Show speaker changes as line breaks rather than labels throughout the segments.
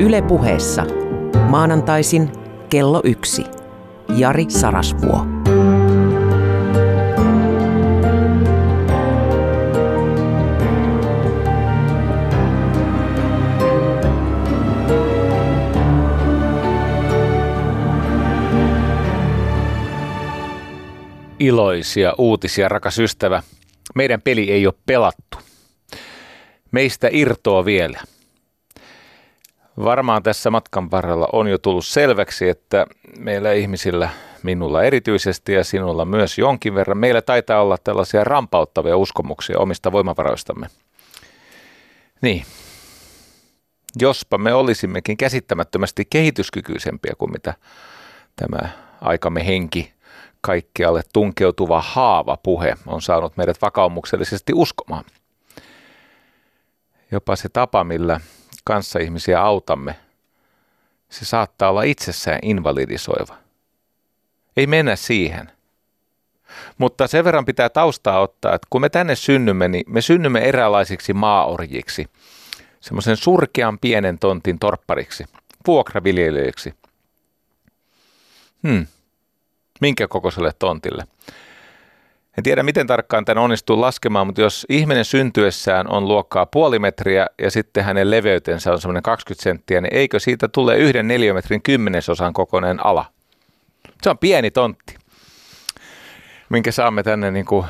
Yle puheessa. Maanantaisin kello yksi. Jari Sarasvuo.
Iloisia uutisia, rakas ystävä. Meidän peli ei ole pelattu. Meistä irtoa vielä. Varmaan tässä matkan varrella on jo tullut selväksi, että meillä ihmisillä, minulla erityisesti ja sinulla myös jonkin verran, meillä taitaa olla tällaisia rampauttavia uskomuksia omista voimavaroistamme. Niin. Jospa me olisimmekin käsittämättömästi kehityskykyisempiä kuin mitä tämä aikamme henki kaikkialle tunkeutuva haava puhe on saanut meidät vakaumuksellisesti uskomaan. Jopa se tapa, millä kanssaihmisiä autamme, se saattaa olla itsessään invalidisoiva. Ei mennä siihen. Mutta sen verran pitää taustaa ottaa, että kun me tänne synnymme, niin me synnymme eräänlaisiksi maaorjiksi, semmoisen surkean pienen tontin torppariksi, vuokraviljelijöiksi. Hmm. Minkä kokoiselle tontille? En tiedä, miten tarkkaan tämän onnistuu laskemaan, mutta jos ihminen syntyessään on luokkaa puoli metriä ja sitten hänen leveytensä on semmoinen 20 senttiä, niin eikö siitä tule yhden neliömetrin kymmenesosan kokoinen ala? Se on pieni tontti, minkä saamme tänne niin kuin,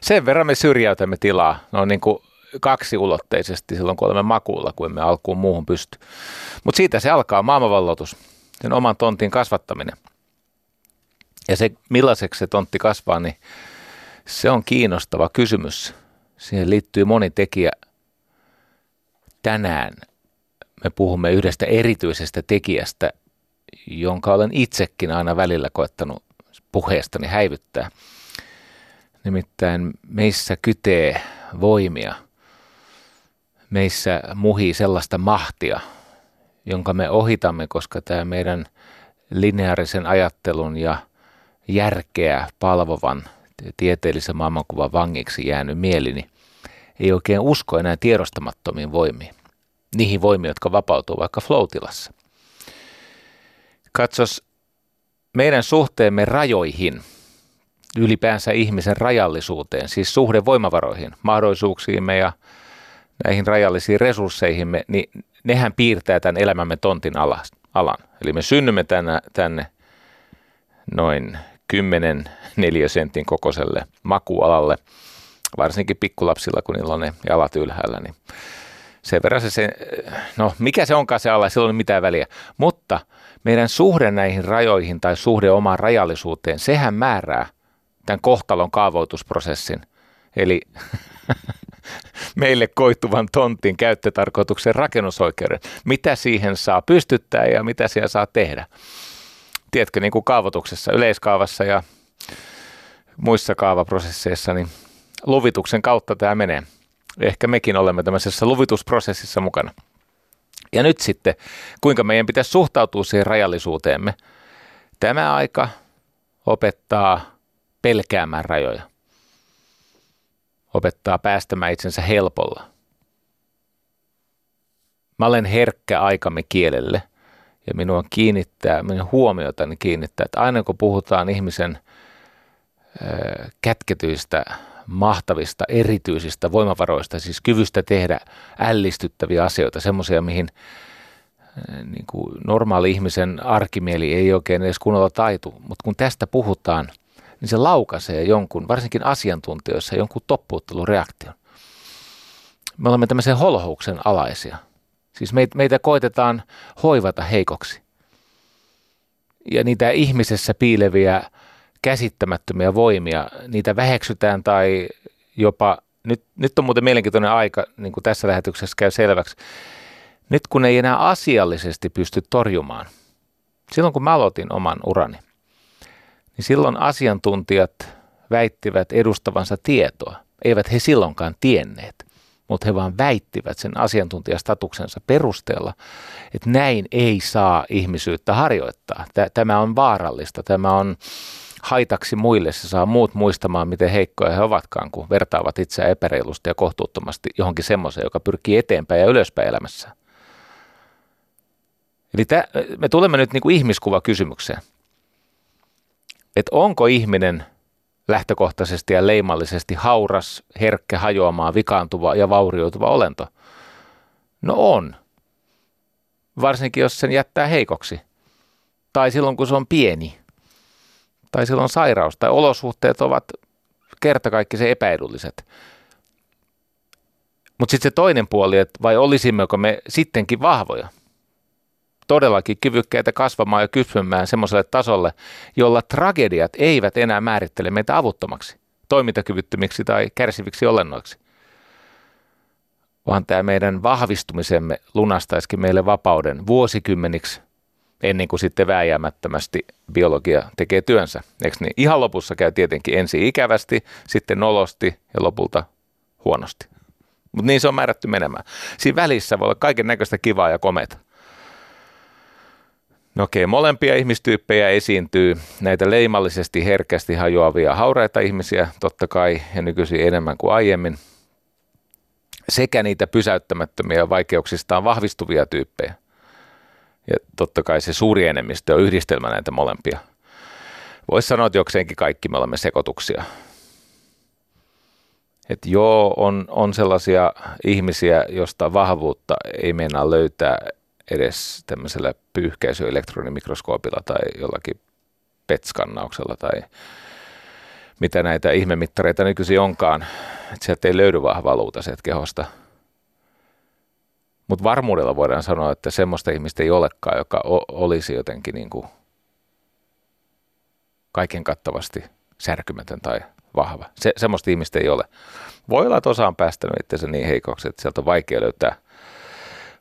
sen verran me syrjäytämme tilaa. No niin kuin kaksiulotteisesti silloin, kun olemme makuulla, kun emme alkuun muuhun pysty. Mutta siitä se alkaa maailmanvalloitus, sen oman tontin kasvattaminen. Ja se, millaiseksi se tontti kasvaa, niin se on kiinnostava kysymys. Siihen liittyy moni tekijä. Tänään me puhumme yhdestä erityisestä tekijästä, jonka olen itsekin aina välillä koettanut puheestani häivyttää. Nimittäin meissä kytee voimia, meissä muhii sellaista mahtia, jonka me ohitamme, koska tämä meidän lineaarisen ajattelun ja järkeä palvovan tieteellisen maailmankuvan vangiksi jäänyt mielini ei oikein usko enää tiedostamattomiin voimiin. Niihin voimiin, jotka vapautuu vaikka floatilassa. Katsos meidän suhteemme rajoihin, ylipäänsä ihmisen rajallisuuteen, siis suhde voimavaroihin, mahdollisuuksiimme ja näihin rajallisiin resursseihimme, niin nehän piirtää tämän elämämme tontin alan. Eli me synnymme tänne, tänne noin 10 neliösentin kokoiselle makualalle, varsinkin pikkulapsilla, kun niillä on ne jalat ylhäällä, niin sen verran se, no mikä se onkaan se alla, sillä ei ole mitään väliä, mutta meidän suhde näihin rajoihin tai suhde omaan rajallisuuteen, sehän määrää tämän kohtalon kaavoitusprosessin, eli meille koituvan tontin käyttötarkoituksen rakennusoikeuden, mitä siihen saa pystyttää ja mitä siellä saa tehdä tiedätkö, niin kuin kaavoituksessa, yleiskaavassa ja muissa kaavaprosesseissa, niin luvituksen kautta tämä menee. Ehkä mekin olemme tämmöisessä luvitusprosessissa mukana. Ja nyt sitten, kuinka meidän pitäisi suhtautua siihen rajallisuuteemme. Tämä aika opettaa pelkäämään rajoja. Opettaa päästämään itsensä helpolla. Mä olen herkkä aikamme kielelle – ja minua kiinnittää, minun huomiotani kiinnittää, että aina kun puhutaan ihmisen kätketyistä, mahtavista, erityisistä voimavaroista, siis kyvystä tehdä ällistyttäviä asioita, semmoisia, mihin niin kuin normaali ihmisen arkimieli ei oikein edes kunnolla taitu, mutta kun tästä puhutaan, niin se laukaisee jonkun, varsinkin asiantuntijoissa, jonkun toppuuttelureaktion. Me olemme tämmöisen holhouksen alaisia – Siis meitä, meitä koitetaan hoivata heikoksi. Ja niitä ihmisessä piileviä käsittämättömiä voimia, niitä väheksytään tai jopa, nyt, nyt on muuten mielenkiintoinen aika, niin kuin tässä lähetyksessä käy selväksi, nyt kun ei enää asiallisesti pysty torjumaan, silloin kun mä aloitin oman urani, niin silloin asiantuntijat väittivät edustavansa tietoa. Eivät he silloinkaan tienneet mutta he vaan väittivät sen asiantuntijastatuksensa perusteella, että näin ei saa ihmisyyttä harjoittaa. Tämä on vaarallista, tämä on haitaksi muille, se saa muut muistamaan, miten heikkoja he ovatkaan, kun vertaavat itseään epäreilusti ja kohtuuttomasti johonkin semmoiseen, joka pyrkii eteenpäin ja ylöspäin elämässä. Eli tä, me tulemme nyt niin kuin ihmiskuvakysymykseen. Että onko ihminen lähtökohtaisesti ja leimallisesti hauras, herkkä, hajoamaan, vikaantuva ja vaurioituva olento? No on. Varsinkin jos sen jättää heikoksi. Tai silloin kun se on pieni. Tai silloin sairaus tai olosuhteet ovat kertakaikkisen epäedulliset. Mutta sitten se toinen puoli, että vai olisimmeko me sittenkin vahvoja? Todellakin kyvykkäitä kasvamaan ja kysymään semmoiselle tasolle, jolla tragediat eivät enää määrittele meitä avuttomaksi, toimintakyvyttömiksi tai kärsiviksi olennoiksi. Vaan tämä meidän vahvistumisemme lunastaisikin meille vapauden vuosikymmeniksi ennen kuin sitten vääjäämättömästi biologia tekee työnsä. Eikö niin? Ihan lopussa käy tietenkin ensin ikävästi, sitten nolosti ja lopulta huonosti. Mutta niin se on määrätty menemään. Siinä välissä voi olla kaiken näköistä kivaa ja kometa. No okei, molempia ihmistyyppejä esiintyy, näitä leimallisesti herkästi hajoavia hauraita ihmisiä, totta kai, ja nykyisin enemmän kuin aiemmin, sekä niitä pysäyttämättömiä vaikeuksistaan vahvistuvia tyyppejä. Ja totta kai se suuri enemmistö on yhdistelmä näitä molempia. Voisi sanoa, että jokseenkin kaikki me olemme sekoituksia että joo, on, on sellaisia ihmisiä, josta vahvuutta ei meinaa löytää edes tämmöisellä pyyhkäisyelektronimikroskoopilla tai jollakin PET-skannauksella tai mitä näitä ihmemittareita nykyisin onkaan, että sieltä ei löydy vahvaa luuta sieltä kehosta. Mutta varmuudella voidaan sanoa, että semmoista ihmistä ei olekaan, joka o- olisi jotenkin niin kuin kaiken kattavasti särkymätön tai vahva. Se, semmoista ihmistä ei ole. Voi olla, että osa on päästänyt itsensä niin heikoksi, että sieltä on vaikea löytää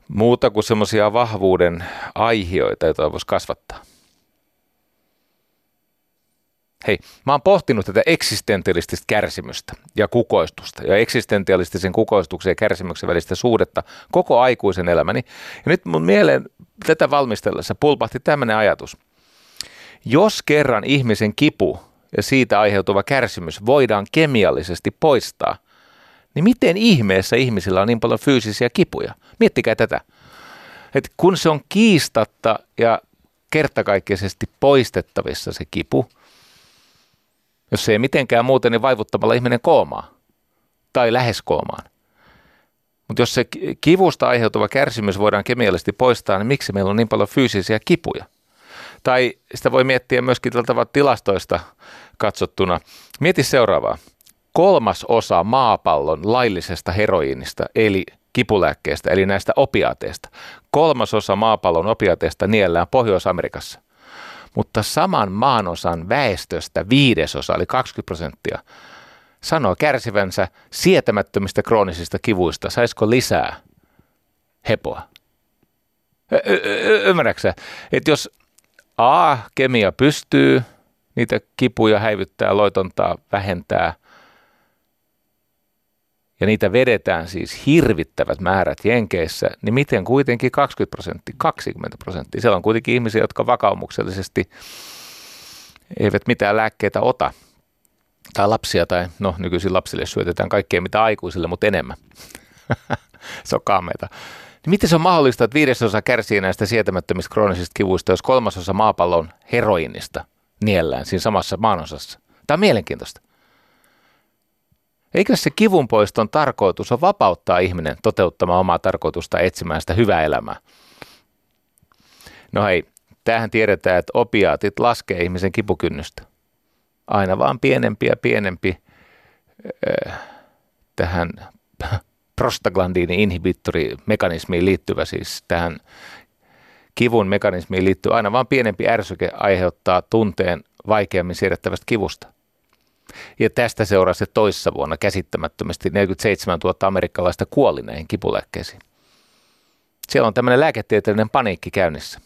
muuta kuin semmoisia vahvuuden aihioita, joita voisi kasvattaa. Hei, mä oon pohtinut tätä eksistentialistista kärsimystä ja kukoistusta ja eksistentialistisen kukoistuksen ja kärsimyksen välistä suhdetta koko aikuisen elämäni. Ja nyt mun mieleen tätä valmistellessa pulpahti tämmöinen ajatus. Jos kerran ihmisen kipu ja siitä aiheutuva kärsimys voidaan kemiallisesti poistaa, niin miten ihmeessä ihmisillä on niin paljon fyysisiä kipuja? Miettikää tätä. Et kun se on kiistatta ja kertakaikkisesti poistettavissa se kipu, jos se ei mitenkään muuten, niin vaivuttamalla ihminen koomaa tai lähes koomaan. Mutta jos se kivusta aiheutuva kärsimys voidaan kemiallisesti poistaa, niin miksi meillä on niin paljon fyysisiä kipuja? Tai sitä voi miettiä myöskin tältä tilastoista katsottuna. Mieti seuraavaa. Kolmas osa maapallon laillisesta heroiinista, eli kipulääkkeestä, eli näistä opiaateista. Kolmas osa maapallon opiaateista niellään Pohjois-Amerikassa. Mutta saman maanosan väestöstä viidesosa, eli 20 prosenttia, sanoo kärsivänsä sietämättömistä kroonisista kivuista. Saisiko lisää hepoa? Ymmärrätkö Että jos A, kemia pystyy niitä kipuja häivyttää, loitontaa, vähentää. Ja niitä vedetään siis hirvittävät määrät Jenkeissä, niin miten kuitenkin 20 prosenttia, 20 prosenttia? Siellä on kuitenkin ihmisiä, jotka vakaumuksellisesti eivät mitään lääkkeitä ota. Tai lapsia, tai no nykyisin lapsille syötetään kaikkea mitä aikuisille, mutta enemmän. se on kaameita. Niin miten se on mahdollista, että viidesosa kärsii näistä sietämättömistä kroonisista kivuista, jos kolmasosa maapallon heroinista niellään siinä samassa maanosassa? Tämä on mielenkiintoista. Eikö se kivunpoiston tarkoitus on vapauttaa ihminen toteuttamaan omaa tarkoitusta etsimään sitä hyvää elämää? No hei, tähän tiedetään, että opiaatit laskee ihmisen kipukynnystä. Aina vaan pienempi ja pienempi äh, tähän prostaglandiini inhibitori-mekanismiin liittyvä, siis tähän kivun mekanismiin liittyy aina vain pienempi ärsyke aiheuttaa tunteen vaikeammin siirrettävästä kivusta. Ja tästä seurasi toissa vuonna käsittämättömästi 47 000 amerikkalaista kuoli näihin kipulääkkeisiin. Siellä on tämmöinen lääketieteellinen paniikki käynnissä.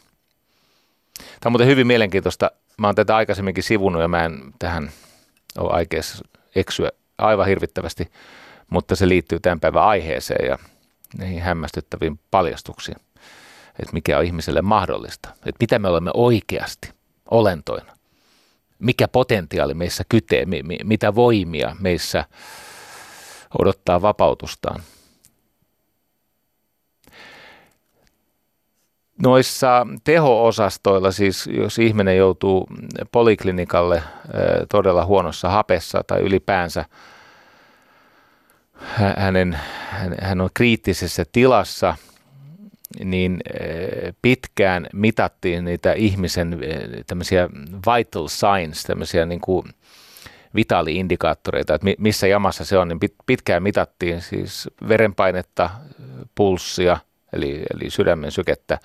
Tämä on muuten hyvin mielenkiintoista. Mä oon tätä aikaisemminkin sivunut ja mä en tähän ole aikeessa eksyä aivan hirvittävästi mutta se liittyy tämän päivän aiheeseen ja niihin hämmästyttäviin paljastuksiin, että mikä on ihmiselle mahdollista, että mitä me olemme oikeasti olentoina, potentiaali meissä kytee, mitä voimia meissä odottaa vapautustaan. noissa teho-osastoilla, siis jos ihminen joutuu poliklinikalle todella huonossa hapessa tai ylipäänsä hänen, hän on kriittisessä tilassa, niin pitkään mitattiin niitä ihmisen tämmöisiä vital signs, tämmöisiä niin kuin vitaali-indikaattoreita, että missä jamassa se on, niin pitkään mitattiin siis verenpainetta, pulssia, eli, eli sydämen sykettä,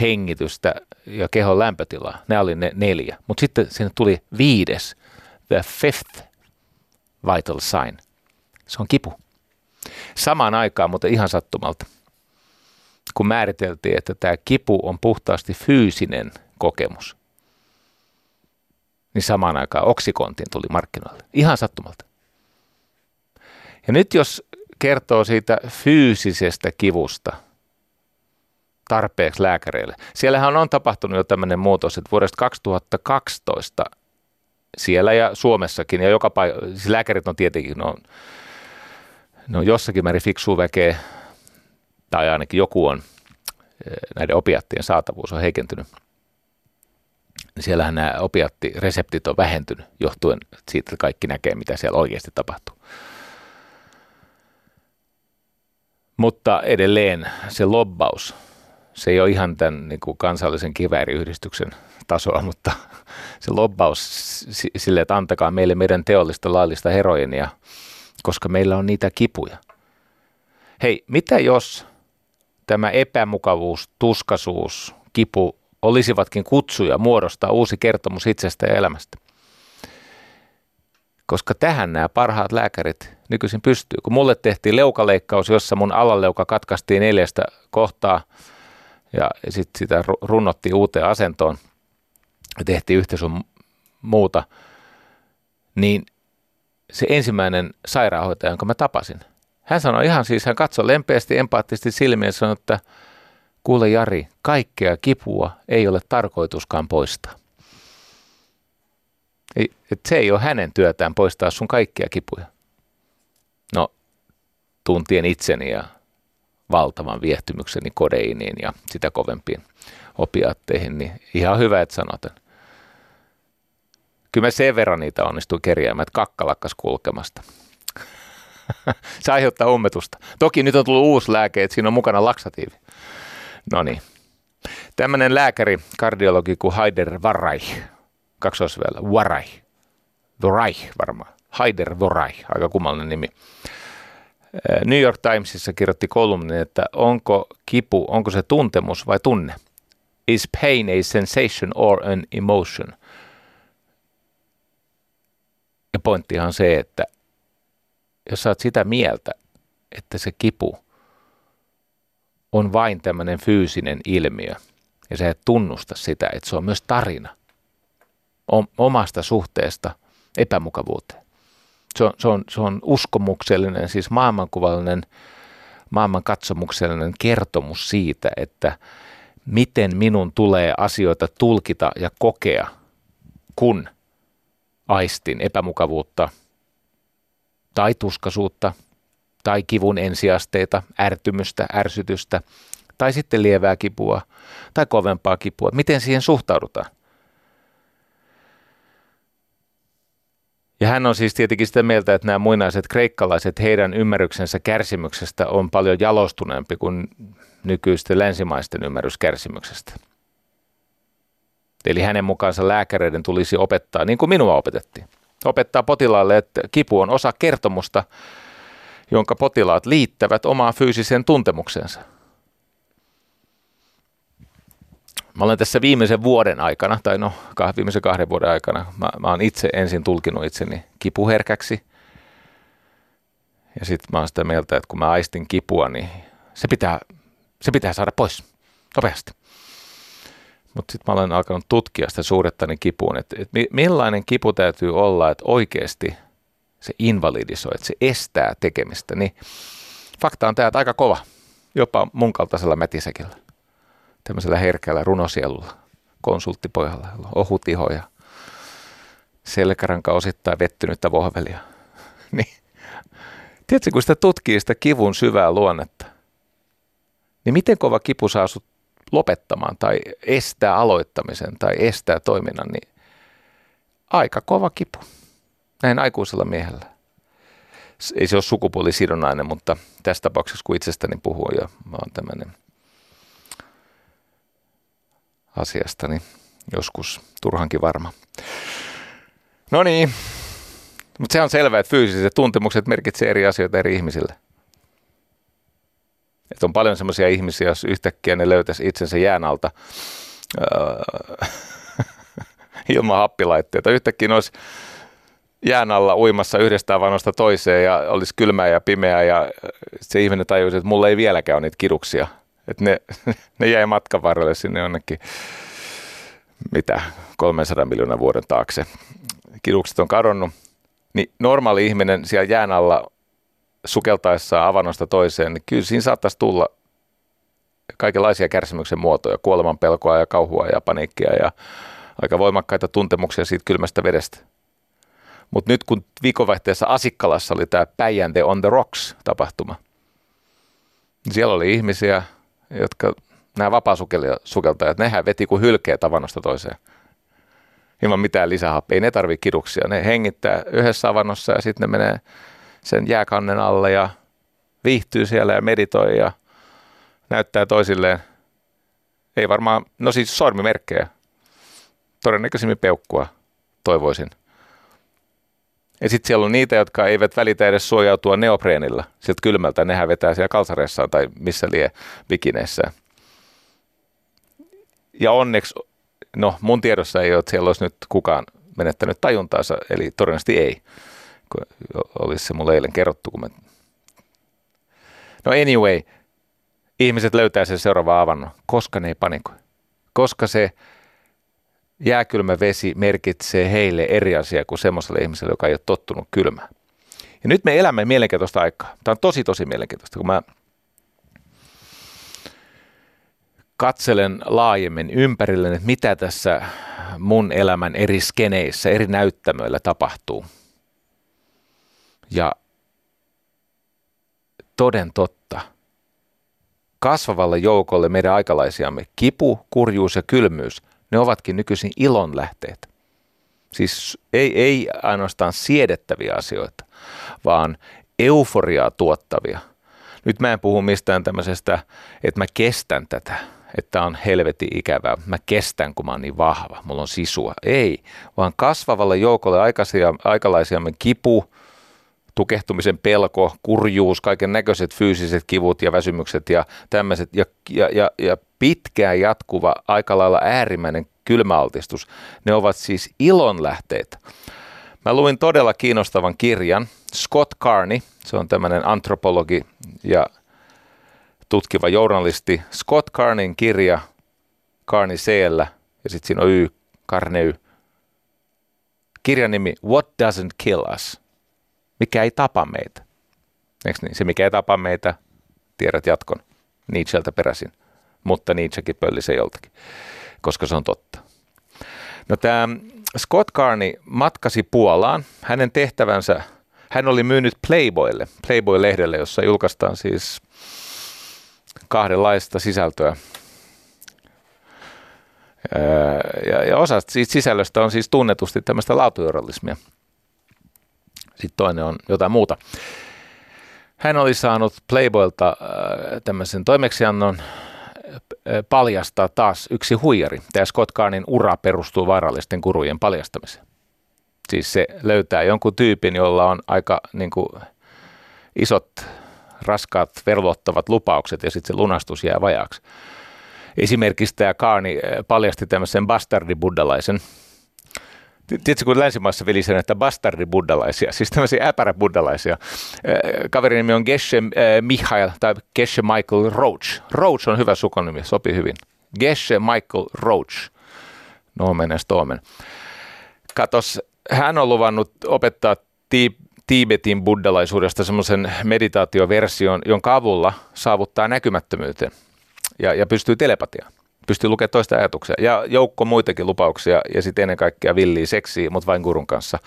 hengitystä ja kehon lämpötilaa. Nämä oli ne neljä. Mutta sitten sinne tuli viides, the fifth vital sign. Se on kipu. Samaan aikaan, mutta ihan sattumalta, kun määriteltiin, että tämä kipu on puhtaasti fyysinen kokemus – niin samaan aikaan oksikontin tuli markkinoille. Ihan sattumalta. Ja nyt jos kertoo siitä fyysisestä kivusta tarpeeksi lääkäreille. Siellähän on tapahtunut jo tämmöinen muutos, että vuodesta 2012 siellä ja Suomessakin ja joka paikka, siis lääkärit on tietenkin, ne on, ne on jossakin määrin fiksua väkeä, tai ainakin joku on, eh, näiden opiattien saatavuus on heikentynyt – niin siellähän nämä opiattireseptit on vähentynyt johtuen siitä, että kaikki näkee, mitä siellä oikeasti tapahtuu. Mutta edelleen se lobbaus, se ei ole ihan tämän niin kuin kansallisen kivääriyhdistyksen tasoa, mutta se lobbaus sille, että antakaa meille meidän teollista laillista heroinia, koska meillä on niitä kipuja. Hei, mitä jos tämä epämukavuus, tuskasuus, kipu olisivatkin kutsuja muodostaa uusi kertomus itsestä ja elämästä. Koska tähän nämä parhaat lääkärit nykyisin pystyy. Kun mulle tehtiin leukaleikkaus, jossa mun alaleuka katkaistiin neljästä kohtaa ja sitten sitä runnottiin uuteen asentoon ja tehtiin yhtä sun muuta, niin se ensimmäinen sairaanhoitaja, jonka mä tapasin, hän sanoi ihan siis, hän katsoi lempeästi, empaattisesti silmiä ja sanoi, että – Kuule Jari, kaikkea kipua ei ole tarkoituskaan poistaa. Ei, et se ei ole hänen työtään poistaa sun kaikkia kipuja. No, tuntien itseni ja valtavan viehtymykseni kodeiniin ja sitä kovempiin opiaatteihin, niin ihan hyvä, että sanotan. Kyllä mä sen verran niitä onnistuin kerjäämään, että kakka lakkas kulkemasta. se aiheuttaa ummetusta. Toki nyt on tullut uusi lääke, että siinä on mukana laksatiivi. No niin. Tämmöinen lääkäri, kardiologi kuin Haider Varai, kaksoisväellä, Varai, Varai varmaan, Haider Varai, aika kummallinen nimi. New York Timesissa kirjoitti kolumnin, että onko kipu, onko se tuntemus vai tunne? Is pain a sensation or an emotion? Ja pointtihan on se, että jos sä oot sitä mieltä, että se kipu on vain tämmöinen fyysinen ilmiö ja sä et tunnusta sitä, että se on myös tarina omasta suhteesta epämukavuuteen. Se on, se on, se on uskomuksellinen, siis maailmankuvallinen, maailmankatsomuksellinen kertomus siitä, että miten minun tulee asioita tulkita ja kokea, kun aistin epämukavuutta tai tuskasuutta tai kivun ensiasteita, ärtymystä, ärsytystä, tai sitten lievää kipua tai kovempaa kipua. Miten siihen suhtaudutaan? Ja hän on siis tietenkin sitä mieltä, että nämä muinaiset kreikkalaiset, heidän ymmärryksensä kärsimyksestä on paljon jalostuneempi kuin nykyisten länsimaisten ymmärrys kärsimyksestä. Eli hänen mukaansa lääkäreiden tulisi opettaa, niin kuin minua opetettiin. Opettaa potilaalle, että kipu on osa kertomusta, jonka potilaat liittävät omaan fyysiseen tuntemukseensa. Mä olen tässä viimeisen vuoden aikana, tai no viimeisen kahden vuoden aikana, mä, mä oon itse ensin tulkinut itseni kipuherkäksi. Ja sitten mä oon sitä mieltä, että kun mä aistin kipua, niin se pitää, se pitää saada pois nopeasti. Mutta sitten mä olen alkanut tutkia sitä suurettani kipuun, että, että millainen kipu täytyy olla, että oikeasti se invalidisoi, että se estää tekemistä, niin fakta on tämä, että aika kova, jopa mun kaltaisella mätisekillä, tämmöisellä herkällä runosielulla, konsulttipojalla, ohut iho ja selkäranka osittain vettynyttä vohvelia. niin. Tiedätkö, kun sitä tutkii sitä kivun syvää luonnetta, niin miten kova kipu saa sut lopettamaan tai estää aloittamisen tai estää toiminnan, niin aika kova kipu näin aikuisella miehellä. Ei se ole sukupuolisidonnainen, mutta tässä tapauksessa kun itsestäni puhuu ja mä oon tämmöinen asiasta, niin joskus turhankin varma. No niin, mutta se on selvää, että fyysiset tuntemukset merkitsee eri asioita eri ihmisille. Et on paljon semmoisia ihmisiä, jos yhtäkkiä ne löytäisi itsensä jään alta öö, ilman happilaitteita. Yhtäkkiä ne olisi jään alla uimassa yhdestä avannosta toiseen ja olisi kylmää ja pimeää ja se ihminen tajuisi, että mulla ei vieläkään ole niitä kiduksia. Että ne, ne jäi matkan varrelle sinne jonnekin, mitä, 300 miljoonaa vuoden taakse. Kidukset on kadonnut. Niin normaali ihminen siellä jään alla sukeltaessa avannosta toiseen, niin kyllä siinä saattaisi tulla kaikenlaisia kärsimyksen muotoja, kuoleman pelkoa ja kauhua ja paniikkia ja aika voimakkaita tuntemuksia siitä kylmästä vedestä. Mutta nyt kun viikonvaihteessa Asikkalassa oli tämä Päijänte on the Rocks tapahtuma, niin siellä oli ihmisiä, jotka, nämä vapaasukeltajat, nehän veti kuin hylkeä avannosta toiseen. Ilman mitään lisähappea. Ei ne tarvitse kiduksia. Ne hengittää yhdessä avannossa ja sitten ne menee sen jääkannen alle ja viihtyy siellä ja meditoi ja näyttää toisilleen. Ei varmaan, no siis sormimerkkejä. Todennäköisimmin peukkua, toivoisin. Ja sitten siellä on niitä, jotka eivät välitä edes suojautua neopreenilla sieltä kylmältä. Nehän vetää siellä kalsareissaan tai missä lie bikineissään. Ja onneksi, no mun tiedossa ei ole, että siellä olisi nyt kukaan menettänyt tajuntaansa, eli todennäköisesti ei. Olisi se mulle eilen kerrottu, kun mä... No anyway, ihmiset löytää sen seuraava avannon, koska ne ei panikoi. Koska se jääkylmä vesi merkitsee heille eri asia kuin semmoiselle ihmiselle, joka ei ole tottunut kylmään. Ja nyt me elämme mielenkiintoista aikaa. Tämä on tosi, tosi mielenkiintoista, kun mä katselen laajemmin ympärille, että mitä tässä mun elämän eri skeneissä, eri näyttämöillä tapahtuu. Ja toden totta, kasvavalle joukolle meidän aikalaisiamme kipu, kurjuus ja kylmyys – ne ovatkin nykyisin ilonlähteet. Siis ei, ei ainoastaan siedettäviä asioita, vaan euforiaa tuottavia. Nyt mä en puhu mistään tämmöisestä, että mä kestän tätä, että on helvetin ikävää. Mä kestän, kun mä oon niin vahva, mulla on sisua. Ei, vaan kasvavalle joukolle aikalaisiamme kipu, tukehtumisen pelko, kurjuus, kaiken näköiset fyysiset kivut ja väsymykset ja tämmöiset ja, ja, ja, ja pitkään jatkuva, aika lailla äärimmäinen kylmäaltistus, ne ovat siis ilonlähteitä. Mä luin todella kiinnostavan kirjan. Scott Carney, se on tämmöinen antropologi ja tutkiva journalisti. Scott Carneyn kirja, Carney c ja sitten siinä on Y, Carney. Kirjan nimi What Doesn't Kill Us? Mikä ei tapa meitä? Eikö niin? Se, mikä ei tapa meitä, tiedät jatkon. Nietzscheltä peräisin mutta Nietzschekin pölli se joltakin, koska se on totta. No tämä Scott Carney matkasi Puolaan. Hänen tehtävänsä, hän oli myynyt Playboylle, Playboy-lehdelle, jossa julkaistaan siis kahdenlaista sisältöä. Ja, ja osa siitä sisällöstä on siis tunnetusti tämmöistä laatujournalismia. Sitten toinen on jotain muuta. Hän oli saanut Playboylta tämmöisen toimeksiannon, paljastaa taas yksi huijari. Tämä Scott Kahnin ura perustuu vaarallisten kurujen paljastamiseen. Siis se löytää jonkun tyypin, jolla on aika niin kuin, isot, raskaat, velvoittavat lupaukset ja sitten se lunastus jää vajaaksi. Esimerkiksi tämä Kaani paljasti tämmöisen bastardibuddalaisen, Tiedätkö, kun länsimaissa vilisee näitä bastardibuddalaisia, siis tämmöisiä äpäräbuddalaisia. Kaverin nimi on Geshe Michael tai Geshe Michael Roach. Roach on hyvä sukunimi, sopii hyvin. Geshe Michael Roach. Nomen ja stomen. Katos, hän on luvannut opettaa Tiibetin buddalaisuudesta semmoisen meditaatioversion, jonka avulla saavuttaa näkymättömyyteen ja, ja pystyy telepatiaan pystyy lukemaan toista ajatuksia. Ja joukko muitakin lupauksia ja sitten ennen kaikkea villiä seksiä, mutta vain gurun kanssa.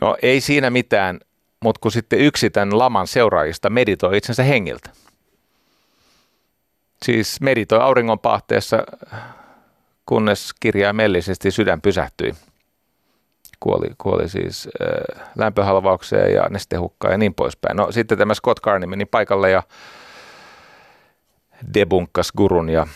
No ei siinä mitään, mutta kun sitten yksi tämän laman seuraajista meditoi itsensä hengiltä. Siis meditoi auringonpahteessa, kunnes kirjaimellisesti sydän pysähtyi. Kuoli, kuoli siis äh, lämpöhalvaukseen ja nestehukkaan ja niin poispäin. No sitten tämä Scott Carney meni paikalle ja debunkas gurun ja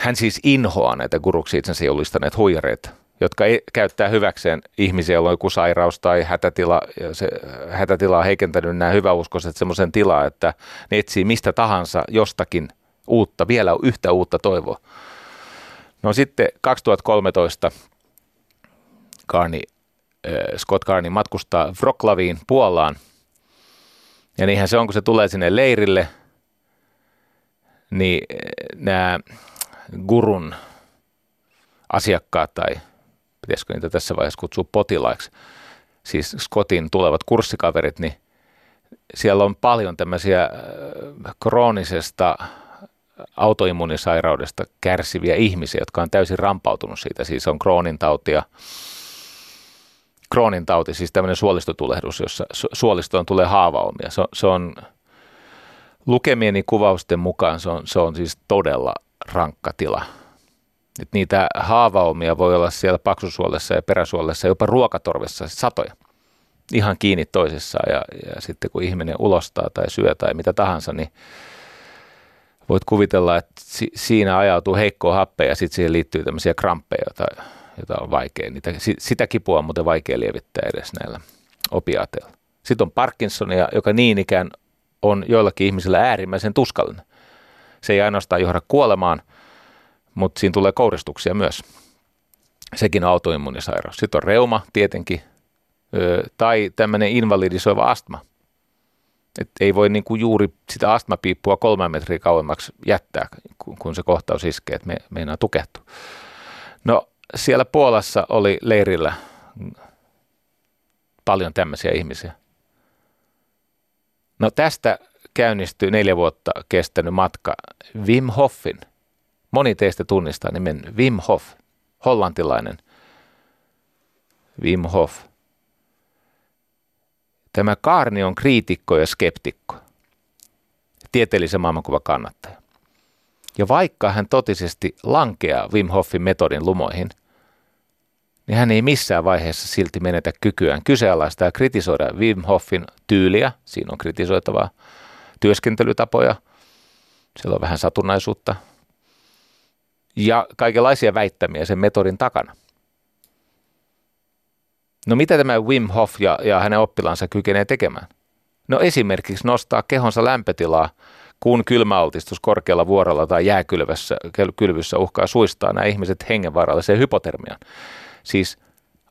hän siis inhoaa näitä guruksi itsensä julistaneet huijareita, jotka ei, käyttää hyväkseen ihmisiä, joilla on joku sairaus tai hätätila, se hätätila on heikentänyt nämä hyväuskoiset semmoisen tilaa, että ne etsii mistä tahansa jostakin uutta, vielä yhtä uutta toivoa. No sitten 2013 Carney, äh, Scott Carney matkustaa Wroclawiin Puolaan. Ja niinhän se on, kun se tulee sinne leirille, niin äh, nämä gurun asiakkaat tai pitäisikö niitä tässä vaiheessa kutsua potilaiksi, siis Scottin tulevat kurssikaverit, niin siellä on paljon tämmöisiä äh, kroonisesta autoimmunisairaudesta kärsiviä ihmisiä, jotka on täysin rampautunut siitä. Siis on Crohnin tautia, Crohnin tauti, siis tämmöinen suolistotulehdus, jossa suolistoon tulee haavaumia. Se se on lukemieni kuvausten mukaan se on, se on siis todella rankka tila. Et niitä haavaumia voi olla siellä paksusuolessa ja peräsuolessa, jopa ruokatorvessa satoja. Ihan kiinni toisissaan ja, ja sitten kun ihminen ulostaa tai syö tai mitä tahansa, niin voit kuvitella, että si- siinä ajautuu heikkoa happea ja sitten siihen liittyy tämmöisiä kramppeja, jota, jota on vaikea. Niitä, sitä kipua on muuten vaikea lievittää edes näillä opiaateilla. Sitten on Parkinsonia, joka niin ikään on joillakin ihmisillä äärimmäisen tuskallinen. Se ei ainoastaan johda kuolemaan, mutta siinä tulee kouristuksia myös. Sekin on autoimmunisairaus. Sitten on reuma tietenkin, tai tämmöinen invalidisoiva astma – et ei voi niin kuin juuri sitä astmapiippua kolme metriä kauemmaksi jättää, kun se kohtaus iskee, että me, meinaa tukehtua. No siellä Puolassa oli leirillä paljon tämmöisiä ihmisiä. No tästä käynnistyi neljä vuotta kestänyt matka Wim Hoffin. Moni teistä tunnistaa nimen Wim Hof, hollantilainen. Wim Hof – Tämä Kaarni on kriitikko ja skeptikko, tieteellisen maailmankuvan kannattaja. Ja vaikka hän totisesti lankeaa Wim Hofin metodin lumoihin, niin hän ei missään vaiheessa silti menetä kykyään kyseenalaista ja kritisoida Wim Hofin tyyliä, siinä on kritisoitavaa työskentelytapoja, siellä on vähän satunnaisuutta, ja kaikenlaisia väittämiä sen metodin takana – No mitä tämä Wim Hof ja, ja hänen oppilansa kykenee tekemään? No esimerkiksi nostaa kehonsa lämpötilaa, kun kylmäaltistus korkealla vuorolla tai jääkylvyssä kylvyssä uhkaa suistaa nämä ihmiset hengenvaaralliseen hypotermiaan. Siis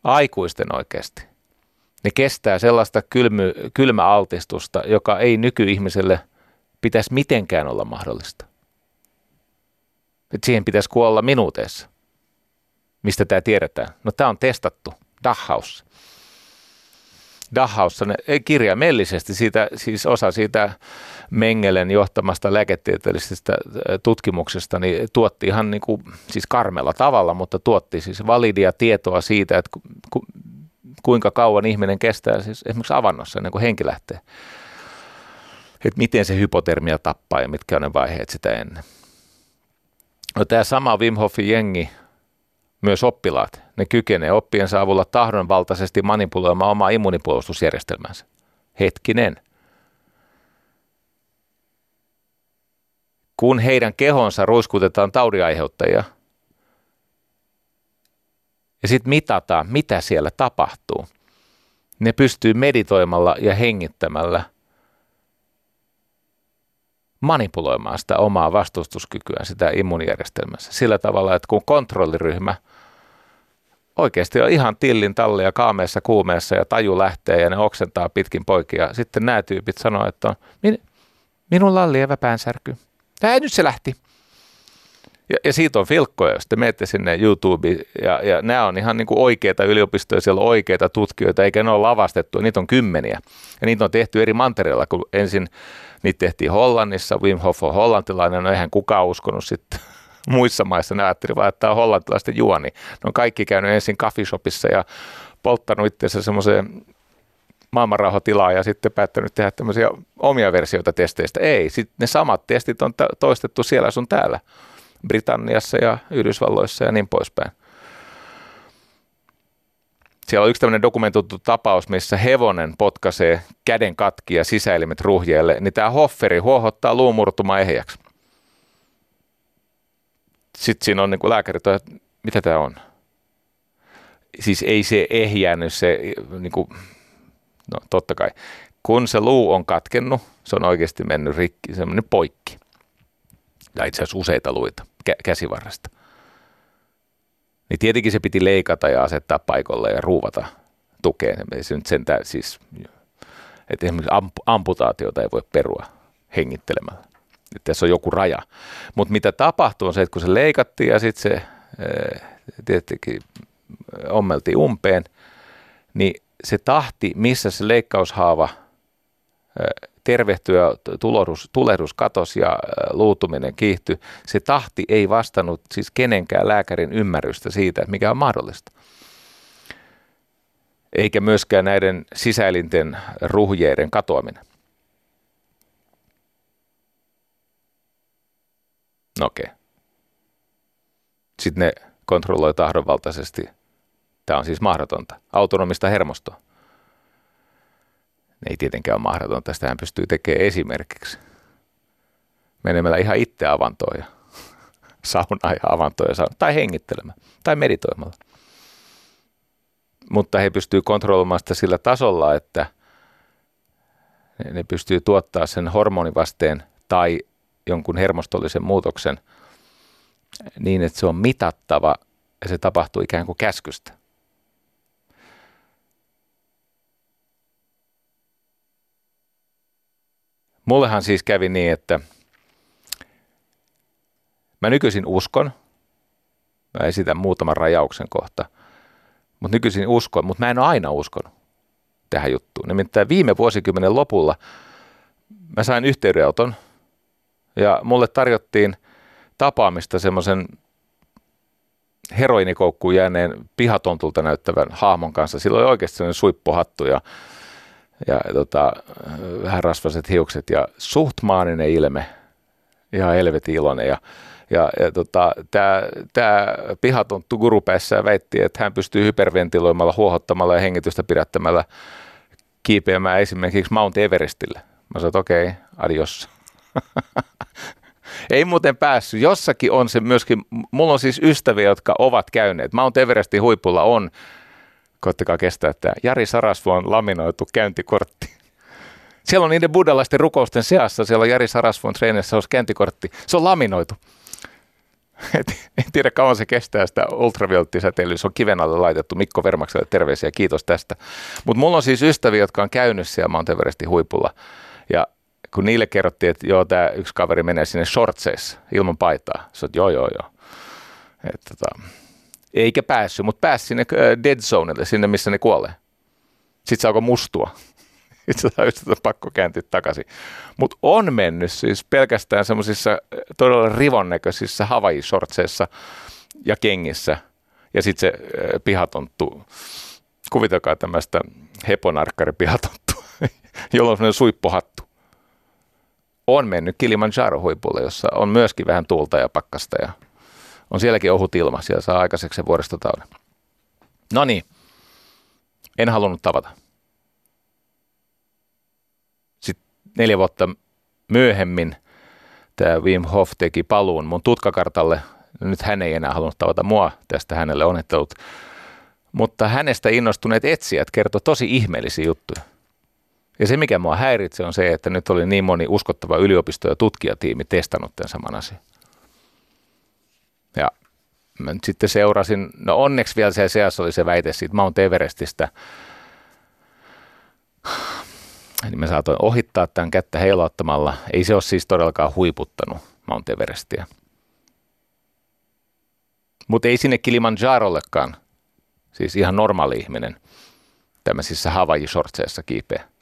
aikuisten oikeasti. Ne kestää sellaista kylmy, kylmäaltistusta, joka ei nykyihmiselle pitäisi mitenkään olla mahdollista. Et siihen pitäisi kuolla minuuteissa. Mistä tämä tiedetään? No tämä on testattu. Dachhaus. Dachhaus kirjaimellisesti siitä, siis osa siitä Mengelen johtamasta lääketieteellisestä tutkimuksesta niin tuotti ihan niin kuin, siis karmella tavalla, mutta tuotti siis validia tietoa siitä, että kuinka kauan ihminen kestää siis esimerkiksi avannossa ennen kuin henki lähtee. Että miten se hypotermia tappaa ja mitkä on ne vaiheet sitä ennen. No, tämä sama Wim Hofin jengi myös oppilaat, ne kykenee oppiensa avulla tahdonvaltaisesti manipuloimaan omaa immunipuolustusjärjestelmänsä. Hetkinen. Kun heidän kehonsa ruiskutetaan taudiaiheuttajia ja sitten mitataan, mitä siellä tapahtuu, ne pystyy meditoimalla ja hengittämällä manipuloimaan sitä omaa vastustuskykyä, sitä immunijärjestelmässä sillä tavalla, että kun kontrolliryhmä – oikeasti on ihan tillin tallia kaameessa kuumeessa ja taju lähtee ja ne oksentaa pitkin poikia. Sitten nämä tyypit sanoo, että on, Min, minulla on lievä päänsärky. Tää nyt se lähti. Ja, ja siitä on filkkoja, jos te menette sinne YouTubeen, ja, ja nämä on ihan niin kuin oikeita yliopistoja, siellä on oikeita tutkijoita, eikä ne ole lavastettu, niitä on kymmeniä. Ja niitä on tehty eri mantereilla, kun ensin niitä tehtiin Hollannissa, Wim Hof on hollantilainen, no eihän kukaan uskonut sitten muissa maissa ne ajattelivat, että tämä on hollantilaisten juoni. Ne on kaikki käynyt ensin coffeeshopissa ja polttanut itseensä semmoiseen maailmanrauhatilaa ja sitten päättänyt tehdä tämmöisiä omia versioita testeistä. Ei, sitten ne samat testit on toistettu siellä sun täällä, Britanniassa ja Yhdysvalloissa ja niin poispäin. Siellä on yksi tämmöinen dokumentoitu tapaus, missä hevonen potkaisee käden katki ja sisäelimet ruhjeelle, niin tämä Hofferi huohottaa luumurtuma ehjäksi. Sitten siinä on niin lääkäri, että mitä tämä on? Siis ei se ehjännyt se, niin kuin, no totta kai, kun se luu on katkennut, se on oikeasti mennyt rikki, semmoinen poikki. Ja itse asiassa useita luita kä- käsivarresta niin tietenkin se piti leikata ja asettaa paikalle ja ruuvata tukeen. Se nyt sentään siis, että esimerkiksi amp- amputaatiota ei voi perua hengittelemällä. Että tässä on joku raja. Mutta mitä tapahtuu on se, että kun se leikattiin ja sitten se tietenkin ommeltiin umpeen, niin se tahti, missä se leikkaushaava tervehtyä tulehdus, tulehdus katos ja luutuminen kiihtyi. Se tahti ei vastannut siis kenenkään lääkärin ymmärrystä siitä, mikä on mahdollista. Eikä myöskään näiden sisäelinten ruhjeiden katoaminen. No okei. Okay. Sitten ne kontrolloi tahdonvaltaisesti. Tämä on siis mahdotonta. Autonomista hermostoa ei tietenkään ole mahdotonta. hän pystyy tekemään esimerkiksi menemällä ihan itse avantoon ja saunaan ja avantoon ja saunaan, tai hengittelemään tai meditoimalla. Mutta he pystyy kontrolloimaan sitä sillä tasolla, että ne pystyy tuottaa sen hormonivasteen tai jonkun hermostollisen muutoksen niin, että se on mitattava ja se tapahtuu ikään kuin käskystä. Mullehan siis kävi niin, että mä nykyisin uskon, mä esitän muutaman rajauksen kohta, mutta nykyisin uskon, mutta mä en ole aina uskonut tähän juttuun. Nimittäin viime vuosikymmenen lopulla mä sain yhteydenoton ja mulle tarjottiin tapaamista semmoisen heroinikoukkuun jääneen pihatontulta näyttävän hahmon kanssa. Sillä oli oikeasti sellainen suippohattu ja ja tota, vähän rasvaset hiukset ja suht maaninen ilme, ihan helvetin iloinen. Ja, ja, ja tota, tämä pihatonttu gurupäissä väitti, että hän pystyy hyperventiloimalla, huohottamalla ja hengitystä pidättämällä kiipeämään esimerkiksi Mount Everestille. Mä sanoin, okei, okay, adios. Ei muuten päässyt. Jossakin on se myöskin, mulla on siis ystäviä, jotka ovat käyneet. Mount Everestin huipulla on koittakaa kestää tämä. Jari Sarasvuon laminoitu käyntikortti. Siellä on niiden buddhalaisten rukousten seassa, siellä on Jari Sarasvuon treenissä olisi käyntikortti. Se on laminoitu. Et, en tiedä kauan se kestää sitä ultraviolettisäteilyä. Se on kiven alle laitettu. Mikko Vermakselle terveisiä, kiitos tästä. Mutta mulla on siis ystäviä, jotka on käynyt siellä Mount Everestin huipulla. Ja kun niille kerrottiin, että joo, tämä yksi kaveri menee sinne shortseissa ilman paitaa. On, joo, joo, joo. Että, tota, eikä päässyt, mutta pääsi sinne äh, dead zonelle, sinne missä ne kuolee. Sitten se alkoi mustua. Sitten se just pakko kääntyä takaisin. Mutta on mennyt siis pelkästään semmoisissa äh, todella rivon näköisissä Hawaii-shortseissa ja kengissä. Ja sitten se äh, pihatonttu, kuvitelkaa tämmöistä heponarkkari pihatonttu, jolla on semmoinen suippohattu. On mennyt Kilimanjaro-huipulle, jossa on myöskin vähän tuulta ja pakkasta ja on sielläkin ohut ilma, siellä saa aikaiseksi sen vuoristotauden. No niin, en halunnut tavata. Sitten neljä vuotta myöhemmin tämä Wim Hof teki paluun mun tutkakartalle. Nyt hän ei enää halunnut tavata mua, tästä hänelle onnittelut. Mutta hänestä innostuneet etsijät kertoi tosi ihmeellisiä juttuja. Ja se, mikä mua häiritsee, on se, että nyt oli niin moni uskottava yliopisto- ja tutkijatiimi testannut tämän saman asian. Ja mä nyt sitten seurasin, no onneksi vielä se seassa oli se väite siitä Mount Everestistä, niin mä saatoin ohittaa tämän kättä heilauttamalla. Ei se ole siis todellakaan huiputtanut Mount Everestia. Mutta ei sinne Kilimanjarollekaan, siis ihan normaali ihminen, tämmöisissä Hawaii-shortseissa kiipeä.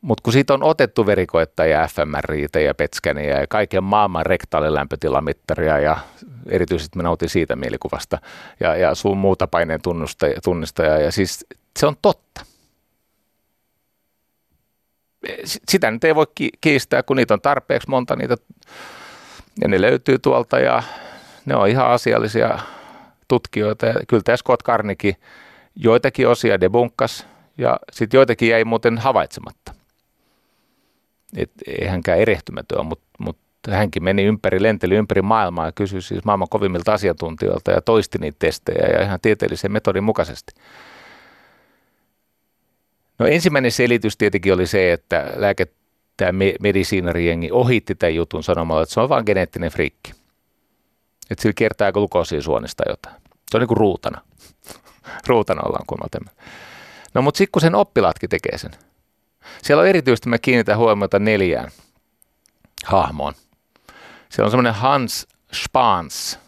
Mutta kun siitä on otettu verikoetta ja fMRIitä ja petskäniä ja kaiken maailman rektaalilämpötilamittaria ja erityisesti mä nautin siitä mielikuvasta ja, ja sun muuta paineen tunnistajaa ja siis se on totta. sitä nyt ei voi kiistää, kun niitä on tarpeeksi monta niitä ja ne löytyy tuolta ja ne on ihan asiallisia tutkijoita. Ja kyllä tämä Scott Carnegie joitakin osia debunkas ja sitten joitakin jäi muuten havaitsematta. Et ei hänkään erehtymätön mutta mut hänkin meni ympäri, lenteli ympäri maailmaa ja kysyi siis maailman kovimmilta asiantuntijoilta ja toisti niitä testejä ja ihan tieteellisen metodin mukaisesti. No ensimmäinen selitys tietenkin oli se, että lääke, tämä medisiinarijengi ohitti tämän jutun sanomalla, että se on vain geneettinen friikki. Että sillä kertaa glukoosia suonista jotain. Se on niin kuin ruutana. ruutana ollaan kuulemma. No mutta sitten kun sen oppilaatkin tekee sen. Siellä on erityisesti, mä kiinnitän huomiota neljään hahmoon. Siellä on semmoinen Hans Spans.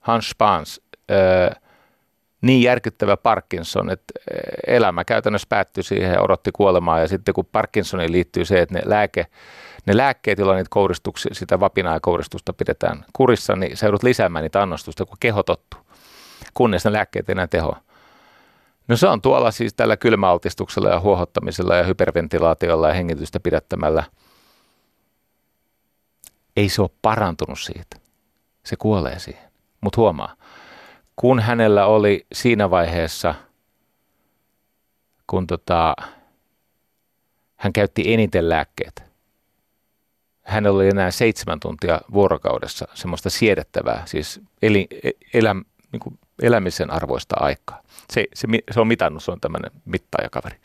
Hans Spans. Öö, niin järkyttävä Parkinson, että elämä käytännössä päättyi siihen ja odotti kuolemaa. Ja sitten kun Parkinsoniin liittyy se, että ne, lääke, ne lääkkeet, joilla niitä kouristuksia, sitä vapinaa ja kouristusta pidetään kurissa, niin se joudut lisäämään niitä annostusta, kun keho tottuu, kunnes ne lääkkeet enää tehoa. No se on tuolla siis tällä kylmäaltistuksella ja huohottamisella ja hyperventilaatiolla ja hengitystä pidättämällä. Ei se ole parantunut siitä. Se kuolee siihen. Mutta huomaa, kun hänellä oli siinä vaiheessa, kun tota, hän käytti eniten lääkkeet, hänellä oli enää seitsemän tuntia vuorokaudessa semmoista siedettävää, siis eli, elä, niin elämisen arvoista aikaa. Se, se, se on mitannut, se on tämmöinen mittaajakaveri.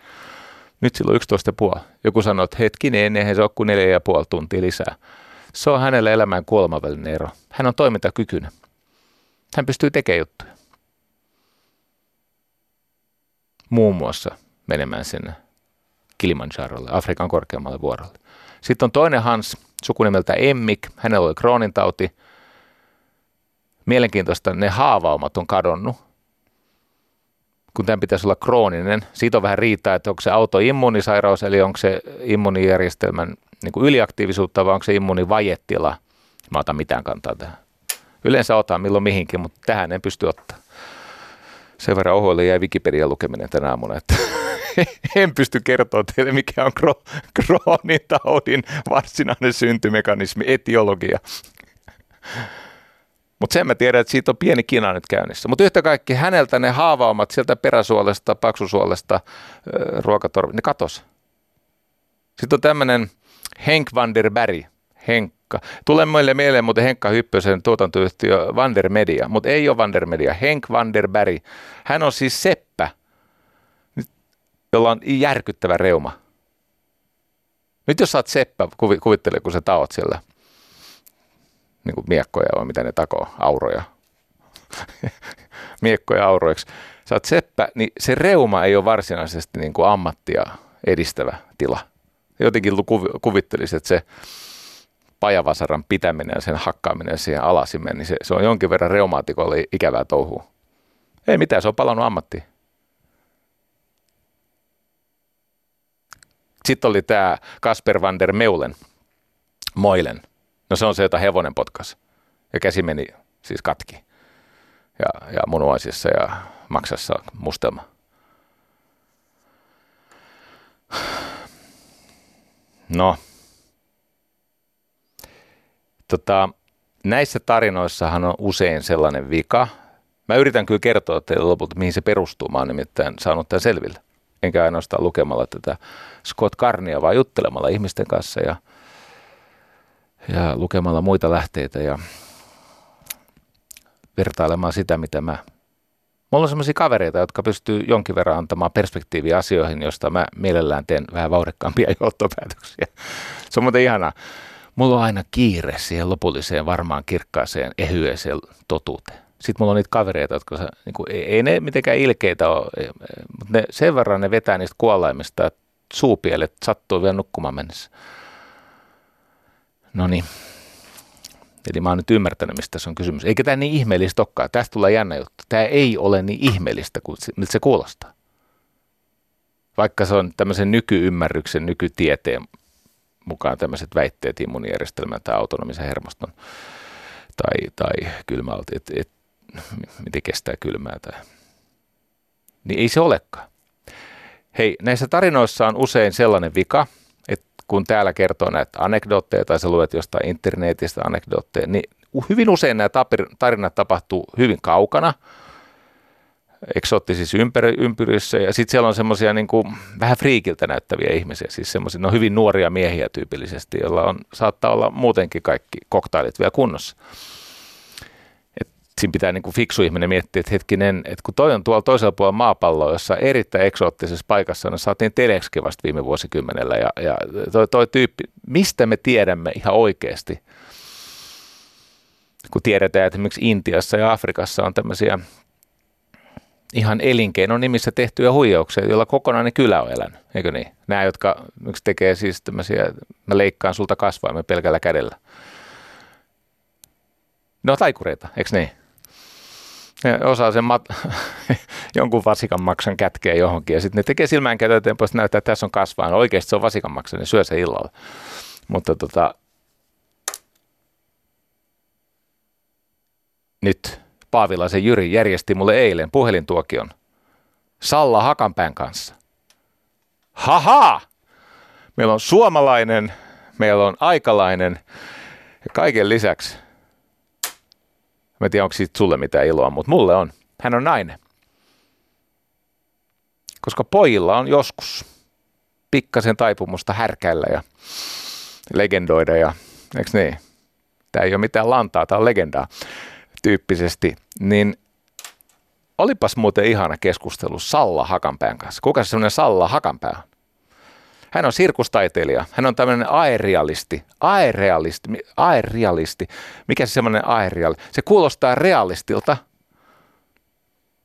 Nyt silloin 11,5. Joku sanoi, että hetkinen, eihän se ole kuin 4,5 tuntia lisää. Se on hänelle elämään kuoleman välinen ero. Hän on toimintakykyinen. Hän pystyy tekemään juttuja. Muun muassa menemään sinne Kilimanjarolle, Afrikan korkeammalle vuorolle. Sitten on toinen Hans, sukunimeltä Emmik. Hänellä oli Crohnin tauti. Mielenkiintoista, ne haavaumat on kadonnut. Kun tämän pitäisi olla krooninen, siitä on vähän riittää, että onko se autoimmunisairaus, eli onko se immunijärjestelmän niin kuin yliaktiivisuutta vai onko se immunivajetila. Mä otan mitään kantaa tähän. Yleensä otan milloin mihinkin, mutta tähän en pysty ottaa. Sen verran ohoille jäi Wikipedia lukeminen tänä aamuna, että en pysty kertoa teille, mikä on Crohnin taudin varsinainen syntymekanismi, etiologia. Mutta sen mä tiedän, että siitä on pieni kina nyt käynnissä. Mutta yhtä kaikki häneltä ne haavaumat sieltä peräsuolesta, paksusuolesta, ruokatorvi, ne katos. Sitten on tämmöinen Henk van der Berg, Henkka. Tulee meille mieleen muuten Henkka Hyppösen tuotantoyhtiö Vander Media, mutta ei ole Vander Media, Henk van der Berg. Hän on siis seppä, jolla on järkyttävä reuma. Nyt jos sä oot seppä, kuvittele kun sä taot siellä niin kuin miekkoja vai mitä ne takoo, auroja. miekkoja auroiksi. Sä oot seppä, niin se reuma ei ole varsinaisesti niin kuin ammattia edistävä tila. Jotenkin kuvittelisin, että se pajavasaran pitäminen ja sen hakkaaminen siihen alasimeen, niin se, se on jonkin verran reumaatikolle ikävää touhua. Ei mitään, se on palannut ammattiin. Sitten oli tämä Kasper van der Meulen, Moilen. No se on se, jota hevonen potkas. Ja käsi meni siis katki. Ja, ja munuaisissa ja maksassa mustelma. No. Tota, näissä tarinoissahan on usein sellainen vika. Mä yritän kyllä kertoa teille lopulta, mihin se perustuu. Mä oon nimittäin saanut tämän selville. Enkä ainoastaan lukemalla tätä Scott Carnia, vaan juttelemalla ihmisten kanssa ja, ja lukemalla muita lähteitä ja vertailemaan sitä, mitä mä Mulla on sellaisia kavereita, jotka pystyy jonkin verran antamaan perspektiiviä asioihin, josta mä mielellään teen vähän vauhdikkaampia johtopäätöksiä. Se on muuten ihanaa. Mulla on aina kiire siihen lopulliseen, varmaan kirkkaaseen, ehyeseen totuuteen. Sitten mulla on niitä kavereita, jotka niin kuin, ei, ne mitenkään ilkeitä ole, mutta ne, sen verran ne vetää niistä kuollaimista, että suupielet sattuu vielä nukkumaan mennessä. No niin. Eli mä oon nyt ymmärtänyt, mistä tässä on kysymys. Eikä tämä niin ihmeellistä olekaan. Tästä tulee jännä juttu. Tämä ei ole niin ihmeellistä kuin miltä se kuulostaa. Vaikka se on tämmöisen nykyymmärryksen, nykytieteen mukaan tämmöiset väitteet immunijärjestelmän tai autonomisen hermoston tai, tai kylmältä, että et, miten kestää kylmää. Tai. Niin ei se olekaan. Hei, näissä tarinoissa on usein sellainen vika, kun täällä kertoo näitä anekdootteja tai sä luet jostain internetistä anekdootteja, niin hyvin usein nämä tarinat tapahtuu hyvin kaukana, eksoottisissa ympäri, ympyryissä ja sitten siellä on semmoisia niin vähän friikiltä näyttäviä ihmisiä, siis semmoisia, ne on hyvin nuoria miehiä tyypillisesti, joilla on, saattaa olla muutenkin kaikki koktailit vielä kunnossa siinä pitää niin kuin fiksu ihminen miettiä, että hetkinen, että kun toi on tuolla toisella puolella maapalloa, jossa erittäin eksoottisessa paikassa, niin saatiin teleksikin vasta viime vuosikymmenellä, ja, ja toi, toi tyyppi, mistä me tiedämme ihan oikeasti, kun tiedetään, että esimerkiksi Intiassa ja Afrikassa on tämmöisiä ihan elinkeinon nimissä tehtyjä huijauksia, joilla kokonainen kylä on elänyt, eikö niin? Nämä, jotka miksi tekee siis tämmöisiä, mä leikkaan sulta kasvaimme pelkällä kädellä. Ne on taikureita, eikö niin? Ne osaa sen mat- jonkun vasikan maksan kätkeä johonkin ja sitten ne tekee silmään käteen pois näyttää, että tässä on kasvaa. No oikeasti se on vasikan maksan, ne syö se illalla. Mutta tota, nyt Paavilaisen Jyri järjesti mulle eilen puhelintuokion Salla Hakanpään kanssa. Haha! Meillä on suomalainen, meillä on aikalainen ja kaiken lisäksi Mä en tiedä, onko siitä sulle mitään iloa, mutta mulle on. Hän on nainen. Koska pojilla on joskus pikkasen taipumusta härkäillä ja legendoida ja, eikö niin? Tämä ei ole mitään lantaa, tämä on legendaa tyyppisesti. Niin olipas muuten ihana keskustelu Salla Hakanpään kanssa. Kuka se semmoinen Salla Hakanpää on? Hän on sirkustaiteilija. Hän on tämmöinen aerealisti. Aerealisti. Aerealisti. Mikä se semmoinen aerealisti? Se kuulostaa realistilta.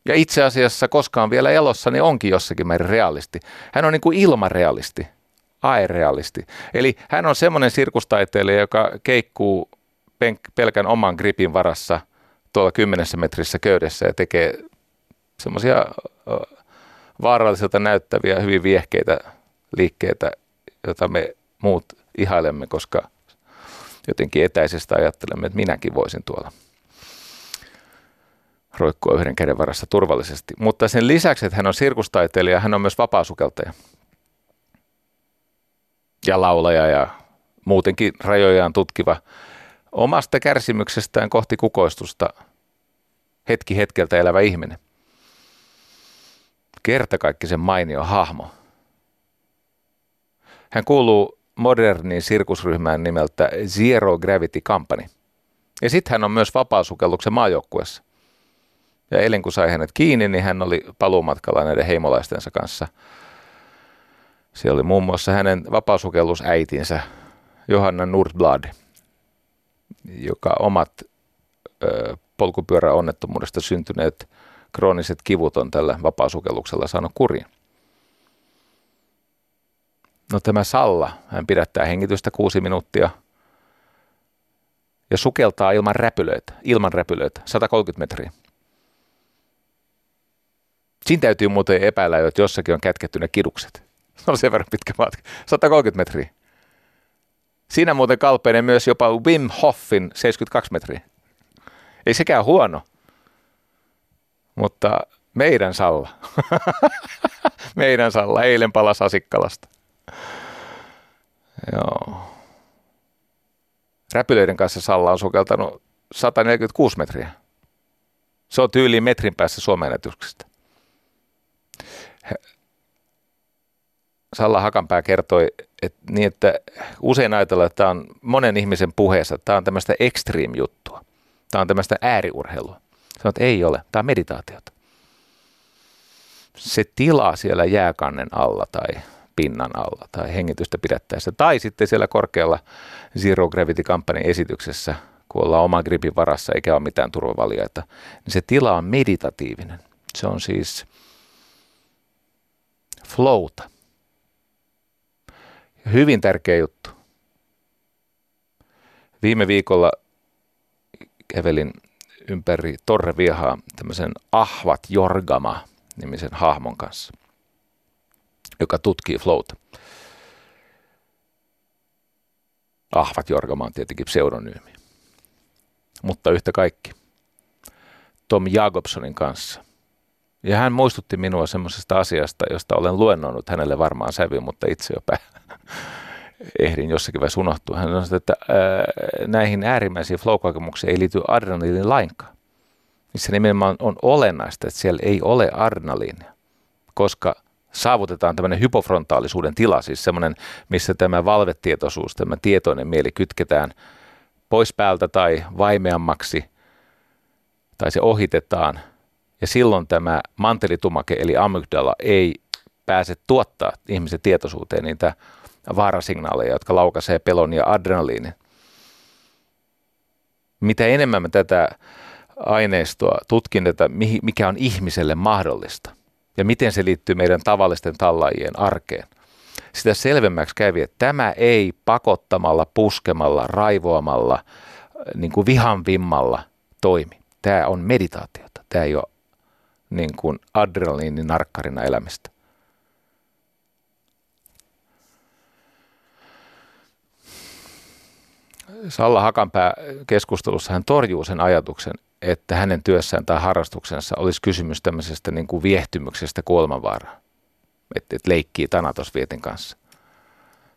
Ja itse asiassa koskaan vielä elossa, niin onkin jossakin määrin realisti. Hän on niin kuin ilmarealisti. Aerealisti. Eli hän on semmoinen sirkustaiteilija, joka keikkuu pelkän oman gripin varassa tuolla kymmenessä metrissä köydessä ja tekee semmoisia vaarallisilta näyttäviä, hyvin viehkeitä liikkeitä, joita me muut ihailemme, koska jotenkin etäisestä ajattelemme, että minäkin voisin tuolla roikkua yhden käden varassa turvallisesti. Mutta sen lisäksi, että hän on sirkustaiteilija, hän on myös vapaasukeltaja ja laulaja ja muutenkin rajojaan tutkiva omasta kärsimyksestään kohti kukoistusta hetki hetkeltä elävä ihminen. Kertakaikkisen mainio hahmo – hän kuuluu moderniin sirkusryhmään nimeltä Zero Gravity Company. Ja sitten hän on myös vapaasukelluksen maajoukkuessa. Ja eilen kun sai hänet kiinni, niin hän oli paluumatkalla näiden heimolaistensa kanssa. Se oli muun muassa hänen vapaasukellusäitinsä Johanna Nordblad, joka omat ö, polkupyöräonnettomuudesta syntyneet krooniset kivut on tällä vapaasukelluksella saanut kuriin. No tämä Salla, hän pidättää hengitystä kuusi minuuttia ja sukeltaa ilman räpylöitä, ilman räpylöitä, 130 metriä. Siinä täytyy muuten epäillä että jossakin on kätketty ne kidukset. Se on sen verran pitkä matka. 130 metriä. Siinä muuten kalpeenee myös jopa Wim Hoffin 72 metriä. Ei sekään huono, mutta meidän Salla, meidän Salla eilen palasi Asikkalasta. Joo. Räpylöiden kanssa Salla on sukeltanut 146 metriä. Se on tyyliin metrin päässä Suomen ennätyksestä. Salla Hakanpää kertoi, että, niin, että usein ajatellaan, että tämä on monen ihmisen puheessa, että tämä on tämmöistä extreme-juttua. Tämä on tämmöistä ääriurheilua. Sanoit, että ei ole, tämä on meditaatiota. Se tila siellä jääkannen alla tai pinnan alla tai hengitystä pidättäessä. Tai sitten siellä korkealla Zero Gravity Company esityksessä, kun ollaan oman gripin varassa eikä ole mitään turvavalioita, niin se tila on meditatiivinen. Se on siis flowta. Hyvin tärkeä juttu. Viime viikolla kävelin ympäri Torreviehaa tämmöisen Ahvat Jorgama nimisen hahmon kanssa joka tutkii flowta. Ahvat Jorgama on tietenkin pseudonyymi. Mutta yhtä kaikki. Tom Jacobsonin kanssa. Ja hän muistutti minua semmoisesta asiasta, josta olen luennoinut hänelle varmaan sävy, mutta itse jo ehdin jossakin vaiheessa unohtua. Hän sanoi, että ää, näihin äärimmäisiin flow ei liity adrenaliini lainkaan. Missä nimenomaan on olennaista, että siellä ei ole adrenaliinia, koska saavutetaan tämmöinen hypofrontaalisuuden tila, siis semmoinen, missä tämä valvetietoisuus, tämä tietoinen mieli kytketään pois päältä tai vaimeammaksi, tai se ohitetaan, ja silloin tämä mantelitumake eli amygdala ei pääse tuottaa ihmisen tietoisuuteen niitä vaarasignaaleja, jotka laukaisee pelon ja adrenaliinin. Mitä enemmän mä tätä aineistoa tutkin, että mikä on ihmiselle mahdollista ja miten se liittyy meidän tavallisten tallaajien arkeen, sitä selvemmäksi kävi, että tämä ei pakottamalla, puskemalla, raivoamalla, niin kuin vihan vimmalla toimi. Tämä on meditaatiota. Tämä ei ole niin kuin adrenaliininarkkarina elämistä. Salla Hakanpää keskustelussa hän torjuu sen ajatuksen, että hänen työssään tai harrastuksensa olisi kysymys tämmöisestä niin kuin viehtymyksestä kuolemanvaaraan. Että, että leikkii Tanatosvietin kanssa.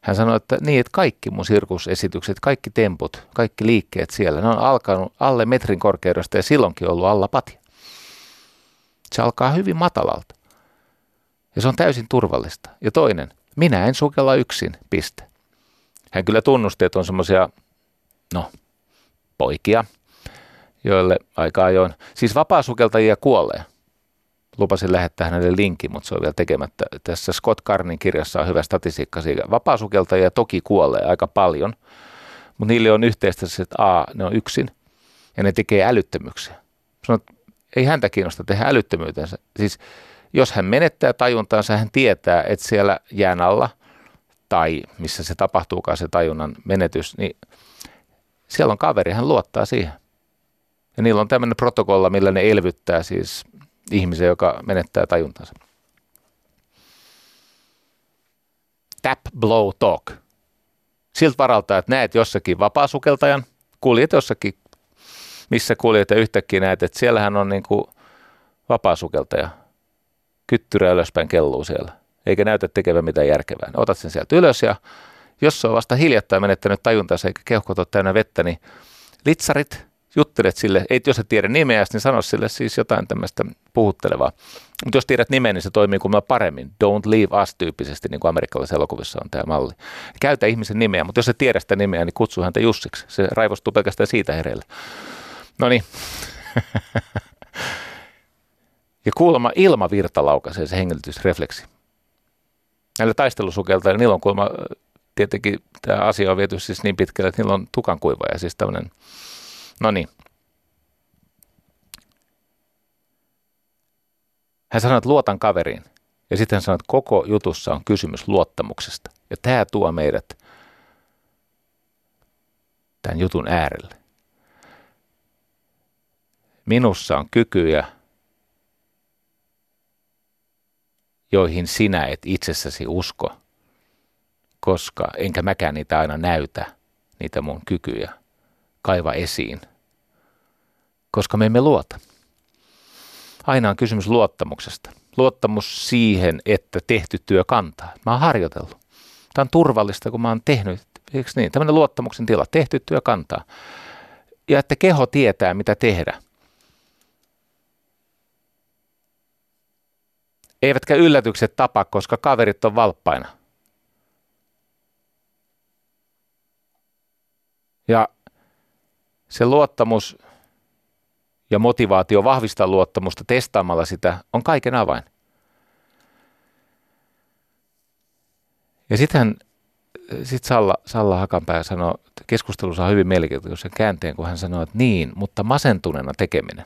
Hän sanoi, että niin, että kaikki mun sirkusesitykset, kaikki temput, kaikki liikkeet siellä, ne on alkanut alle metrin korkeudesta ja silloinkin ollut alla patja. Se alkaa hyvin matalalta. Ja se on täysin turvallista. Ja toinen, minä en sukella yksin, piste. Hän kyllä tunnusti, että on semmoisia no, poikia, joille aika ajoin, siis vapaasukeltajia kuolee. Lupasin lähettää hänelle linkin, mutta se on vielä tekemättä. Tässä Scott Carnin kirjassa on hyvä statistiikka siitä. Vapaasukeltajia toki kuolee aika paljon, mutta niille on yhteistä se, että A, ne on yksin ja ne tekee älyttömyyksiä. Sanot, ei häntä kiinnosta tehdä älyttömyytensä. Siis jos hän menettää tajuntaansa, hän tietää, että siellä jään alla tai missä se tapahtuukaan se tajunnan menetys, niin siellä on kaveri, hän luottaa siihen. Ja niillä on tämmöinen protokolla, millä ne elvyttää siis ihmisen, joka menettää tajuntansa. Tap, blow, talk. Siltä varalta, että näet jossakin vapaasukeltajan, kuljet jossakin, missä kuljet ja yhtäkkiä näet, että siellähän on niin kuin vapaasukeltaja. Kyttyrä ylöspäin kelluu siellä, eikä näytä tekevän mitään järkevää. Otat sen sieltä ylös ja jos se on vasta hiljattain menettänyt tajuntansa eikä keuhkot ole täynnä vettä, niin litsarit, juttelet sille, ei jos et tiedä nimeä, niin sano sille siis jotain tämmöistä puhuttelevaa. Mutta jos tiedät nimen, niin se toimii kuin paremmin. Don't leave us tyyppisesti, niin kuin amerikkalaisessa elokuvissa on tämä malli. Käytä ihmisen nimeä, mutta jos et tiedä sitä nimeä, niin kutsu häntä Jussiksi. Se raivostuu pelkästään siitä hereille. No niin. ja kuulemma ilmavirta laukaisee se hengitysrefleksi. Näillä taistelusukelta, niillä on kuulemma tietenkin tämä asia on viety siis niin pitkälle, että niillä on tukankuiva ja siis tämmöinen, no niin. Hän sanoi, että luotan kaveriin. Ja sitten hän sanoi, että koko jutussa on kysymys luottamuksesta. Ja tämä tuo meidät tämän jutun äärelle. Minussa on kykyjä, joihin sinä et itsessäsi usko – koska enkä mäkään niitä aina näytä, niitä mun kykyjä, kaiva esiin, koska me emme luota. Aina on kysymys luottamuksesta. Luottamus siihen, että tehty työ kantaa. Mä oon harjoitellut. Tämä on turvallista, kun mä oon tehnyt, eikö niin? Tämmöinen luottamuksen tila, tehty työ kantaa. Ja että keho tietää, mitä tehdä. Eivätkä yllätykset tapa, koska kaverit on valppaina. Ja se luottamus ja motivaatio vahvistaa luottamusta testaamalla sitä on kaiken avain. Ja sitten sit Salla, Salla Hakanpää sanoi, että keskustelussa on hyvin mielenkiintoisen käänteen, kun hän sanoi, että niin, mutta masentuneena tekeminen.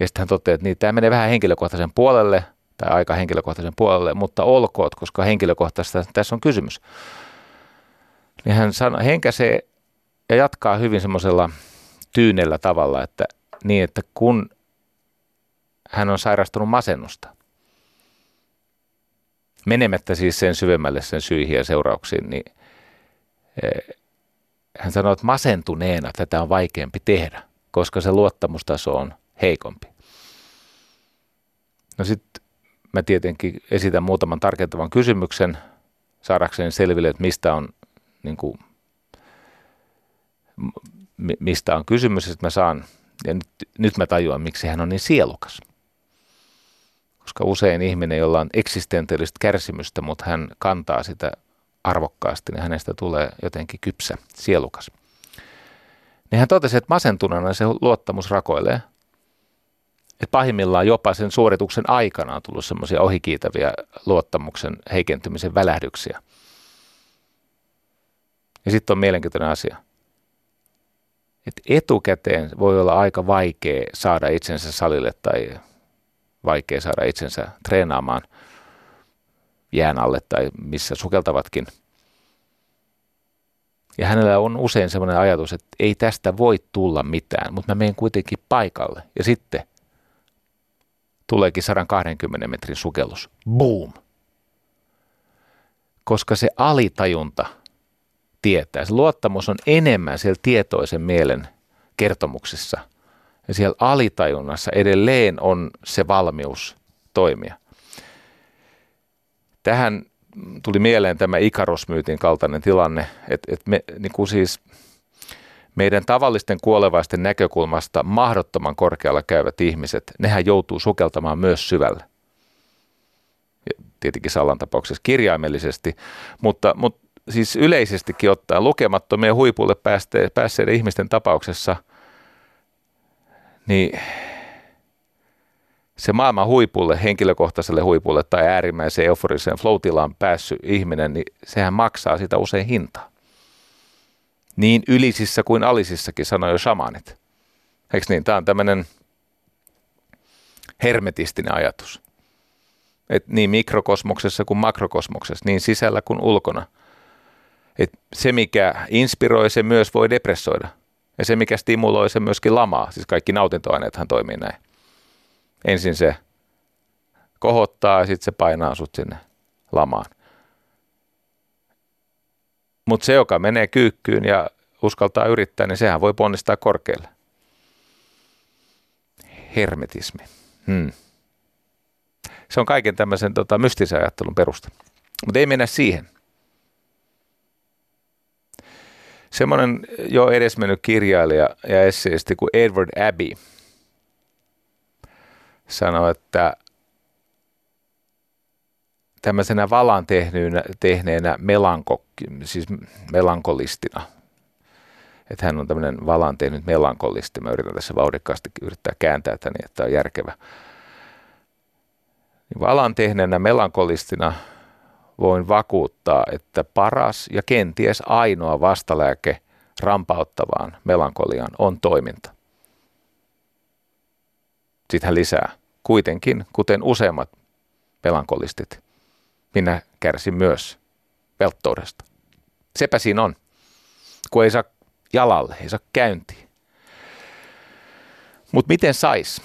Ja sitten hän toteaa, että niin, tämä menee vähän henkilökohtaisen puolelle, tai aika henkilökohtaisen puolelle, mutta olkoot, koska henkilökohtaisesta tässä on kysymys niin hän sano, henkäsee ja jatkaa hyvin semmoisella tyynellä tavalla, että niin, että kun hän on sairastunut masennusta, menemättä siis sen syvemmälle sen syihin ja seurauksiin, niin eh, hän sanoi, että masentuneena tätä on vaikeampi tehdä, koska se luottamustaso on heikompi. No sitten mä tietenkin esitän muutaman tarkentavan kysymyksen saadakseen selville, että mistä on, niin kuin, mistä on kysymys, että mä saan, ja nyt, nyt mä tajuan, miksi hän on niin sielukas. Koska usein ihminen, jolla on eksistentiaalista kärsimystä, mutta hän kantaa sitä arvokkaasti, niin hänestä tulee jotenkin kypsä, sielukas. Niin hän totesi, että masentuneena se luottamus rakoilee. Että pahimmillaan jopa sen suorituksen aikana on tullut semmoisia ohikiitäviä luottamuksen heikentymisen välähdyksiä. Ja sitten on mielenkiintoinen asia. Että etukäteen voi olla aika vaikea saada itsensä salille tai vaikea saada itsensä treenaamaan jään alle tai missä sukeltavatkin. Ja hänellä on usein sellainen ajatus, että ei tästä voi tulla mitään, mutta mä menen kuitenkin paikalle. Ja sitten tuleekin 120 metrin sukellus. Boom! Koska se alitajunta tietää. Se luottamus on enemmän siellä tietoisen mielen kertomuksessa. Ja siellä alitajunnassa edelleen on se valmius toimia. Tähän tuli mieleen tämä ikarosmyytin kaltainen tilanne, että, että me niin kuin siis meidän tavallisten kuolevaisten näkökulmasta mahdottoman korkealla käyvät ihmiset, nehän joutuu sukeltamaan myös syvälle. Ja tietenkin Sallan tapauksessa kirjaimellisesti, mutta, mutta siis yleisestikin ottaen lukemattomien huipulle päässeiden ihmisten tapauksessa, niin – se maailman huipulle, henkilökohtaiselle huipulle tai äärimmäiseen euforiseen flow-tilaan päässyt ihminen, niin sehän maksaa sitä usein hintaa. Niin ylisissä kuin alisissakin, sanoi jo shamanit. Eikö niin? Tämä on tämmöinen hermetistinen ajatus. Et niin mikrokosmoksessa kuin makrokosmoksessa, niin sisällä kuin ulkona. Et se, mikä inspiroi, se myös voi depressoida. Ja se, mikä stimuloi, se myöskin lamaa. Siis kaikki nautintoaineethan toimii näin. Ensin se kohottaa ja sitten se painaa sut sinne lamaan. Mutta se, joka menee kyykkyyn ja uskaltaa yrittää, niin sehän voi ponnistaa korkealle. Hermetismi. Hmm. Se on kaiken tämmöisen tota, mystisen ajattelun perusta. Mutta ei mennä siihen. Semmoinen jo edesmennyt kirjailija ja esseisti kuin Edward Abbey sanoi, että tämmöisenä valan tehneenä, tehneenä melanko, siis melankolistina, että hän on tämmöinen valan tehnyt melankolisti. Mä yritän tässä vauhdikkaasti yrittää kääntää tätä niin, että on järkevä. Niin valan tehneenä melankolistina voin vakuuttaa, että paras ja kenties ainoa vastalääke rampauttavaan melankoliaan on toiminta. Sitten hän lisää. Kuitenkin, kuten useimmat melankolistit, minä kärsin myös velttoudesta. Sepä siinä on, kun ei saa jalalle, ei saa käyntiin. Mutta miten sais?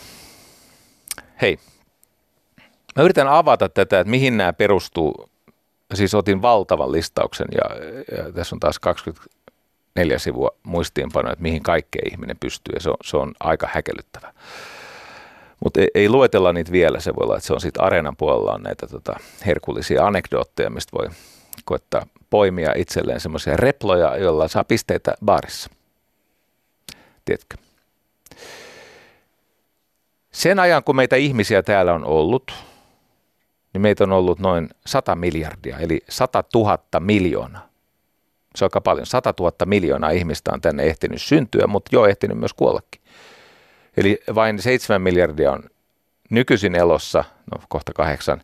Hei, mä yritän avata tätä, että mihin nämä perustuu. Siis otin valtavan listauksen ja, ja tässä on taas 24 sivua muistiinpanoja, että mihin kaikkeen ihminen pystyy ja se on, se on aika häkellyttävä. Mutta ei, ei luetella niitä vielä, se voi olla, että se on sitten areenan puolella on näitä tota, herkullisia anekdootteja, mistä voi koettaa poimia itselleen semmoisia reploja, joilla saa pisteitä baarissa. Tiedätkö? Sen ajan, kun meitä ihmisiä täällä on ollut, niin meitä on ollut noin 100 miljardia, eli 100 000 miljoonaa. Se on aika paljon. 100 000 miljoonaa ihmistä on tänne ehtinyt syntyä, mutta jo ehtinyt myös kuollakin. Eli vain 7 miljardia on nykyisin elossa, no kohta kahdeksan,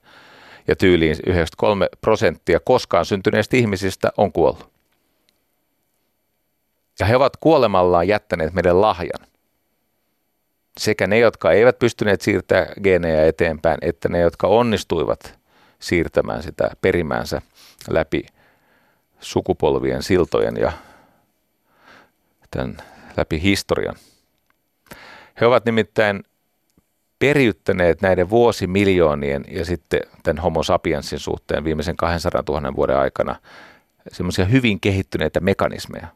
ja tyyliin 93 prosenttia koskaan syntyneistä ihmisistä on kuollut. Ja he ovat kuolemallaan jättäneet meidän lahjan. Sekä ne, jotka eivät pystyneet siirtämään geenejä eteenpäin, että ne, jotka onnistuivat siirtämään sitä perimäänsä läpi sukupolvien siltojen ja tämän läpi historian. He ovat nimittäin periyttäneet näiden vuosimiljoonien ja sitten tämän homo sapiensin suhteen viimeisen 200 000 vuoden aikana semmoisia hyvin kehittyneitä mekanismeja,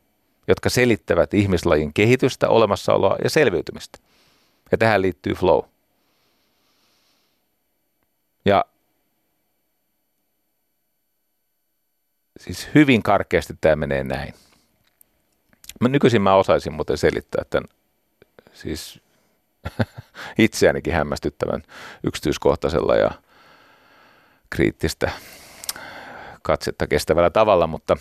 jotka selittävät ihmislajin kehitystä, olemassaoloa ja selviytymistä. Ja tähän liittyy flow. Ja siis hyvin karkeasti tämä menee näin. Mä nykyisin mä osaisin muuten selittää tämän siis itseänikin hämmästyttävän yksityiskohtaisella ja kriittistä katsetta kestävällä tavalla, mutta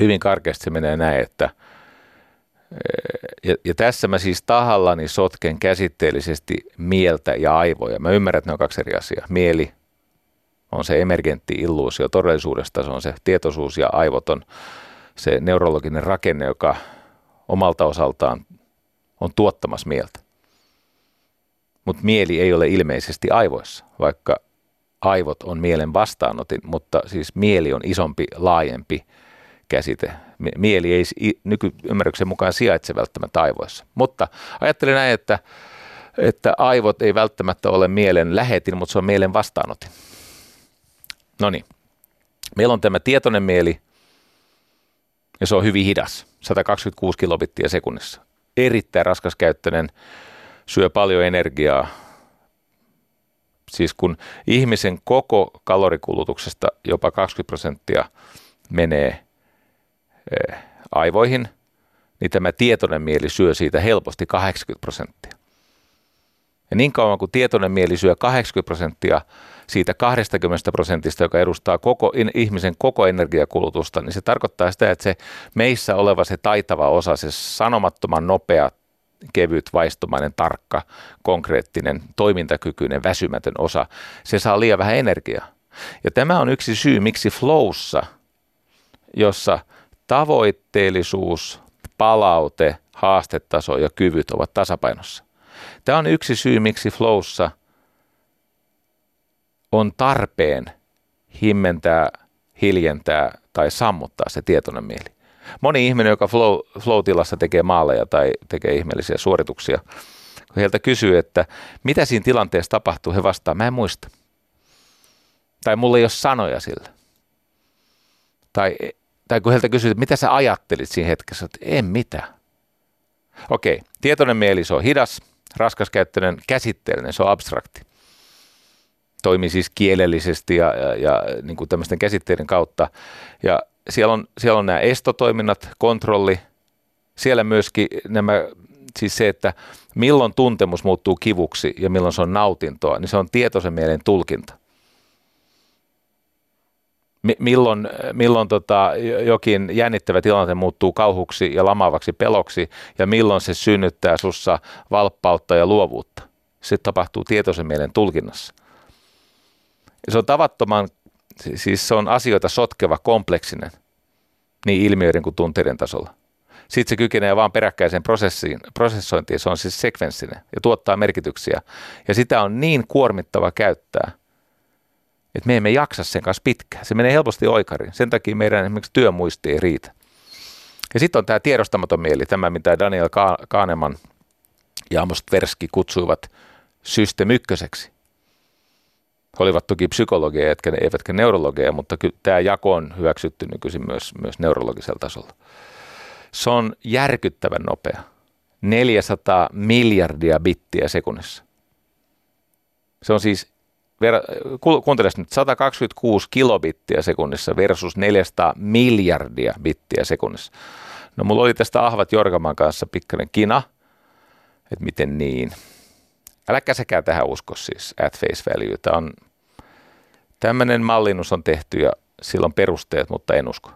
hyvin karkeasti se menee näin, että ja, ja tässä mä siis tahallani sotken käsitteellisesti mieltä ja aivoja. Mä ymmärrän, että ne on kaksi eri asiaa. Mieli on se emergentti illuusio todellisuudesta, se on se tietoisuus ja aivot on se neurologinen rakenne, joka omalta osaltaan on tuottamassa mieltä. Mutta mieli ei ole ilmeisesti aivoissa, vaikka aivot on mielen vastaanotin, mutta siis mieli on isompi, laajempi käsite. Mieli ei nykyymmärryksen mukaan sijaitse välttämättä aivoissa. Mutta ajattelin näin, että, että aivot ei välttämättä ole mielen lähetin, mutta se on mielen vastaanotin. No niin. Meillä on tämä tietoinen mieli, ja se on hyvin hidas, 126 kilobittiä sekunnissa. Erittäin raskaskäyttöinen, syö paljon energiaa. Siis kun ihmisen koko kalorikulutuksesta jopa 20 prosenttia menee aivoihin, niin tämä tietoinen mieli syö siitä helposti 80 prosenttia. Ja niin kauan kuin tietoinen mieli syö 80 prosenttia siitä 20 prosentista, joka edustaa koko ihmisen koko energiakulutusta, niin se tarkoittaa sitä, että se meissä oleva se taitava osa, se sanomattoman nopea, kevyt, vaistomainen, tarkka, konkreettinen, toimintakykyinen, väsymätön osa, se saa liian vähän energiaa. Ja tämä on yksi syy, miksi flowssa, jossa tavoitteellisuus, palaute, haastetaso ja kyvyt ovat tasapainossa. Tämä on yksi syy, miksi flowssa on tarpeen himmentää, hiljentää tai sammuttaa se tietoinen mieli. Moni ihminen, joka flow, flow-tilassa tekee maaleja tai tekee ihmeellisiä suorituksia, kun heiltä kysyy, että mitä siinä tilanteessa tapahtuu, he vastaa, mä en muista. Tai mulla ei ole sanoja sillä. Tai, tai kun heiltä kysyy, että mitä sä ajattelit siinä hetkessä, että en mitään. Okei, tietoinen mieli, se on hidas, raskaskäyttöinen, käsitteellinen, se on abstrakti. Toimii siis kielellisesti ja, ja, ja niin kuin tämmöisten käsitteiden kautta. Ja siellä on, siellä on nämä estotoiminnat, kontrolli, siellä myöskin nämä, siis se, että milloin tuntemus muuttuu kivuksi ja milloin se on nautintoa, niin se on tietoisen mielen tulkinta milloin, milloin tota, jokin jännittävä tilanne muuttuu kauhuksi ja lamaavaksi peloksi ja milloin se synnyttää sussa valppautta ja luovuutta. Se tapahtuu tietoisen mielen tulkinnassa. Se on tavattoman, siis se on asioita sotkeva, kompleksinen, niin ilmiöiden kuin tunteiden tasolla. Sitten se kykenee vaan peräkkäiseen prosessiin, prosessointiin, se on siis sekvenssinen ja tuottaa merkityksiä. Ja sitä on niin kuormittava käyttää – että me emme jaksa sen kanssa pitkään. Se menee helposti oikariin. Sen takia meidän esimerkiksi työmuisti ei riitä. Ja sitten on tämä tiedostamaton mieli, tämä mitä Daniel Kahneman ja Amos Tversky kutsuivat system ykköseksi. He olivat toki psykologeja, etkä, eivätkä neurologeja, mutta kyllä tämä jako on hyväksytty nykyisin myös, myös neurologisella tasolla. Se on järkyttävän nopea. 400 miljardia bittiä sekunnissa. Se on siis ver, kuunteles nyt, 126 kilobittiä sekunnissa versus 400 miljardia bittiä sekunnissa. No mulla oli tästä Ahvat Jorgaman kanssa pikkainen kina, että miten niin. Äläkä sekään tähän usko siis at face value. Tämä on, tämmöinen mallinnus on tehty ja sillä on perusteet, mutta en usko.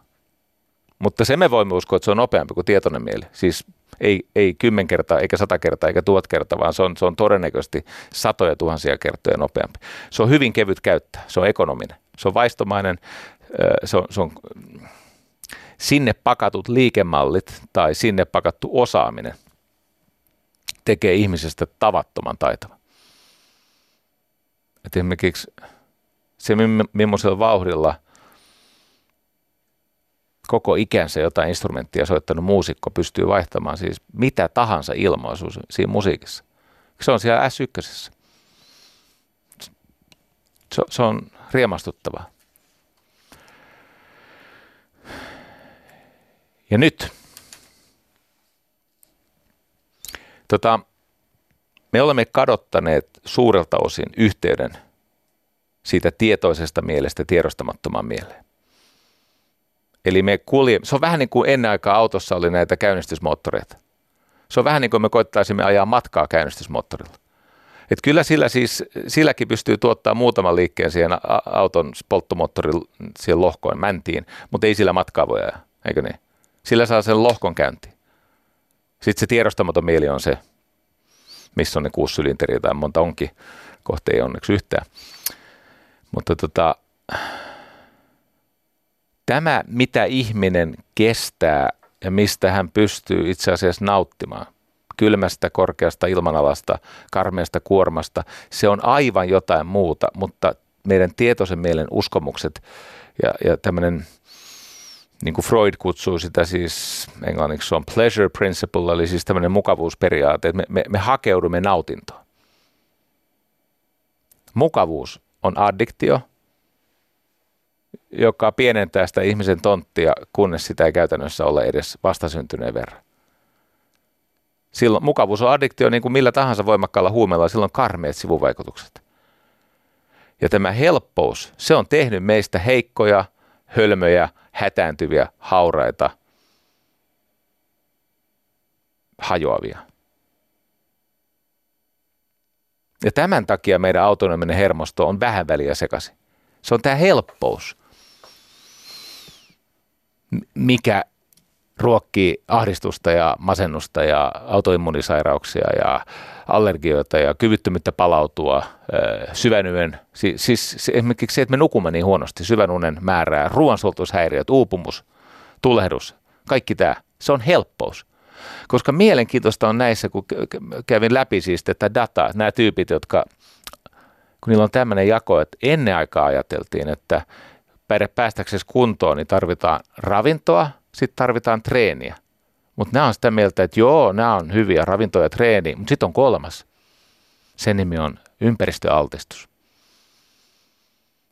Mutta se me voimme uskoa, että se on nopeampi kuin tietoinen mieli. Siis ei, ei kymmen kertaa, eikä sata kertaa, eikä tuhat kertaa, vaan se on, se on todennäköisesti satoja tuhansia kertoja nopeampi. Se on hyvin kevyt käyttää, se on ekonominen, se on vaistomainen, se on, se on sinne pakatut liikemallit tai sinne pakattu osaaminen tekee ihmisestä tavattoman taitava. Et esimerkiksi se, millaisella vauhdilla – koko ikänsä jotain instrumenttia soittanut muusikko pystyy vaihtamaan siis mitä tahansa ilmaisua siinä musiikissa. Se on siellä S1. Se, se on riemastuttavaa. Ja nyt. Tota, me olemme kadottaneet suurelta osin yhteyden siitä tietoisesta mielestä tiedostamattomaan mieleen. Eli me kulje, se on vähän niin kuin ennen aikaa autossa oli näitä käynnistysmoottoreita. Se on vähän niin kuin me koittaisimme ajaa matkaa käynnistysmoottorilla. Et kyllä sillä siis, silläkin pystyy tuottaa muutaman liikkeen siihen auton polttomoottorin siihen lohkoon mäntiin, mutta ei sillä matkaa voi ajaa, eikö niin? Sillä saa sen lohkon käyntiin. Sitten se tiedostamaton mieli on se, missä on ne kuusi sylinteriä tai monta onkin, kohta ei onneksi yhtään. Mutta tota, tämä, mitä ihminen kestää ja mistä hän pystyy itse asiassa nauttimaan, kylmästä, korkeasta ilmanalasta, karmeasta kuormasta, se on aivan jotain muuta, mutta meidän tietoisen mielen uskomukset ja, ja tämmöinen, niin kuin Freud kutsuu sitä siis, englanniksi on pleasure principle, eli siis tämmöinen mukavuusperiaate, että me, me, me hakeudumme nautintoon. Mukavuus on addiktio, joka pienentää sitä ihmisen tonttia, kunnes sitä ei käytännössä ole edes vastasyntyneen verran. Silloin mukavuus on addiktio niin kuin millä tahansa voimakkaalla huumeella, silloin karmeet sivuvaikutukset. Ja tämä helppous, se on tehnyt meistä heikkoja, hölmöjä, hätääntyviä, hauraita, hajoavia. Ja tämän takia meidän autonominen hermosto on vähän väliä sekaisin. Se on tämä helppous, mikä ruokkii ahdistusta ja masennusta ja autoimmunisairauksia ja allergioita ja kyvyttömyyttä palautua, syvänyen, siis, siis esimerkiksi se, että me nukumme niin huonosti, syvänunen määrää, ruoansuoltushäiriöt, uupumus, tulehdus, kaikki tämä, se on helppous. Koska mielenkiintoista on näissä, kun kävin läpi siis tätä dataa, nämä tyypit, jotka, kun niillä on tämmöinen jako, että ennen aikaa ajateltiin, että päästäksesi kuntoon, niin tarvitaan ravintoa, sitten tarvitaan treeniä. Mutta nämä on sitä mieltä, että joo, nämä on hyviä ravintoja ja treeni, mutta sitten on kolmas. Sen nimi on ympäristöaltistus.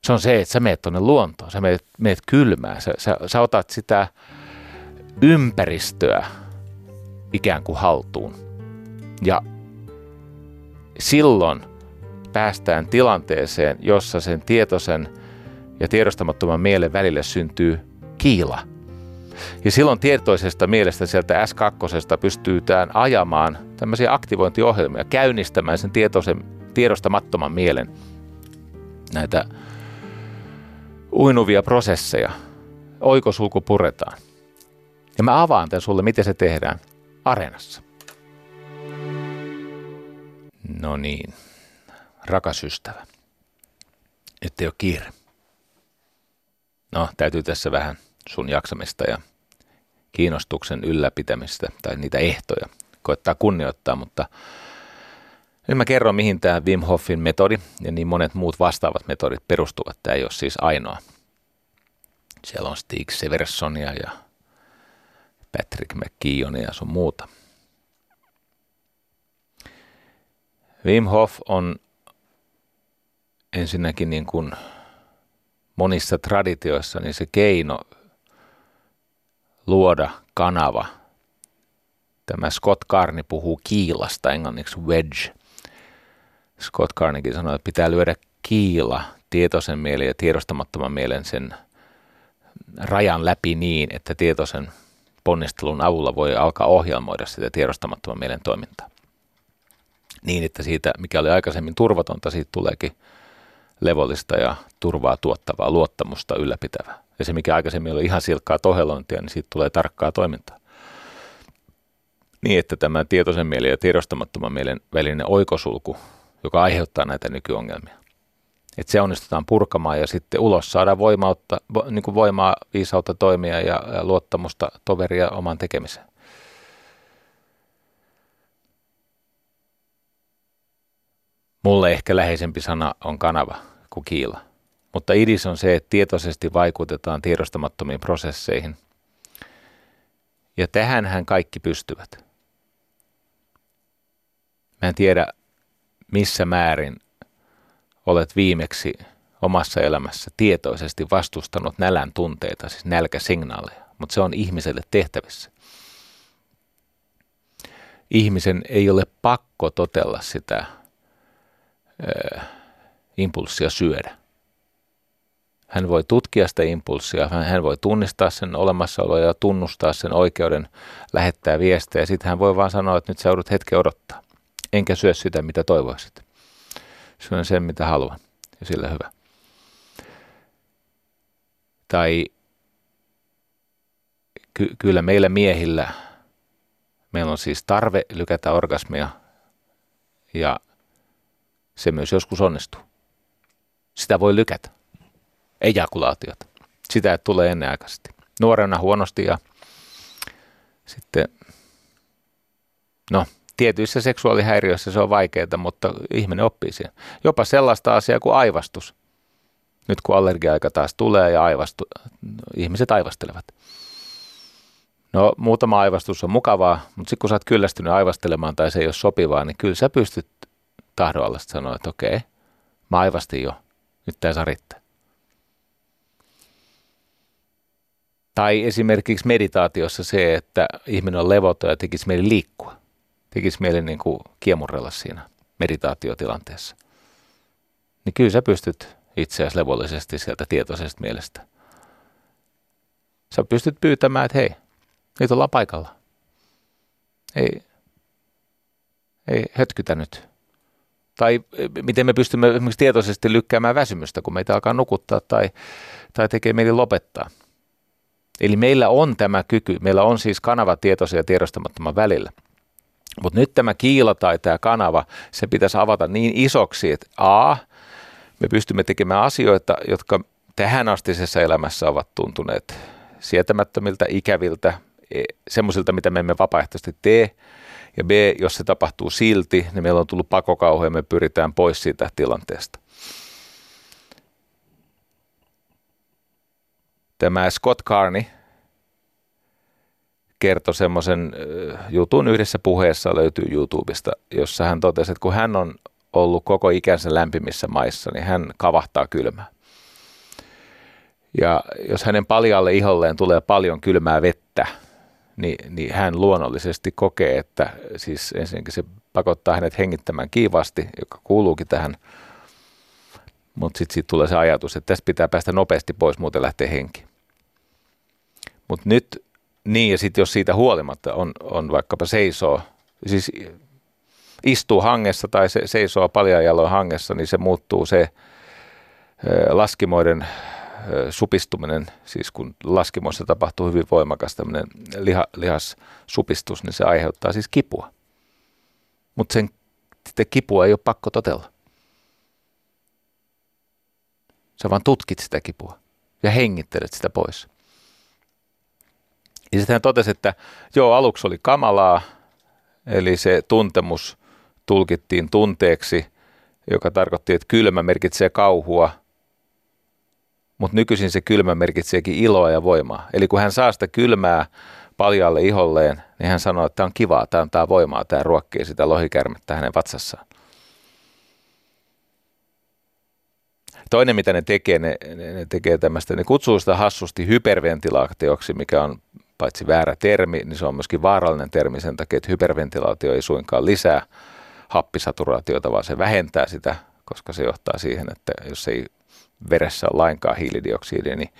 Se on se, että sä meet tuonne luontoon, sä meet, meet kylmään, sä, sä, sä otat sitä ympäristöä ikään kuin haltuun. Ja silloin päästään tilanteeseen, jossa sen tietoisen ja tiedostamattoman mielen välille syntyy kiila – ja silloin tietoisesta mielestä sieltä S2 pystytään ajamaan tämmöisiä aktivointiohjelmia, käynnistämään sen tietoisen, tiedostamattoman mielen näitä uinuvia prosesseja. Oikosulku puretaan. Ja mä avaan tämän sulle, miten se tehdään areenassa. No niin, rakas ystävä. Nyt ei ole kiire. No, täytyy tässä vähän sun jaksamista ja kiinnostuksen ylläpitämistä tai niitä ehtoja koettaa kunnioittaa, mutta nyt mä kerron, mihin tämä Wim Hofin metodi ja niin monet muut vastaavat metodit perustuvat. Tämä ei ole siis ainoa. Siellä on Stig Seversonia ja Patrick McKeonia ja sun muuta. Wim Hof on ensinnäkin niin kuin monissa traditioissa niin se keino luoda kanava. Tämä Scott Carney puhuu kiilasta, englanniksi wedge. Scott Carneykin sanoi, että pitää lyödä kiila tietoisen mielen ja tiedostamattoman mielen sen rajan läpi niin, että tietoisen ponnistelun avulla voi alkaa ohjelmoida sitä tiedostamattoman mielen toimintaa. Niin, että siitä, mikä oli aikaisemmin turvatonta, siitä tuleekin levollista ja turvaa tuottavaa, luottamusta ylläpitävää. Ja se, mikä aikaisemmin oli ihan silkkaa tohelointia, niin siitä tulee tarkkaa toimintaa. Niin, että tämä tietoisen mielen ja tiedostamattoman mielen välinen oikosulku, joka aiheuttaa näitä nykyongelmia. Että se onnistutaan purkamaan ja sitten ulos saadaan voimautta, niin kuin voimaa, viisautta toimia ja, luottamusta toveria oman tekemiseen. Mulle ehkä läheisempi sana on kanava kuin kiila. Mutta idis on se, että tietoisesti vaikutetaan tiedostamattomiin prosesseihin. Ja tähänhän kaikki pystyvät. Mä en tiedä, missä määrin olet viimeksi omassa elämässä tietoisesti vastustanut nälän tunteita, siis nälkäsignaaleja, mutta se on ihmiselle tehtävissä. Ihmisen ei ole pakko totella sitä impulssia syödä Hän voi tutkia sitä impulssia, hän voi tunnistaa sen olemassaoloa ja tunnustaa sen oikeuden lähettää viestejä. Sitten hän voi vaan sanoa, että nyt sä joudut hetken odottaa. Enkä syö sitä, mitä toivoisit. Syön sen, mitä haluan. Ja sillä hyvä. Tai ky- kyllä meillä miehillä, meillä on siis tarve lykätä orgasmia ja se myös joskus onnistuu. Sitä voi lykätä. Ejakulaatiota. Sitä että tulee ennenaikaisesti. Nuorena huonosti ja sitten, no tietyissä seksuaalihäiriöissä se on vaikeaa, mutta ihminen oppii siihen. Jopa sellaista asiaa kuin aivastus. Nyt kun allergia-aika taas tulee ja aivastu, ihmiset aivastelevat. No muutama aivastus on mukavaa, mutta sitten kun sä oot kyllästynyt aivastelemaan tai se ei ole sopivaa, niin kyllä sä pystyt tahdolla sanoa, että okei, mä aivastin jo, nyt tämä saa riittää. Tai esimerkiksi meditaatiossa se, että ihminen on levoton ja tekisi mieli liikkua. Tekisi mieli niin kuin kiemurrella siinä meditaatiotilanteessa. Niin kyllä sä pystyt itse asiassa levollisesti sieltä tietoisesta mielestä. Sä pystyt pyytämään, että hei, nyt ollaan paikalla. Ei, ei hötkytä nyt. Tai miten me pystymme esimerkiksi tietoisesti lykkäämään väsymystä, kun meitä alkaa nukuttaa tai, tai tekee mieli lopettaa. Eli meillä on tämä kyky, meillä on siis kanava tietoisen ja tiedostamattoman välillä. Mutta nyt tämä kiila tai tämä kanava, se pitäisi avata niin isoksi, että A, me pystymme tekemään asioita, jotka tähän astisessa elämässä ovat tuntuneet sietämättömiltä, ikäviltä, e, semmoisilta, mitä me emme vapaaehtoisesti tee. Ja B, jos se tapahtuu silti, niin meillä on tullut pakokauhu ja me pyritään pois siitä tilanteesta. Tämä Scott Carney kertoi semmoisen jutun yhdessä puheessa, löytyy YouTubesta, jossa hän totesi, että kun hän on ollut koko ikänsä lämpimissä maissa, niin hän kavahtaa kylmää. Ja jos hänen paljalle iholleen tulee paljon kylmää vettä, niin, niin hän luonnollisesti kokee, että siis ensinnäkin se pakottaa hänet hengittämään kiivasti, joka kuuluukin tähän, mutta sitten siitä tulee se ajatus, että tästä pitää päästä nopeasti pois, muuten lähtee henki. Mutta nyt niin, ja sitten jos siitä huolimatta on, on vaikkapa seisoo, siis istuu hangessa tai se seisoo paljon jaloin hangessa, niin se muuttuu se laskimoiden supistuminen, siis kun laskimoissa tapahtuu hyvin voimakas tämmöinen liha, lihassupistus, niin se aiheuttaa siis kipua. Mutta sen kipua ei ole pakko totella. Sä vaan tutkit sitä kipua ja hengittelet sitä pois. Ja sitten hän totesi, että joo, aluksi oli kamalaa, eli se tuntemus tulkittiin tunteeksi, joka tarkoitti, että kylmä merkitsee kauhua, mutta nykyisin se kylmä merkitseekin iloa ja voimaa. Eli kun hän saa sitä kylmää paljalle iholleen, niin hän sanoo, että tämä on kivaa, tämä antaa voimaa, tämä ruokkii sitä lohikärmettä hänen vatsassaan. Toinen, mitä ne tekee, ne, ne, ne tekee tämmöistä, ne kutsuu sitä hassusti hyperventilaatioksi, mikä on paitsi väärä termi, niin se on myöskin vaarallinen termi sen takia, että hyperventilaatio ei suinkaan lisää happisaturaatiota, vaan se vähentää sitä, koska se johtaa siihen, että jos ei veressä ole lainkaan hiilidioksidia, niin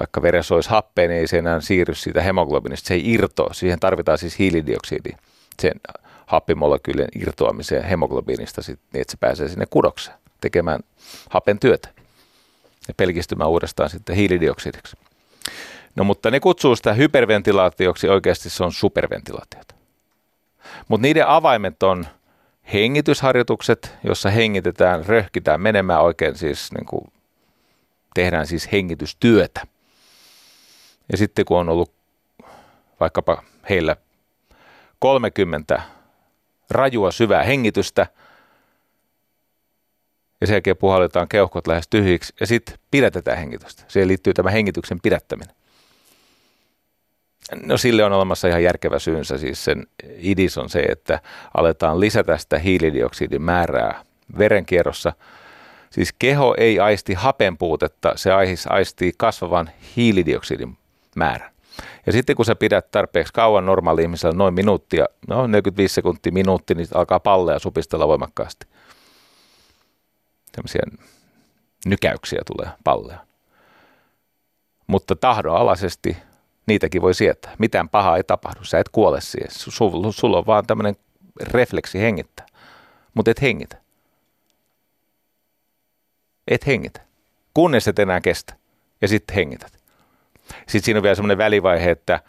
vaikka veressä olisi happea, niin ei se enää siirry siitä hemoglobinista, se ei irtoa. Siihen tarvitaan siis hiilidioksidi sen happimolekyylien irtoamiseen hemoglobiinista, niin että se pääsee sinne kudokseen tekemään hapen työtä ja pelkistymään uudestaan sitten hiilidioksidiksi. No mutta ne kutsuu sitä hyperventilaatioksi, oikeasti se on superventilaatiota. Mutta niiden avaimet on hengitysharjoitukset, jossa hengitetään, röhkitään menemään oikein siis niin kuin tehdään siis hengitystyötä. Ja sitten kun on ollut vaikkapa heillä 30 rajua syvää hengitystä, ja sen jälkeen puhalletaan keuhkot lähes tyhjiksi, ja sitten pidätetään hengitystä. Siihen liittyy tämä hengityksen pidättäminen. No sille on olemassa ihan järkevä syynsä, siis sen idis on se, että aletaan lisätä sitä hiilidioksidin määrää verenkierrossa. Siis keho ei aisti hapen puutetta, se aistii kasvavan hiilidioksidin määrän. Ja sitten kun sä pidät tarpeeksi kauan normaali ihmisellä noin minuuttia, no 45 sekuntia minuutti, niin alkaa palleja supistella voimakkaasti. Tämmöisiä nykäyksiä tulee palleja. Mutta tahdonalaisesti niitäkin voi sietää. Mitään pahaa ei tapahdu, sä et kuole siihen. Sulla on vaan tämmöinen refleksi hengittää, mutta et hengitä. Et hengitä, kunnes et enää kestä ja sitten hengität. Sitten siinä on vielä semmoinen välivaihe, että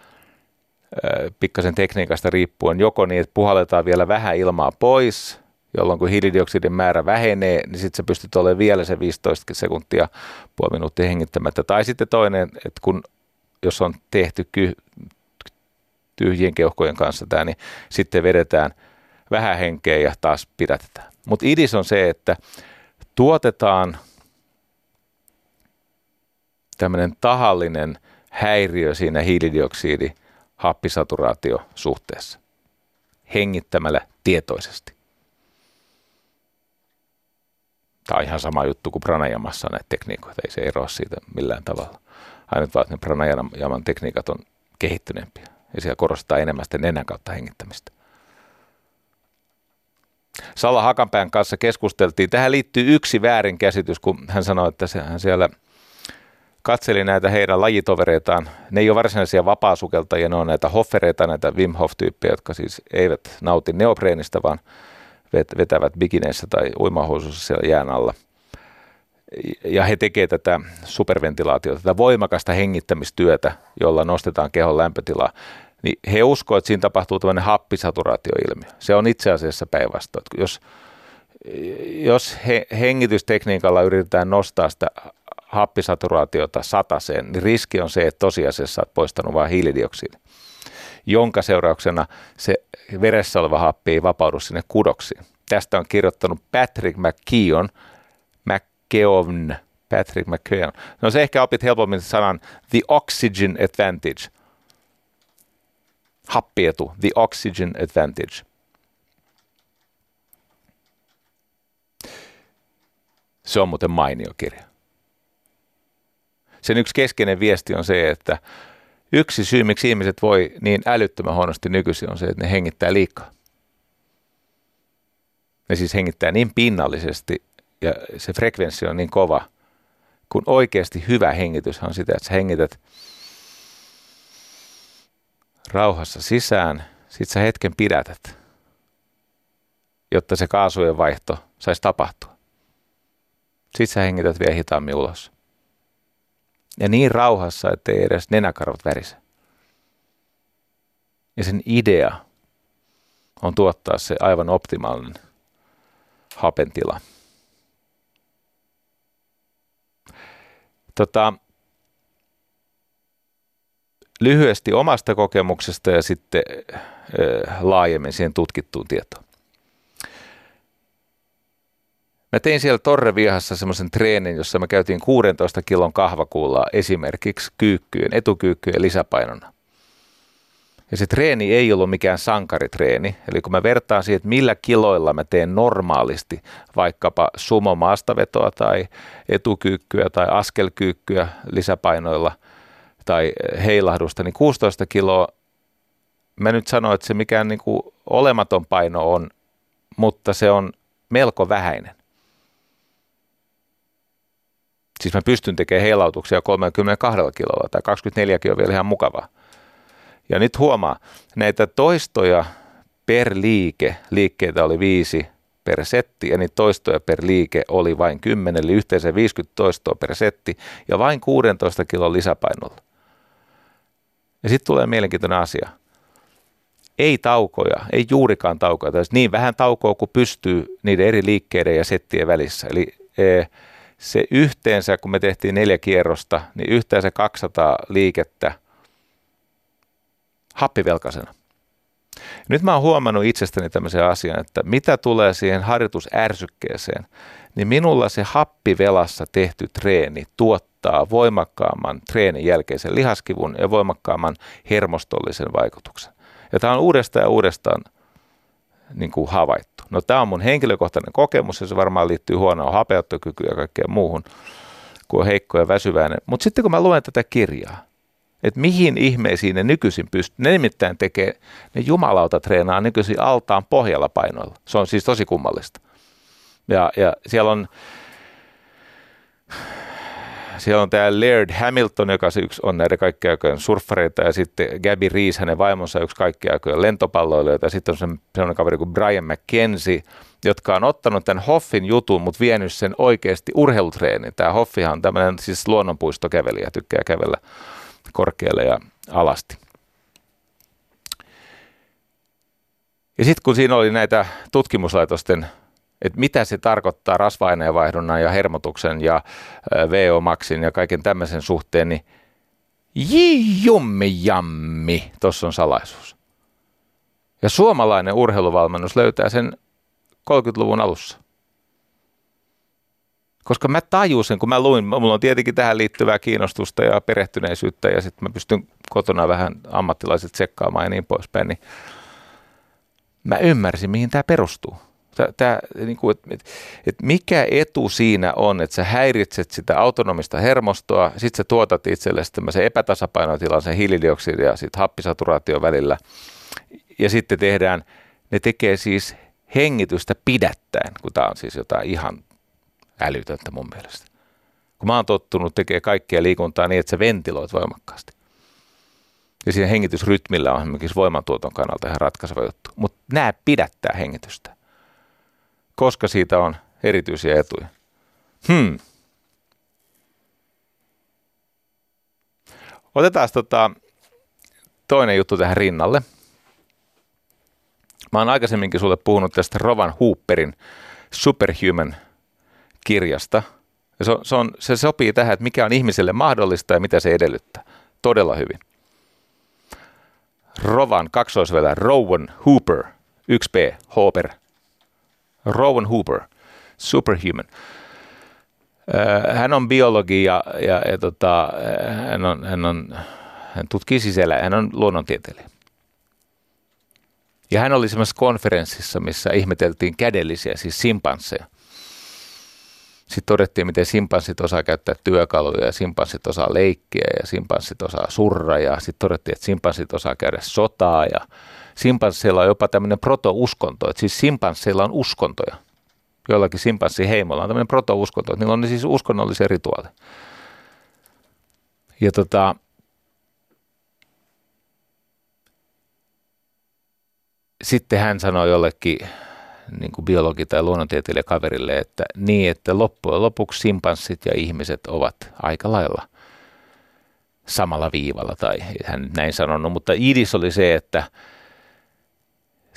pikkasen tekniikasta riippuen, joko niin, että puhalletaan vielä vähän ilmaa pois, jolloin kun hiilidioksidin määrä vähenee, niin sitten sä pystyt olemaan vielä se 15 sekuntia, puoli minuuttia hengittämättä. Tai sitten toinen, että kun jos on tehty ky- tyhjien keuhkojen kanssa tämä, niin sitten vedetään vähän henkeä ja taas pidätetään. Mutta idis on se, että tuotetaan tämmöinen tahallinen häiriö siinä hiilidioksidi happisaturaatiosuhteessa hengittämällä tietoisesti. Tämä on ihan sama juttu kuin pranajamassa näitä tekniikoita, ei se eroa siitä millään tavalla. Ainut vaan, että ne pranajaman tekniikat on kehittyneempiä ja siellä korostetaan enemmän sitten nenän kautta hengittämistä. Salla Hakanpään kanssa keskusteltiin. Tähän liittyy yksi väärinkäsitys, kun hän sanoi, että hän siellä katseli näitä heidän lajitovereitaan. Ne ei ole varsinaisia vapaasukeltajia, ne on näitä hoffereita, näitä Wim Hof-tyyppejä, jotka siis eivät nauti neopreenista, vaan vetävät bikineissä tai uimahousussa siellä jään alla. Ja he tekevät tätä superventilaatiota, tätä voimakasta hengittämistyötä, jolla nostetaan kehon lämpötilaa niin he uskovat, että siinä tapahtuu tämmöinen happisaturaatioilmiö. Se on itse asiassa päinvastoin. Jos, jos he, hengitystekniikalla yritetään nostaa sitä happisaturaatiota sataseen, niin riski on se, että tosiasiassa olet poistanut vain hiilidioksidin, jonka seurauksena se veressä oleva happi ei vapaudu sinne kudoksiin. Tästä on kirjoittanut Patrick McKeon, McKeown, Patrick McKeown. No se ehkä opit helpommin sanan the oxygen advantage – happietu, the oxygen advantage. Se on muuten mainio kirja. Sen yksi keskeinen viesti on se, että yksi syy, miksi ihmiset voi niin älyttömän huonosti nykyisin on se, että ne hengittää liikaa. Ne siis hengittää niin pinnallisesti ja se frekvenssi on niin kova, kun oikeasti hyvä hengitys on sitä, että sä hengität – rauhassa sisään, sit sä hetken pidätät, jotta se kaasujen vaihto saisi tapahtua. Sitten sä hengität vielä hitaammin ulos. Ja niin rauhassa, ettei edes nenäkarvat värise. Ja sen idea on tuottaa se aivan optimaalinen hapentila. Tota, lyhyesti omasta kokemuksesta ja sitten laajemmin siihen tutkittuun tietoon. Mä tein siellä Torrevihassa semmoisen treenin, jossa me käytiin 16 kilon kahvakuulla esimerkiksi kyykkyjen, etukyykkyjen lisäpainona. Ja se treeni ei ollut mikään sankaritreeni, eli kun mä vertaan siihen, että millä kiloilla mä teen normaalisti vaikkapa sumo maastavetoa tai etukyykkyä tai askelkyykkyä lisäpainoilla – tai heilahdusta, niin 16 kiloa, mä nyt sanoin, että se mikään niin kuin olematon paino on, mutta se on melko vähäinen. Siis mä pystyn tekemään heilautuksia 32 kilolla tai 24 kiloa vielä ihan mukavaa. Ja nyt huomaa, näitä toistoja per liike, liikkeitä oli viisi per setti ja niitä toistoja per liike oli vain 10, eli yhteensä 50 toistoa per setti ja vain 16 kilon lisäpainolla. Ja sitten tulee mielenkiintoinen asia. Ei taukoja, ei juurikaan taukoja, tai niin vähän taukoa kuin pystyy niiden eri liikkeiden ja settien välissä. Eli se yhteensä, kun me tehtiin neljä kierrosta, niin yhteensä 200 liikettä happivelkaisena. Nyt mä oon huomannut itsestäni tämmöisen asian, että mitä tulee siihen harjoitusärsykkeeseen, niin minulla se happivelassa tehty treeni tuottaa voimakkaamman treenin jälkeisen lihaskivun ja voimakkaamman hermostollisen vaikutuksen. Ja tämä on uudestaan ja uudestaan niin kuin havaittu. No tämä on mun henkilökohtainen kokemus ja se varmaan liittyy huonoon hapeuttokykyyn ja kaikkeen muuhun, kun on heikko ja väsyväinen. Mutta sitten kun mä luen tätä kirjaa, että mihin ihmeisiin ne nykyisin pystyy. Ne nimittäin tekee, ne jumalauta treenaa nykyisin altaan pohjalla painoilla. Se on siis tosi kummallista. Ja, ja siellä on siellä on tämä Laird Hamilton, joka yksi on näiden kaikkien aikojen surffareita, ja sitten Gabby Reese, hänen vaimonsa, yksi kaikkien aikojen lentopalloilijoita, ja sitten on sellainen kaveri kuin Brian McKenzie, jotka on ottanut tämän Hoffin jutun, mutta vienyt sen oikeasti urheilutreeniin. Tämä Hoffihan on tämmöinen siis luonnonpuistokävelijä, tykkää kävellä korkealle ja alasti. Ja sitten kun siinä oli näitä tutkimuslaitosten, että mitä se tarkoittaa rasva-aineenvaihdunnan ja hermotuksen ja VO-maksin ja kaiken tämmöisen suhteen, niin jummi jammi, tuossa on salaisuus. Ja suomalainen urheiluvalmennus löytää sen 30-luvun alussa. Koska mä tajusin, kun mä luin, mulla on tietenkin tähän liittyvää kiinnostusta ja perehtyneisyyttä ja sitten mä pystyn kotona vähän ammattilaiset tsekkaamaan ja niin poispäin, niin mä ymmärsin, mihin tämä perustuu. Tää, niin kuin, että, että mikä etu siinä on, että sä häiritset sitä autonomista hermostoa, sitten sä tuotat itsellesi tämmöisen epätasapainotilan sen hiilidioksidi ja sitten happisaturaation välillä. Ja sitten tehdään, ne tekee siis hengitystä pidättäen, kun tämä on siis jotain ihan älytöntä mun mielestä. Kun mä oon tottunut tekemään kaikkia liikuntaa niin, että sä ventiloit voimakkaasti. Ja siinä hengitysrytmillä on esimerkiksi voimantuoton kannalta ihan ratkaiseva juttu. Mutta nämä pidättää hengitystä, koska siitä on erityisiä etuja. Hmm. Otetaan tota toinen juttu tähän rinnalle. Mä oon aikaisemminkin sulle puhunut tästä Rovan Hooperin Superhuman kirjasta. Ja se, on, se, on, se sopii tähän, että mikä on ihmiselle mahdollista ja mitä se edellyttää. Todella hyvin. Rovan kaksoisvelä Rowan Hooper, 1P, Hooper. Rowan Hooper, Superhuman. Hän on biologi ja, ja, ja tota, hän, on, hän, on, hän tutkii sisällä, hän on luonnontieteilijä. Ja hän oli semmoisessa konferenssissa, missä ihmeteltiin kädellisiä, siis simpansseja. Sitten todettiin, miten simpanssit osaa käyttää työkaluja ja simpanssit osaa leikkiä ja simpanssit osaa surra ja sitten todettiin, että simpanssit osaa käydä sotaa ja simpansseilla on jopa tämmöinen proto-uskonto, että siis simpansseilla on uskontoja. Joillakin simpanssiheimolla on tämmöinen proto-uskonto, että niillä on siis uskonnollisia rituaaleja. Ja tota, sitten hän sanoi jollekin niin kuin biologi- tai luonnontieteilijä kaverille, että niin, että loppujen lopuksi simpanssit ja ihmiset ovat aika lailla samalla viivalla, tai hän näin sanonut, mutta idis oli se, että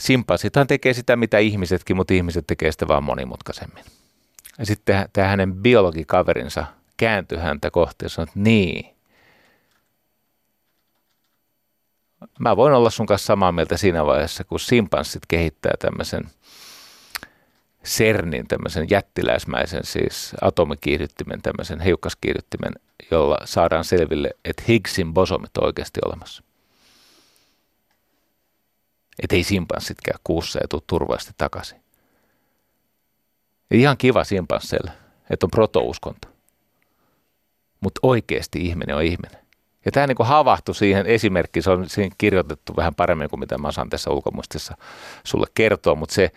simpanssithan tekee sitä, mitä ihmisetkin, mutta ihmiset tekee sitä vaan monimutkaisemmin. Ja sitten tämä hänen biologikaverinsa kääntyi häntä kohti ja sanoi, että niin, mä voin olla sun kanssa samaa mieltä siinä vaiheessa, kun simpanssit kehittää tämmöisen CERNin, tämmöisen jättiläismäisen siis atomikiihdyttimen, tämmöisen hiukkaskiihdyttimen, jolla saadaan selville, että Higgsin bosomit on oikeasti olemassa. Että ei simpanssit käy kuussa ja tule turvallisesti takaisin. Ihan kiva simpansseille, että on protouskonto. Mutta oikeasti ihminen on ihminen. Ja tämä niin havahtui siihen esimerkkiin, se on siinä kirjoitettu vähän paremmin kuin mitä mä osaan tässä ulkomuistissa sulle kertoa, mutta se,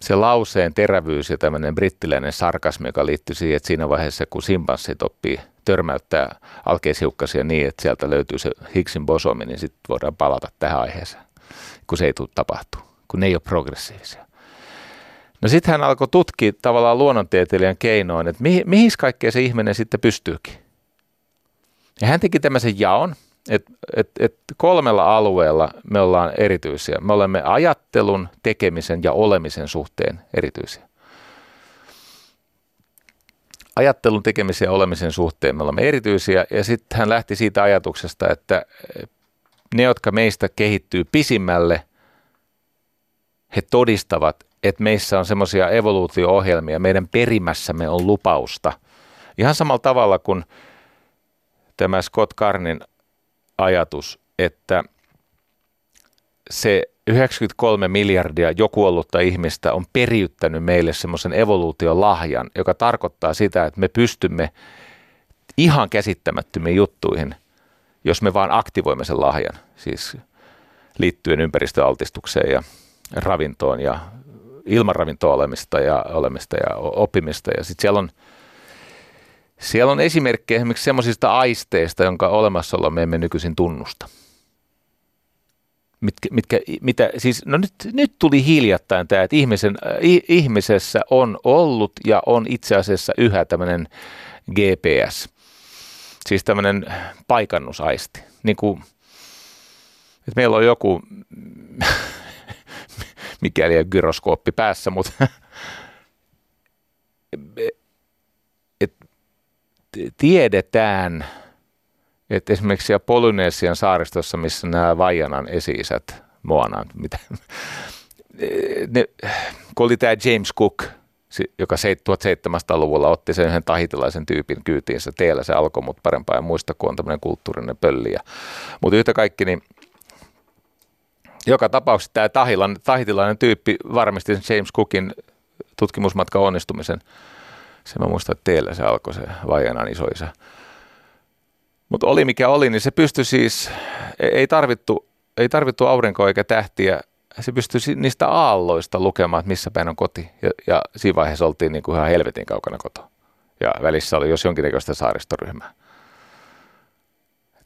se lauseen terävyys ja tämmöinen brittiläinen sarkasmi, joka liittyy siihen, että siinä vaiheessa kun simpanssit oppii törmäyttää alkeishiukkasia niin, että sieltä löytyy se Higgsin bosomi, niin sitten voidaan palata tähän aiheeseen, kun se ei tule tapahtuu, kun ne ei ole progressiivisia. No sitten hän alkoi tutkia tavallaan luonnontieteilijän keinoin, että mihin, mihin kaikkea se ihminen sitten pystyykin. Ja hän teki tämmöisen jaon, että et, et kolmella alueella me ollaan erityisiä. Me olemme ajattelun, tekemisen ja olemisen suhteen erityisiä. Ajattelun, tekemisen ja olemisen suhteen me olemme erityisiä ja sitten hän lähti siitä ajatuksesta, että ne, jotka meistä kehittyy pisimmälle, he todistavat, että meissä on semmoisia evoluutio-ohjelmia, meidän perimässämme on lupausta. Ihan samalla tavalla kuin tämä Scott Carnin ajatus, että se 93 miljardia jo kuollutta ihmistä on periyttänyt meille semmoisen evoluution lahjan, joka tarkoittaa sitä, että me pystymme ihan käsittämättömiin juttuihin, jos me vaan aktivoimme sen lahjan, siis liittyen ympäristöaltistukseen ja ravintoon ja ilman ravintoa olemista ja, olemista ja oppimista. Ja sitten siellä on Siellä on esimerkkejä esimerkiksi semmoisista aisteista, jonka olemassaolo me emme nykyisin tunnusta. Mitkä, mitkä, mitä, siis, no nyt, nyt tuli hiljattain tämä, että ihmisen, ihmisessä on ollut ja on itse asiassa yhä tämmöinen GPS, siis tämmöinen paikannusaisti. Niin kuin, että meillä on joku, mikäli ei gyroskooppi päässä, mutta et, tiedetään, että esimerkiksi siellä Polynesian saaristossa, missä nämä Vajanan esi-isät, Moanan, mitä, ne, kun oli tämä James Cook, joka 1700-luvulla otti sen yhden tahitilaisen tyypin kyytiinsä, teillä se alkoi, mutta parempaa en muista, kun on tämmöinen kulttuurinen pölli. Mutta yhtä kaikki, niin joka tapauksessa tämä tahitilainen tyyppi varmisti sen James Cookin tutkimusmatkan onnistumisen. Se mä muistan, että teillä se alkoi se Vajanan isoisa. Mutta oli mikä oli, niin se pystyi siis, ei tarvittu, ei tarvittu aurinkoa eikä tähtiä, se pystyi niistä aalloista lukemaan, että missä päin on koti. Ja, ja siinä vaiheessa oltiin niin kuin ihan helvetin kaukana kotoa. Ja välissä oli jos jonkinnäköistä saaristoryhmää.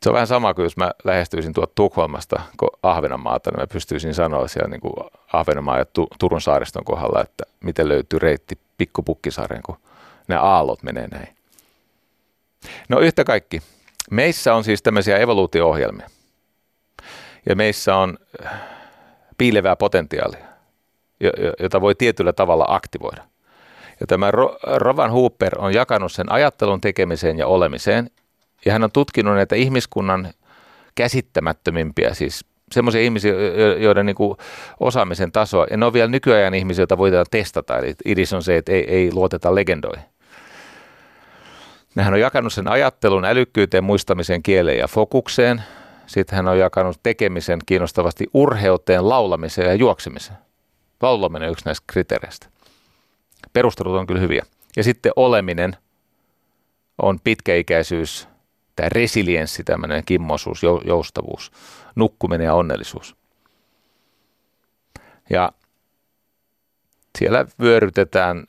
Se on vähän sama kuin jos mä lähestyisin tuolta Tukholmasta Ahvenanmaata, niin mä pystyisin sanoa siellä niin kuin Ahvenanmaa ja Turun saariston kohdalla, että miten löytyy reitti Pikkupukkisaareen, kun nämä aallot menee näin. No yhtä kaikki. Meissä on siis tämmöisiä evoluutio-ohjelmia. Ja meissä on piilevää potentiaalia, jota voi tietyllä tavalla aktivoida. Ja tämä Rovan Hooper on jakanut sen ajattelun tekemiseen ja olemiseen ja hän on tutkinut näitä ihmiskunnan käsittämättömimpiä, siis semmoisia ihmisiä, joiden niin osaamisen tasoa, ja ne on vielä nykyajan ihmisiä, joita voidaan testata, eli idis on se, että ei, ei luoteta legendoihin. Hän on jakanut sen ajattelun älykkyyteen, muistamiseen, kieleen ja fokukseen. Sitten hän on jakanut tekemisen kiinnostavasti urheuteen, laulamiseen ja juoksemiseen. Laulaminen on yksi näistä kriteereistä. Perustelut on kyllä hyviä. Ja sitten oleminen on pitkäikäisyys, tämä resilienssi, tämmöinen kimmosuus, joustavuus, nukkuminen ja onnellisuus. Ja siellä vyörytetään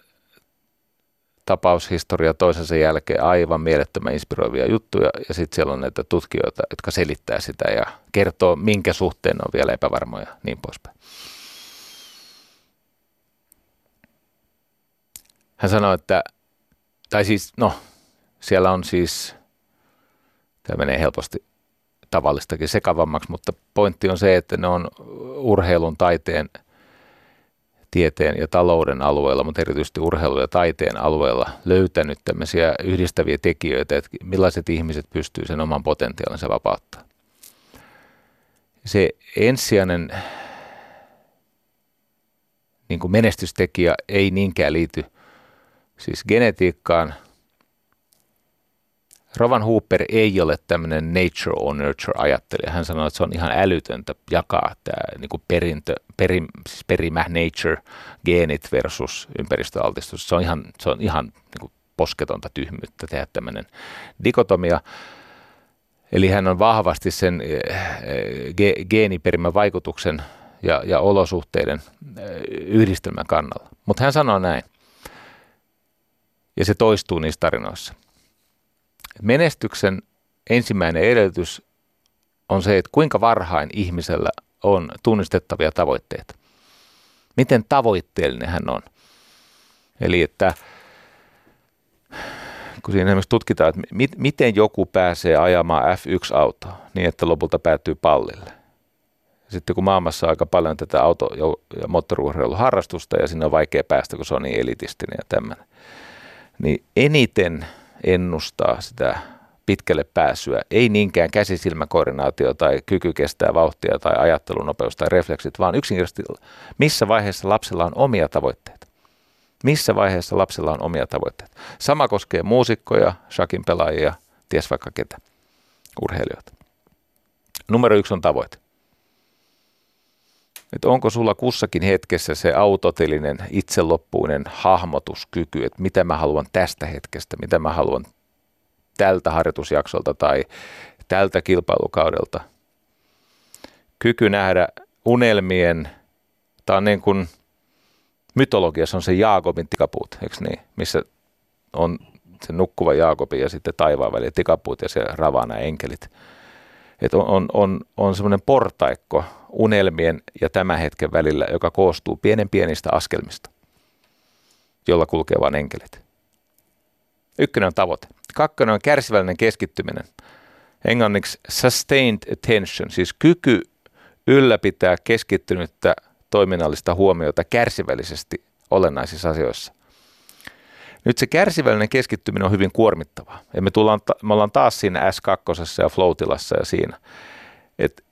tapaushistoria toisensa jälkeen aivan mielettömän inspiroivia juttuja ja sitten siellä on näitä tutkijoita, jotka selittää sitä ja kertoo, minkä suhteen on vielä epävarmoja niin poispäin. Hän sanoi, että, tai siis, no, siellä on siis Tämä menee helposti tavallistakin sekavammaksi, mutta pointti on se, että ne on urheilun, taiteen, tieteen ja talouden alueella, mutta erityisesti urheilun ja taiteen alueella löytänyt tämmöisiä yhdistäviä tekijöitä, että millaiset ihmiset pystyy sen oman potentiaalinsa vapauttaa. Se ensisijainen niin kuin menestystekijä ei niinkään liity siis genetiikkaan – Rovan Hooper ei ole tämmöinen nature or nurture ajattelija. Hän sanoi, että se on ihan älytöntä jakaa tämä niin kuin perintö, perim, siis perimä nature, geenit versus ympäristöaltistus. Se on ihan, se on ihan niin kuin posketonta tyhmyyttä tehdä tämmöinen dikotomia. Eli hän on vahvasti sen eh, ge, geeniperimän vaikutuksen ja, ja olosuhteiden eh, yhdistelmän kannalla. Mutta hän sanoo näin, ja se toistuu niissä tarinoissa. Menestyksen ensimmäinen edellytys on se, että kuinka varhain ihmisellä on tunnistettavia tavoitteita. Miten tavoitteellinen hän on. Eli että kun siinä esimerkiksi tutkitaan, että mit, miten joku pääsee ajamaan F1-autoa niin, että lopulta päätyy pallille. Sitten kun maailmassa on aika paljon tätä auto- ja moottoriurheiluharrastusta ja sinne on vaikea päästä, kun se on niin elitistinen ja tämmöinen, niin eniten – ennustaa sitä pitkälle pääsyä. Ei niinkään käsisilmäkoordinaatio tai kyky kestää vauhtia tai ajattelunopeus tai refleksit, vaan yksinkertaisesti missä vaiheessa lapsella on omia tavoitteita. Missä vaiheessa lapsella on omia tavoitteita. Sama koskee muusikkoja, shakin pelaajia, ties vaikka ketä, urheilijoita. Numero yksi on tavoite että onko sulla kussakin hetkessä se autotellinen itseloppuinen hahmotuskyky, että mitä mä haluan tästä hetkestä, mitä mä haluan tältä harjoitusjaksolta tai tältä kilpailukaudelta. Kyky nähdä unelmien, tämä on niin kuin mytologiassa on se Jaakobin tikapuut, eikö niin, missä on sen nukkuva Jaakobin ja sitten taivaan väliin, tikapuut ja se ravana enkelit. Et on, on, on, on semmoinen portaikko unelmien ja tämän hetken välillä, joka koostuu pienen pienistä askelmista, jolla kulkee vain enkelit. Ykkönen on tavoite. Kakkonen on kärsivällinen keskittyminen. Englanniksi sustained attention, siis kyky ylläpitää keskittynyttä toiminnallista huomiota kärsivällisesti olennaisissa asioissa. Nyt se kärsivällinen keskittyminen on hyvin kuormittavaa. Ja me, tullaan, me ollaan taas siinä S2 ja floatilassa ja siinä. Et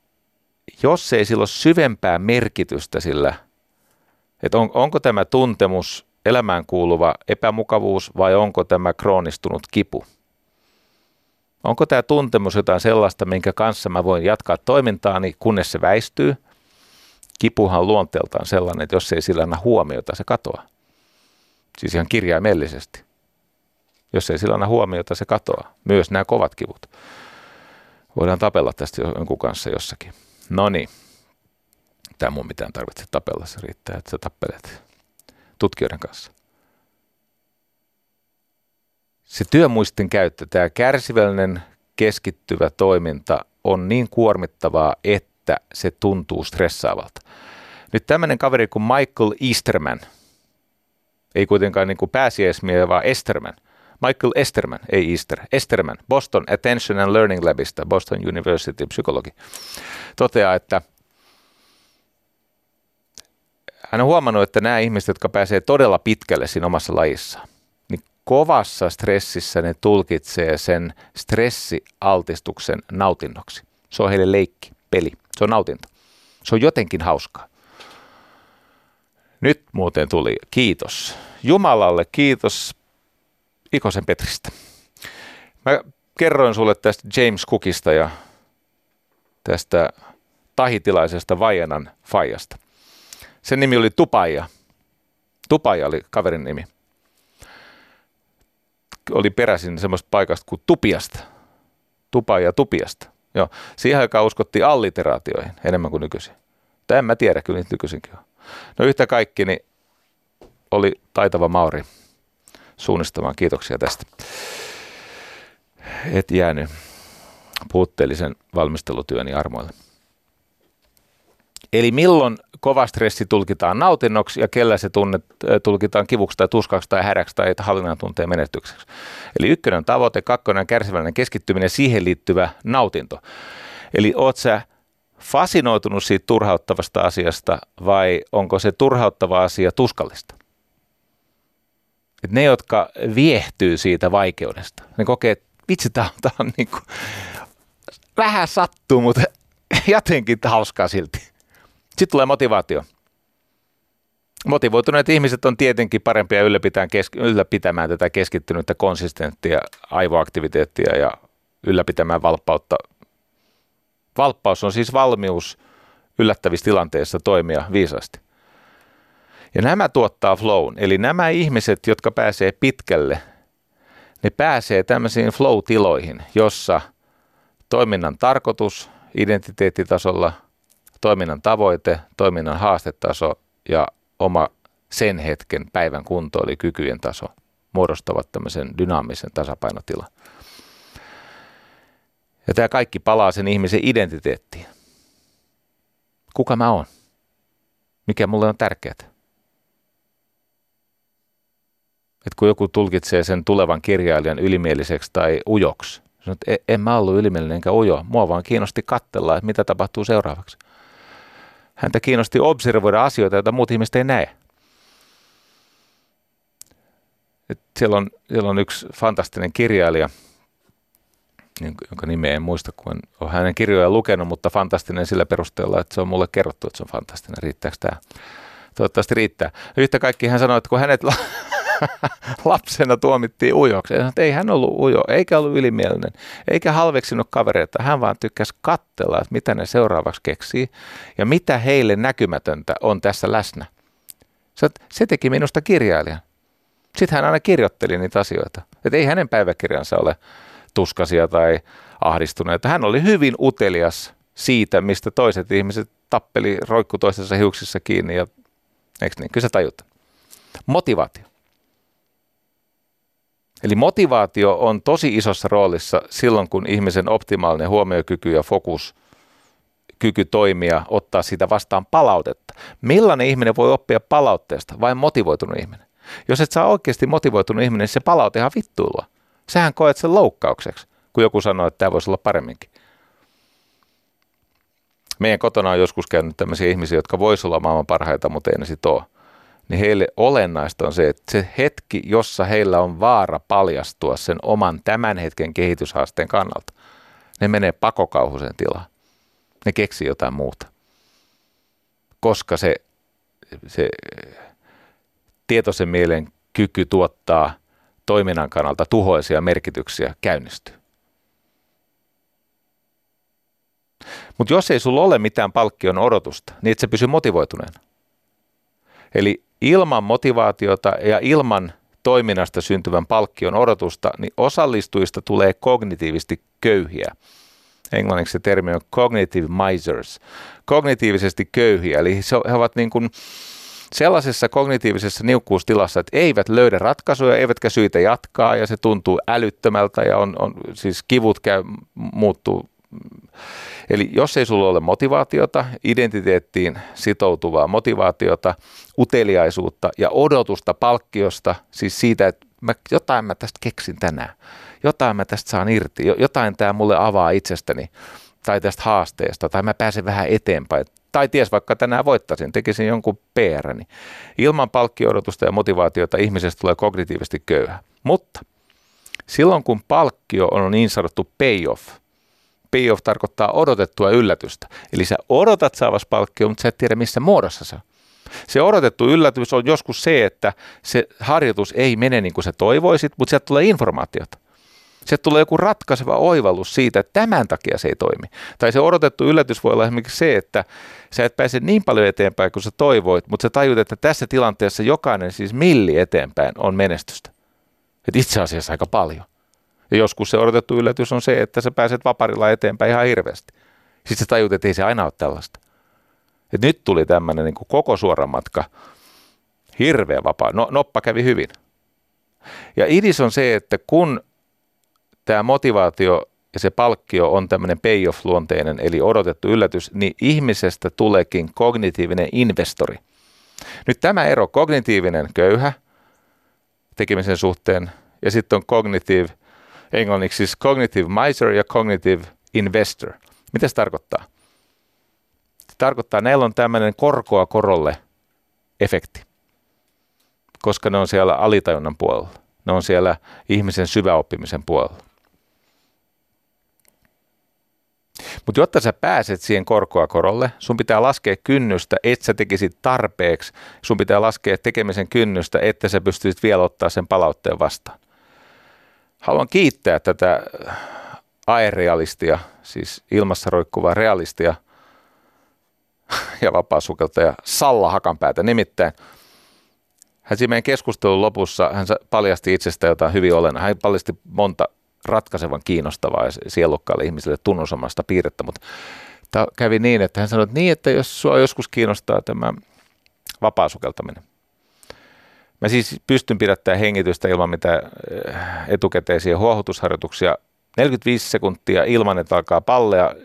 jos ei sillä ole syvempää merkitystä sillä, että on, onko tämä tuntemus elämään kuuluva epämukavuus vai onko tämä kroonistunut kipu? Onko tämä tuntemus jotain sellaista, minkä kanssa mä voin jatkaa toimintaani, kunnes se väistyy? Kipuhan on luonteeltaan sellainen, että jos ei sillä anna huomiota, se katoaa. Siis ihan kirjaimellisesti. Jos ei sillä anna huomiota, se katoaa. Myös nämä kovat kivut. Voidaan tapella tästä jonkun kanssa jossakin. No niin. Tämä mun mitään tarvitse tapella, se riittää, että sä tappelet tutkijoiden kanssa. Se työmuistin käyttö, tämä kärsivällinen keskittyvä toiminta on niin kuormittavaa, että se tuntuu stressaavalta. Nyt tämmöinen kaveri kuin Michael Easterman – ei kuitenkaan niin kuin pääsiäismie, vaan Esterman. Michael Esterman, ei Easter, Esterman, Boston Attention and Learning Labista, Boston University psykologi, toteaa, että hän on huomannut, että nämä ihmiset, jotka pääsee todella pitkälle siinä omassa lajissaan, niin kovassa stressissä ne tulkitsee sen stressialtistuksen nautinnoksi. Se on heille leikki, peli, se on nautinto. Se on jotenkin hauskaa. Nyt muuten tuli kiitos. Jumalalle kiitos Ikosen Petristä. Mä kerroin sulle tästä James Cookista ja tästä tahitilaisesta Vajanan Fajasta. Sen nimi oli Tupaja. Tupaja oli kaverin nimi. Oli peräisin semmoista paikasta kuin Tupiasta. Tupaja Tupiasta. Joo. Siihen aikaan uskottiin alliteraatioihin enemmän kuin nykyisin. Tai en mä tiedä, kyllä niitä nykyisinkin on. No yhtä kaikki, niin oli taitava Mauri suunnistamaan. Kiitoksia tästä. Et jäänyt puutteellisen valmistelutyöni armoille. Eli milloin kova stressi tulkitaan nautinnoksi ja kellä se tunnet, tulkitaan kivuksi tai tuskaksi tai häräksi tai hallinnan tunteen menetykseksi. Eli ykkönen tavoite, kakkonen kärsivällinen keskittyminen, siihen liittyvä nautinto. Eli oot sä fasinoitunut siitä turhauttavasta asiasta vai onko se turhauttava asia tuskallista? Et ne, jotka viehtyy siitä vaikeudesta, ne kokee, että vitsi, tämä on, on niin kuin, vähän sattuu, mutta jotenkin hauskaa silti. Sitten tulee motivaatio. Motivoituneet ihmiset on tietenkin parempia ylläpitämään, ylläpitämään tätä keskittynyttä konsistenttia aivoaktiviteettia ja ylläpitämään valppautta Valppaus on siis valmius yllättävissä tilanteissa toimia viisasti. Ja nämä tuottaa flown. Eli nämä ihmiset, jotka pääsee pitkälle, ne pääsee tämmöisiin flow-tiloihin, jossa toiminnan tarkoitus identiteettitasolla, toiminnan tavoite, toiminnan haastetaso ja oma sen hetken päivän kunto eli kykyjen taso muodostavat tämmöisen dynaamisen tasapainotilan. Ja tämä kaikki palaa sen ihmisen identiteettiin. Kuka mä oon? Mikä mulle on tärkeää? Et kun joku tulkitsee sen tulevan kirjailijan ylimieliseksi tai ujoksi, sanoo, että e, en mä ollut ylimielinen enkä ujo. Mua vaan kiinnosti katsella, että mitä tapahtuu seuraavaksi. Häntä kiinnosti observoida asioita, joita muut ihmiset ei näe. Et siellä, on, siellä on yksi fantastinen kirjailija – jonka nimeä en muista, kun en hänen kirjojaan lukenut, mutta fantastinen sillä perusteella, että se on mulle kerrottu, että se on fantastinen. Riittääkö tämä? Toivottavasti riittää. Yhtä kaikki hän sanoi, että kun hänet lapsena tuomittiin ujoksi, että ei hän ollut ujo, eikä ollut ylimielinen, eikä halveksinut kavereita. Hän vaan tykkäsi katsella, että mitä ne seuraavaksi keksii ja mitä heille näkymätöntä on tässä läsnä. Se teki minusta kirjailijan. Sitten hän aina kirjoitteli niitä asioita. Että ei hänen päiväkirjansa ole tuskasia tai ahdistuneita. Hän oli hyvin utelias siitä, mistä toiset ihmiset tappeli, roikku toistensa hiuksissa kiinni ja eikö niin? Kyllä sä tajut. Motivaatio. Eli motivaatio on tosi isossa roolissa silloin, kun ihmisen optimaalinen huomiokyky ja fokus, kyky toimia, ottaa sitä vastaan palautetta. Millainen ihminen voi oppia palautteesta? Vain motivoitunut ihminen. Jos et saa oikeasti motivoitunut ihminen, niin se palaute ihan. Sähän koet sen loukkaukseksi, kun joku sanoo, että tämä voisi olla paremminkin. Meidän kotona on joskus käynyt tämmöisiä ihmisiä, jotka voisivat olla maailman parhaita, mutta ei ne sit ole niin heille olennaista on se, että se hetki, jossa heillä on vaara paljastua sen oman tämän hetken kehityshaasteen kannalta, ne menee pakokauhuisen tilaan. Ne keksii jotain muuta. Koska se, se tietoisen mielen kyky tuottaa toiminnan kannalta tuhoisia merkityksiä käynnistyy. Mutta jos ei sulla ole mitään palkkion odotusta, niin et se pysy motivoituneena. Eli ilman motivaatiota ja ilman toiminnasta syntyvän palkkion odotusta, niin osallistujista tulee kognitiivisesti köyhiä. Englanniksi se termi on cognitive misers. Kognitiivisesti köyhiä, eli he ovat niin kuin sellaisessa kognitiivisessa niukkuustilassa, että eivät löydä ratkaisuja, eivätkä syitä jatkaa, ja se tuntuu älyttömältä, ja on, on siis kivut käy, muuttuu. Eli jos ei sulla ole motivaatiota, identiteettiin sitoutuvaa motivaatiota, uteliaisuutta ja odotusta palkkiosta, siis siitä, että mä, jotain mä tästä keksin tänään, jotain mä tästä saan irti, jotain tämä mulle avaa itsestäni tai tästä haasteesta, tai mä pääsen vähän eteenpäin, tai ties vaikka tänään voittaisin, tekisin jonkun PR, niin ilman palkkio-odotusta ja motivaatiota ihmisestä tulee kognitiivisesti köyhä. Mutta silloin kun palkkio on niin sanottu payoff, payoff tarkoittaa odotettua yllätystä. Eli sä odotat saavas palkkio, mutta sä et tiedä missä muodossa se on. Se odotettu yllätys on joskus se, että se harjoitus ei mene niin kuin sä toivoisit, mutta sieltä tulee informaatiota. Sieltä tulee joku ratkaiseva oivallus siitä, että tämän takia se ei toimi. Tai se odotettu yllätys voi olla esimerkiksi se, että sä et pääse niin paljon eteenpäin kuin sä toivoit, mutta sä tajut, että tässä tilanteessa jokainen siis milli eteenpäin on menestystä. Et itse asiassa aika paljon. Ja joskus se odotettu yllätys on se, että sä pääset vaparilla eteenpäin ihan hirveästi. Sitten sä tajut, että ei se aina ole tällaista. Et nyt tuli tämmöinen niin koko suora matka, hirveä vapaa. No, noppa kävi hyvin. Ja idis on se, että kun tämä motivaatio ja se palkkio on tämmöinen payoff-luonteinen, eli odotettu yllätys, niin ihmisestä tuleekin kognitiivinen investori. Nyt tämä ero, kognitiivinen köyhä tekemisen suhteen, ja sitten on cognitive englanniksi siis cognitive miser ja cognitive investor. Mitä se tarkoittaa? Se tarkoittaa, että näillä on tämmöinen korkoa korolle efekti, koska ne on siellä alitajunnan puolella. Ne on siellä ihmisen syväoppimisen puolella. Mutta jotta sä pääset siihen korkoa korolle, sun pitää laskea kynnystä, että sä tekisit tarpeeksi. Sun pitää laskea tekemisen kynnystä, että sä pystyisit vielä ottaa sen palautteen vastaan. Haluan kiittää tätä aerealistia, siis ilmassa roikkuvaa realistia ja vapaasukeltaja Salla Hakanpäätä. Nimittäin hän siinä meidän keskustelun lopussa, hän paljasti itsestä jotain hyvin olennaista. Hän paljasti monta ratkaisevan kiinnostavaa ja sielukkaalle ihmiselle tunnusomasta piirrettä, mutta tämä kävi niin, että hän sanoi, että niin, että jos sinua joskus kiinnostaa tämä vapaasukeltaminen, Mä siis pystyn pidättämään hengitystä ilman mitään eh, etukäteisiä huohutusharjoituksia 45 sekuntia ilman, että alkaa pallea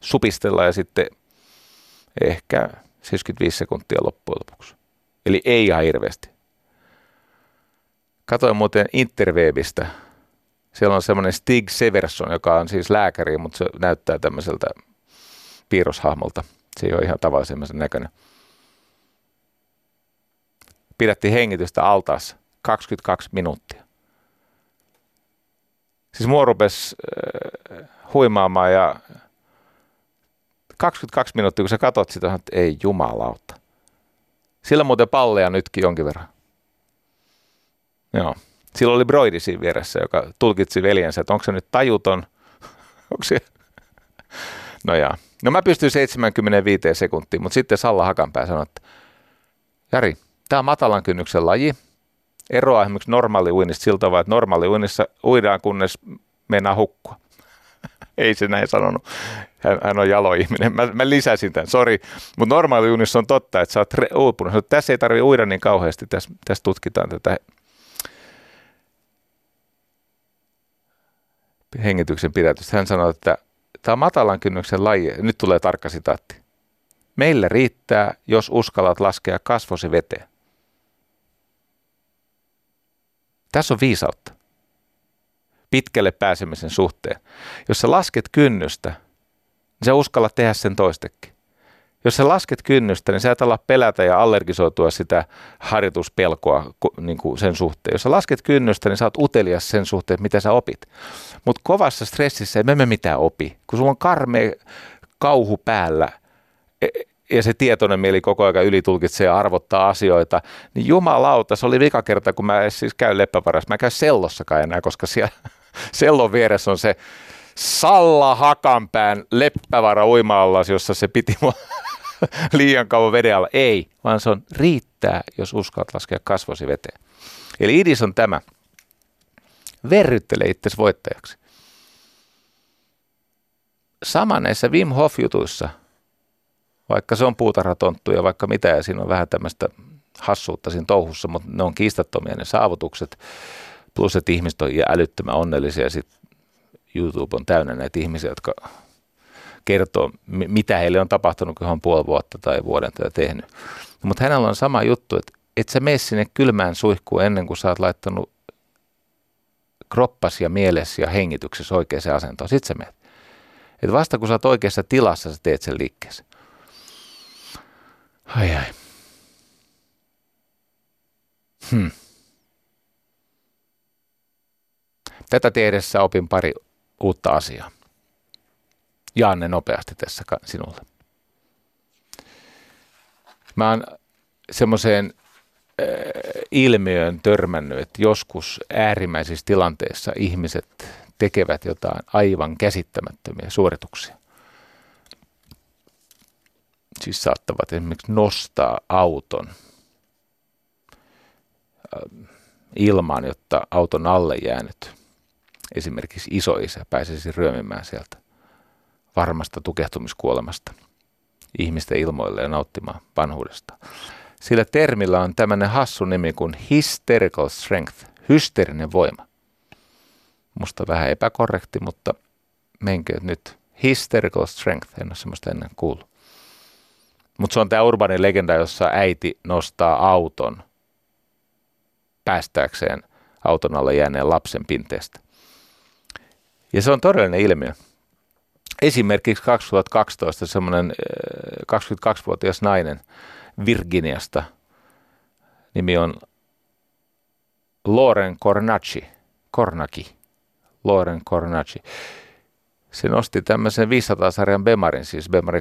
supistella ja sitten ehkä 75 sekuntia loppujen lopuksi. Eli ei ihan hirveästi. Katoin muuten Interwebistä. Siellä on semmoinen Stig Severson, joka on siis lääkäri, mutta se näyttää tämmöiseltä piirroshahmolta. Se ei ole ihan tavallisemman näköinen pidettiin hengitystä altaassa 22 minuuttia. Siis mua rupesi äh, huimaamaan ja 22 minuuttia, kun sä katot sitä, että ei jumalauta. Sillä muuten palleja nytkin jonkin verran. Joo. Silloin oli Broidi siinä vieressä, joka tulkitsi veljensä, että onko se nyt tajuton. onko se... No jaa. No mä pystyin 75 sekuntiin, mutta sitten Salla Hakanpää sanoi, että Jari, Tämä on matalan kynnyksen laji. Eroa esimerkiksi normaali uinnista siltä vaan, että normaali uinnissa uidaan kunnes mennään hukkua. Ei se näin sanonut. Hän, hän on jalo ihminen. Mä, mä lisäsin tämän, sori. Mutta normaali uinnissa on totta, että sä oot re- uupunut. Tässä ei tarvitse uida niin kauheasti. Tässä, tässä tutkitaan tätä hengityksen pidätystä. Hän sanoi, että tämä on matalan kynnyksen laji. Nyt tulee tarkka sitaatti. Meillä riittää, jos uskallat laskea kasvosi veteen. Tässä on viisautta pitkälle pääsemisen suhteen. Jos sä lasket kynnystä, niin sä uskallat tehdä sen toistekin. Jos sä lasket kynnystä, niin sä et ala pelätä ja allergisoitua sitä harjoituspelkoa niin kuin sen suhteen. Jos sä lasket kynnystä, niin sä oot utelias sen suhteen, mitä sä opit. Mutta kovassa stressissä ei me mitään opi. Kun sulla on karmea kauhu päällä e, ja se tietoinen mieli koko ajan ylitulkitsee ja arvottaa asioita, niin jumalauta, se oli vika kerta, kun mä siis käyn leppävarassa. Mä käyn sellossakaan enää, koska siellä sellon vieressä on se Salla Hakanpään leppävara uima jossa se piti mua liian kauan veden alla. Ei, vaan se on riittää, jos uskallat laskea kasvosi veteen. Eli idis on tämä. Verryttele itsesi voittajaksi. Sama näissä Wim Hof-jutuissa, vaikka se on puutarhatonttu ja vaikka mitä, ja siinä on vähän tämmöistä hassuutta siinä touhussa, mutta ne on kiistattomia ne saavutukset, plus että ihmiset on älyttömän onnellisia, sitten YouTube on täynnä näitä ihmisiä, jotka kertoo, mitä heille on tapahtunut, kun he on puoli vuotta tai vuoden tätä tehnyt. Mutta hänellä on sama juttu, että et sä mene sinne kylmään suihkuun ennen kuin sä oot laittanut kroppas ja mielessä ja hengityksessä oikeaan asentoon. Sitten sä menet. Et vasta kun sä oot oikeassa tilassa, sä teet sen liikkeessä. Ai ai. Hmm. Tätä tiedessä opin pari uutta asiaa. Jaan ne nopeasti tässä sinulle. Mä oon semmoiseen äh, ilmiöön törmännyt, että joskus äärimmäisissä tilanteissa ihmiset tekevät jotain aivan käsittämättömiä suorituksia. Siis saattavat esimerkiksi nostaa auton äh, ilmaan, jotta auton alle jäänyt esimerkiksi isoisä pääsisi ryömimään sieltä varmasta tukehtumiskuolemasta ihmisten ilmoille ja nauttimaan vanhuudesta. Sillä termillä on tämmöinen hassu nimi kuin hysterical strength, hysteerinen voima. Musta vähän epäkorrekti, mutta menkö nyt. Hysterical strength, en ole semmoista ennen kuullut. Mutta se on tämä urbaani legenda, jossa äiti nostaa auton päästääkseen auton alle jääneen lapsen pinteestä. Ja se on todellinen ilmiö. Esimerkiksi 2012 semmoinen 22-vuotias äh, nainen Virginiasta, nimi on Loren Cornacci, Kornaki, Loren Cornacci. Se nosti tämmöisen 500-sarjan Bemarin, siis Bemari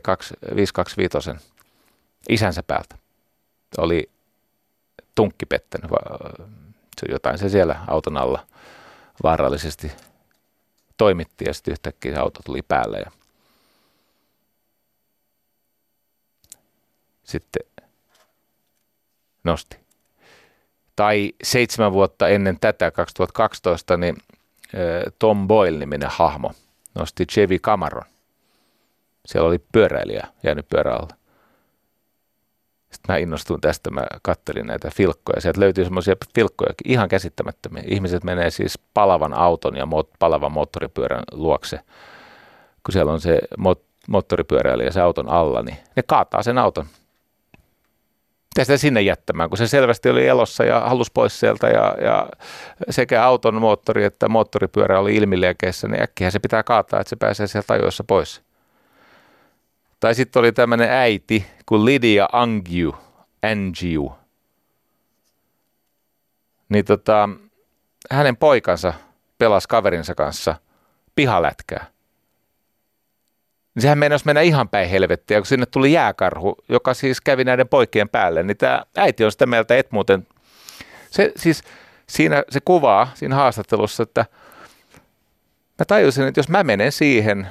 525 isänsä päältä. Oli tunkki pettänyt, jotain se siellä auton alla vaarallisesti toimitti ja sitten yhtäkkiä auto tuli päälle ja sitten nosti. Tai seitsemän vuotta ennen tätä, 2012, niin Tom Boyle-niminen hahmo nosti Chevy Camaron. Siellä oli pyöräilijä jäänyt pyöräalta. Sitten mä innostuin tästä, mä kattelin näitä filkkoja. Sieltä löytyy semmoisia filkkoja ihan käsittämättömiä. Ihmiset menee siis palavan auton ja palavan moottoripyörän luokse. Kun siellä on se mo- moottoripyöräilijä se auton alla, niin ne kaataa sen auton. Mitä sitä sinne jättämään, kun se selvästi oli elossa ja halus pois sieltä ja, ja sekä auton moottori että moottoripyörä oli ilmiliekeissä, niin äkkiä se pitää kaataa, että se pääsee sieltä ajoissa pois. Tai sitten oli tämmöinen äiti kuin Lydia Angiu, Angiu. Niin tota, hänen poikansa pelasi kaverinsa kanssa pihalätkää. Niin sehän meinasi mennä ihan päin helvettiä, kun sinne tuli jääkarhu, joka siis kävi näiden poikien päälle. Niin tämä äiti on sitä mieltä, että muuten, se siis siinä se kuvaa siinä haastattelussa, että mä tajusin, että jos mä menen siihen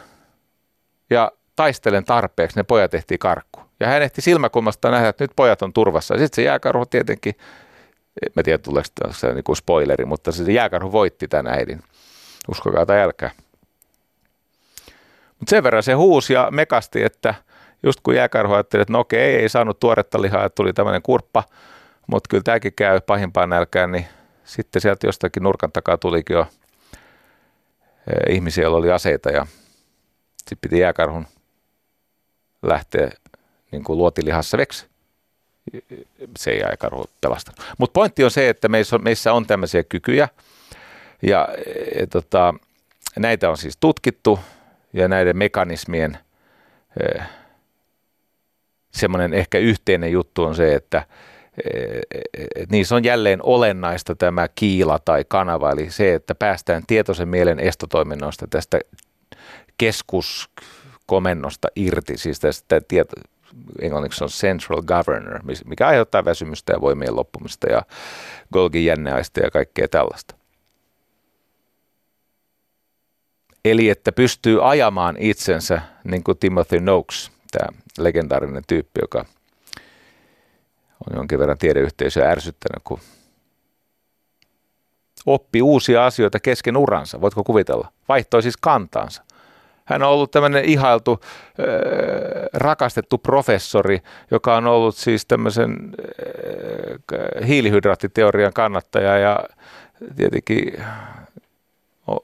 ja taistelen tarpeeksi, ne pojat tehtiin karkku. Ja hän ehti silmäkulmasta nähdä, että nyt pojat on turvassa. Sitten se jääkarhu tietenkin, en tiedä tuleeko se niin kuin spoileri, mutta se jääkarhu voitti tämän äidin. Uskokaa tai älkää. Mutta sen verran se huusi ja mekasti, että just kun jääkarhu ajatteli, että no okei, ei saanut tuoretta lihaa, että tuli tämmöinen kurppa, mutta kyllä tämäkin käy pahimpaan nälkään, niin sitten sieltä jostakin nurkan takaa tulikin jo ihmisiä, joilla oli aseita ja sitten piti jääkarhun lähteä niin kuin luotilihassa veksi. Se ei jääkarhu pelastanut. Mutta pointti on se, että meissä on, meissä on tämmöisiä kykyjä ja e, tota, näitä on siis tutkittu ja näiden mekanismien e, semmoinen ehkä yhteinen juttu on se, että et niissä on jälleen olennaista tämä kiila tai kanava, eli se, että päästään tietoisen mielen estotoiminnoista tästä keskuskomennosta irti, siis tästä tieto, englanniksi on central governor, mikä aiheuttaa väsymystä ja voimien loppumista ja Golgin jänneaista ja kaikkea tällaista. Eli että pystyy ajamaan itsensä, niin kuin Timothy Noakes, tämä legendaarinen tyyppi, joka on jonkin verran tiedeyhteisöä ärsyttänyt, kun oppi uusia asioita kesken uransa. Voitko kuvitella? Vaihtoi siis kantaansa. Hän on ollut tämmöinen ihailtu, äh, rakastettu professori, joka on ollut siis tämmöisen äh, hiilihydraattiteorian kannattaja ja tietenkin on,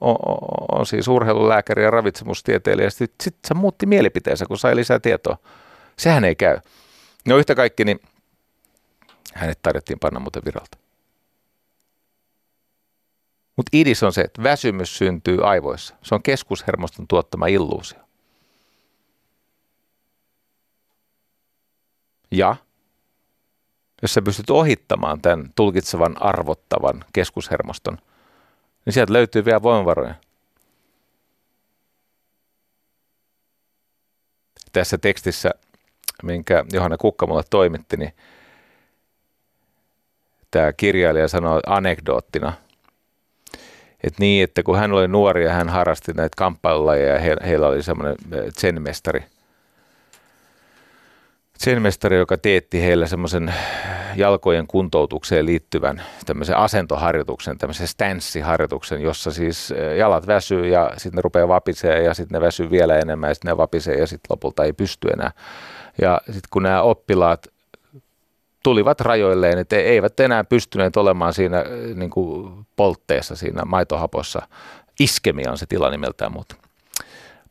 on, on siis urheilulääkäri ja ravitsemustieteilijä. Sitten sit se muutti mielipiteensä, kun sai lisää tietoa. Sehän ei käy. No yhtä kaikki, niin hänet tarjottiin panna muuten viralta. Mutta idis on se, että väsymys syntyy aivoissa. Se on keskushermoston tuottama illuusio. Ja jos sä pystyt ohittamaan tämän tulkitsevan, arvottavan keskushermoston, niin sieltä löytyy vielä voimavaroja. Tässä tekstissä minkä Johanna Kukka mulle toimitti, niin tämä kirjailija sanoi anekdoottina, että niin, että kun hän oli nuori ja hän harrasti näitä kamppailulajeja ja he, heillä oli semmoinen zen-mestari, zen-mestari, joka teetti heille semmoisen jalkojen kuntoutukseen liittyvän tämmöisen asentoharjoituksen, tämmöisen stanssiharjoituksen, jossa siis jalat väsyy ja sitten ne rupeaa vapisee ja sitten ne väsyy vielä enemmän ja sitten ne vapisee ja sitten lopulta ei pysty enää. Ja sitten kun nämä oppilaat tulivat rajoilleen, että eivät enää pystyneet olemaan siinä niin kuin poltteessa, siinä maitohapossa. Iskemia on se tila nimeltään, mutta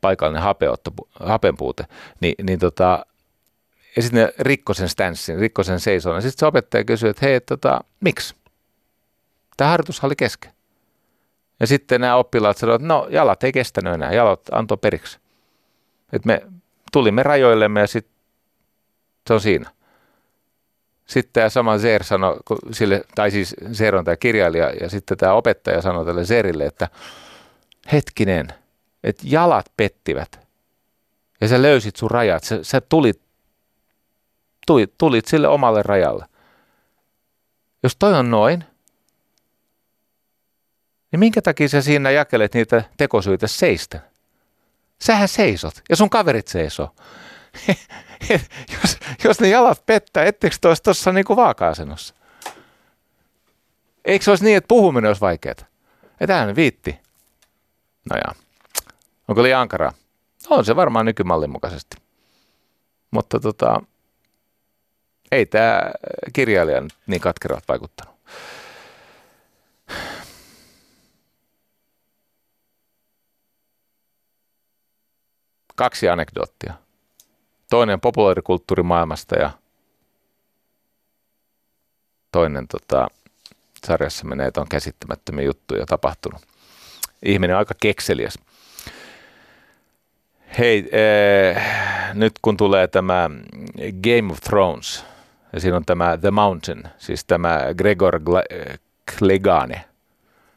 paikallinen hapeotto, hapenpuute. Ni, niin tota, ja sitten ne rikko sen stanssin, rikko sen seison. Ja sitten se opettaja kysyi, että hei, tota, miksi? Tämä harjoitus oli kesken. Ja sitten nämä oppilaat sanoivat, että no jalat ei kestänyt enää, jalat antoi periksi. Et me tulimme rajoillemme ja sitten se on siinä. Sitten tämä sama Zer sanoi, sille, tai siis Zer on tämä kirjailija, ja sitten tämä opettaja sanoi tälle Zerille, että hetkinen, että jalat pettivät. Ja sä löysit sun rajat, sä, sä tulit, tulit, tulit sille omalle rajalle. Jos toi on noin, niin minkä takia sä siinä jakelet niitä tekosyitä seistä? Sähän seisot ja sun kaverit seisoo. jos, jos ne jalat pettää, etteikö te olisi tuossa niin vaaka-asennossa? Eikö se olisi niin, että puhuminen olisi vaikeaa? Etään viitti. No ja, onko liian ankaraa? On se varmaan nykymallin mukaisesti. Mutta tota, ei tämä kirjailija niin katkerat vaikuttanut. Kaksi anekdoottia toinen populaarikulttuurimaailmasta ja toinen tota, sarjassa menee, että on käsittämättömiä juttuja tapahtunut. Ihminen on aika kekseliäs. Hei, äh, nyt kun tulee tämä Game of Thrones, ja siinä on tämä The Mountain, siis tämä Gregor Klegane,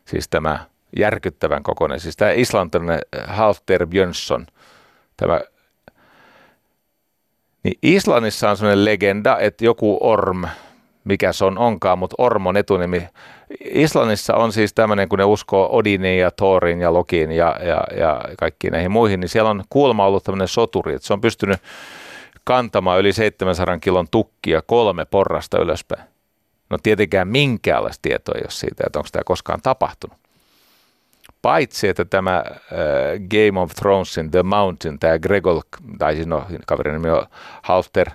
siis tämä järkyttävän kokoinen, siis tämä islantilainen Halfter Björnsson, tämä niin Islannissa on sellainen legenda, että joku Orm, mikä se on onkaan, mutta Orm on etunimi. Islannissa on siis tämmöinen, kun ne uskoo Odinin ja Thorin ja Lokiin ja, ja, ja kaikkiin näihin muihin, niin siellä on kuulemma ollut tämmöinen soturi, että se on pystynyt kantamaan yli 700 kilon tukkia kolme porrasta ylöspäin. No tietenkään minkäänlaista tietoa ei ole siitä, että onko tämä koskaan tapahtunut paitsi että tämä äh, Game of Thronesin The Mountain, tämä Gregor, tai siis no, kaverin nimi on Halter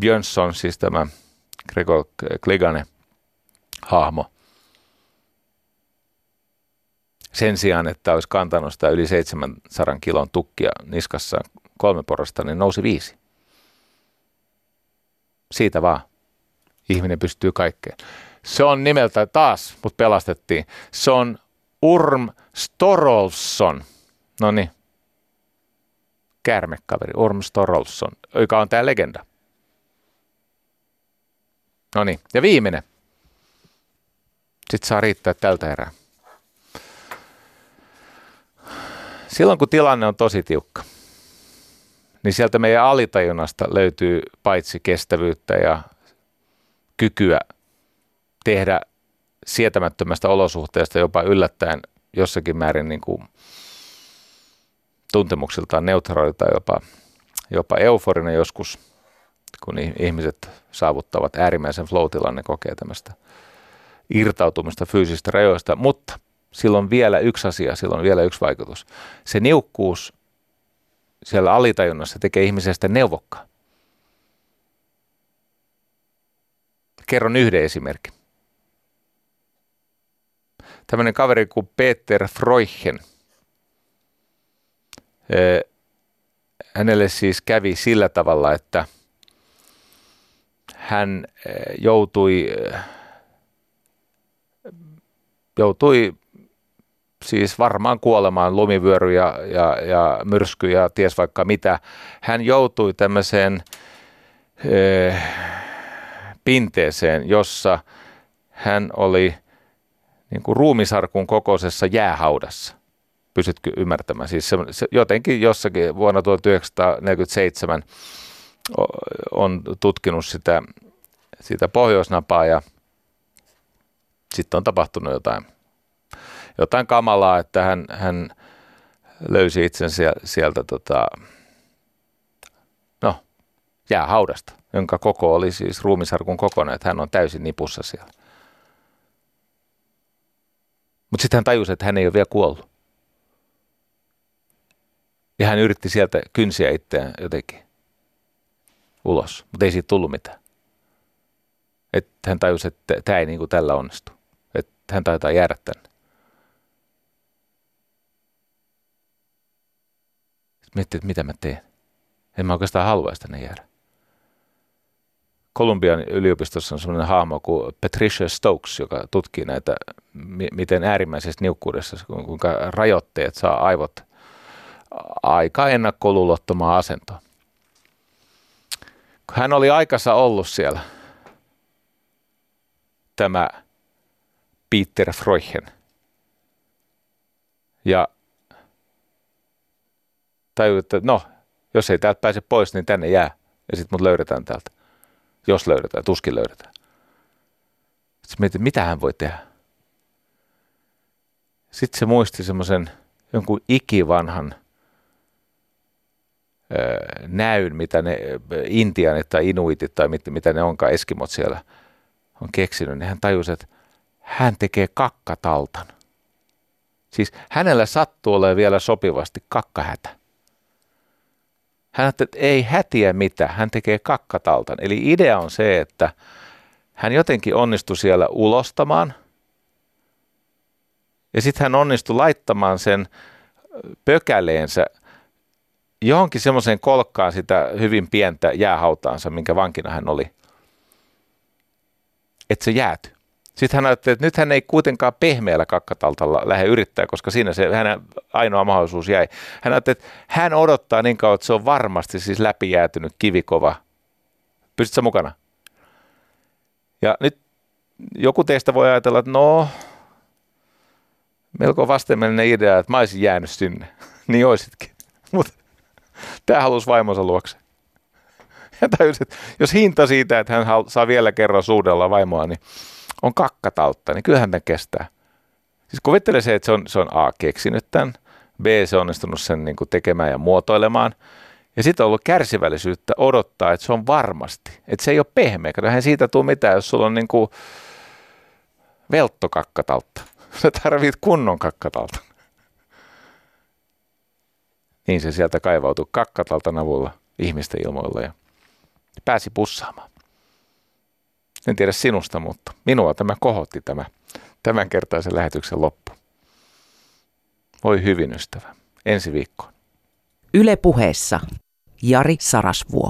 Björnsson, siis tämä Gregor Klegane hahmo, sen sijaan, että olisi kantanut sitä yli 700 kilon tukkia niskassa kolme porrasta, niin nousi viisi. Siitä vaan. Ihminen pystyy kaikkeen. Se on nimeltä taas, mutta pelastettiin. Se on Urm Storolson. No niin. Kärmekaveri, Urm Storolson, joka on tämä legenda. No niin, ja viimeinen. Sitten saa riittää tältä erää. Silloin kun tilanne on tosi tiukka, niin sieltä meidän alitajunnasta löytyy paitsi kestävyyttä ja kykyä tehdä sietämättömästä olosuhteesta jopa yllättäen jossakin määrin niin kuin tuntemuksiltaan neutraali tai jopa, jopa euforinen joskus, kun ihmiset saavuttavat äärimmäisen flow ne kokee tämmöistä irtautumista fyysistä rajoista, mutta silloin vielä yksi asia, silloin vielä yksi vaikutus. Se niukkuus siellä alitajunnassa tekee ihmisestä neuvokkaa. Kerron yhden esimerkin. Tämmöinen kaveri kuin Peter Freuchen. Hänelle siis kävi sillä tavalla, että hän joutui, joutui siis varmaan kuolemaan, lumivyöry ja, ja, ja myrsky ja ties vaikka mitä. Hän joutui tämmöiseen pinteeseen, jossa hän oli niin kuin ruumisarkun kokoisessa jäähaudassa. Pysytkö ymmärtämään? Siis se, se, jotenkin jossakin vuonna 1947 on tutkinut sitä, sitä pohjoisnapaa ja sitten on tapahtunut jotain jotain kamalaa, että hän, hän löysi itsensä sieltä tota, no, jäähaudasta, jonka koko oli siis ruumisarkun kokoinen, että hän on täysin nipussa siellä. Mutta sitten hän tajusi, että hän ei ole vielä kuollut. Ja hän yritti sieltä kynsiä itseään jotenkin ulos, mutta ei siitä tullut mitään. Että hän tajusi, että tämä ei niin kuin tällä onnistu. Että hän taitaa jäädä tänne. miettii, että mitä mä teen. En mä oikeastaan haluaisi tänne jäädä. Kolumbian yliopistossa on sellainen hahmo kuin Patricia Stokes, joka tutkii näitä, miten äärimmäisessä niukkuudessa, kuinka rajoitteet saa aivot aika ennakkoluulottomaan asentoon. Hän oli aikansa ollut siellä, tämä Peter Freuchen, ja tajuu, että no, jos ei täältä pääse pois, niin tänne jää. Ja sitten mut löydetään täältä. Jos löydetään, tuskin löydetään. Sitten mietin, mitä hän voi tehdä. Sitten se muisti semmoisen jonkun ikivanhan öö, näyn, mitä ne intianit tai inuitit tai mit, mitä ne onkaan eskimot siellä on keksinyt, niin hän tajusi, että hän tekee kakkataltan. Siis hänellä sattuu olemaan vielä sopivasti kakkahätä. Hän että ei hätiä mitä, hän tekee kakkataltan. Eli idea on se, että hän jotenkin onnistui siellä ulostamaan ja sitten hän onnistui laittamaan sen pökäleensä johonkin semmoiseen kolkkaan sitä hyvin pientä jäähautaansa, minkä vankina hän oli. Että se jääty. Sitten hän ajatteli, että nyt hän ei kuitenkaan pehmeällä kakkataltalla lähde yrittää, koska siinä se hänen ainoa mahdollisuus jäi. Hän ajatteli, että hän odottaa niin kauan, että se on varmasti siis läpijäätynyt kivikova. Pystytkö mukana? Ja nyt joku teistä voi ajatella, että no, melko vastenmielinen idea, että mä olisin jäänyt sinne. niin oisitkin. Mutta tämä halusi vaimonsa luokse. Ja tajusin, että jos hinta siitä, että hän saa vielä kerran suudella vaimoa, niin on kakkatautta, niin kyllähän tämä kestää. Siis kuvittele se, että se on, se on A keksinyt tämän, B se on onnistunut sen niin kuin tekemään ja muotoilemaan, ja sitten on ollut kärsivällisyyttä odottaa, että se on varmasti, että se ei ole pehmeä. Eihän siitä tule mitään, jos sulla on niin kuin velttokakkatautta. Sä tarvit kunnon kakkatalta. Niin se sieltä kaivautui kakkataltan avulla ihmisten ilmoilla ja pääsi pussaamaan. En tiedä sinusta, mutta minua tämä kohotti tämä tämänkertaisen lähetyksen loppu. Voi hyvin ystävä. Ensi viikkoon.
Yle puheessa Jari Sarasvuo.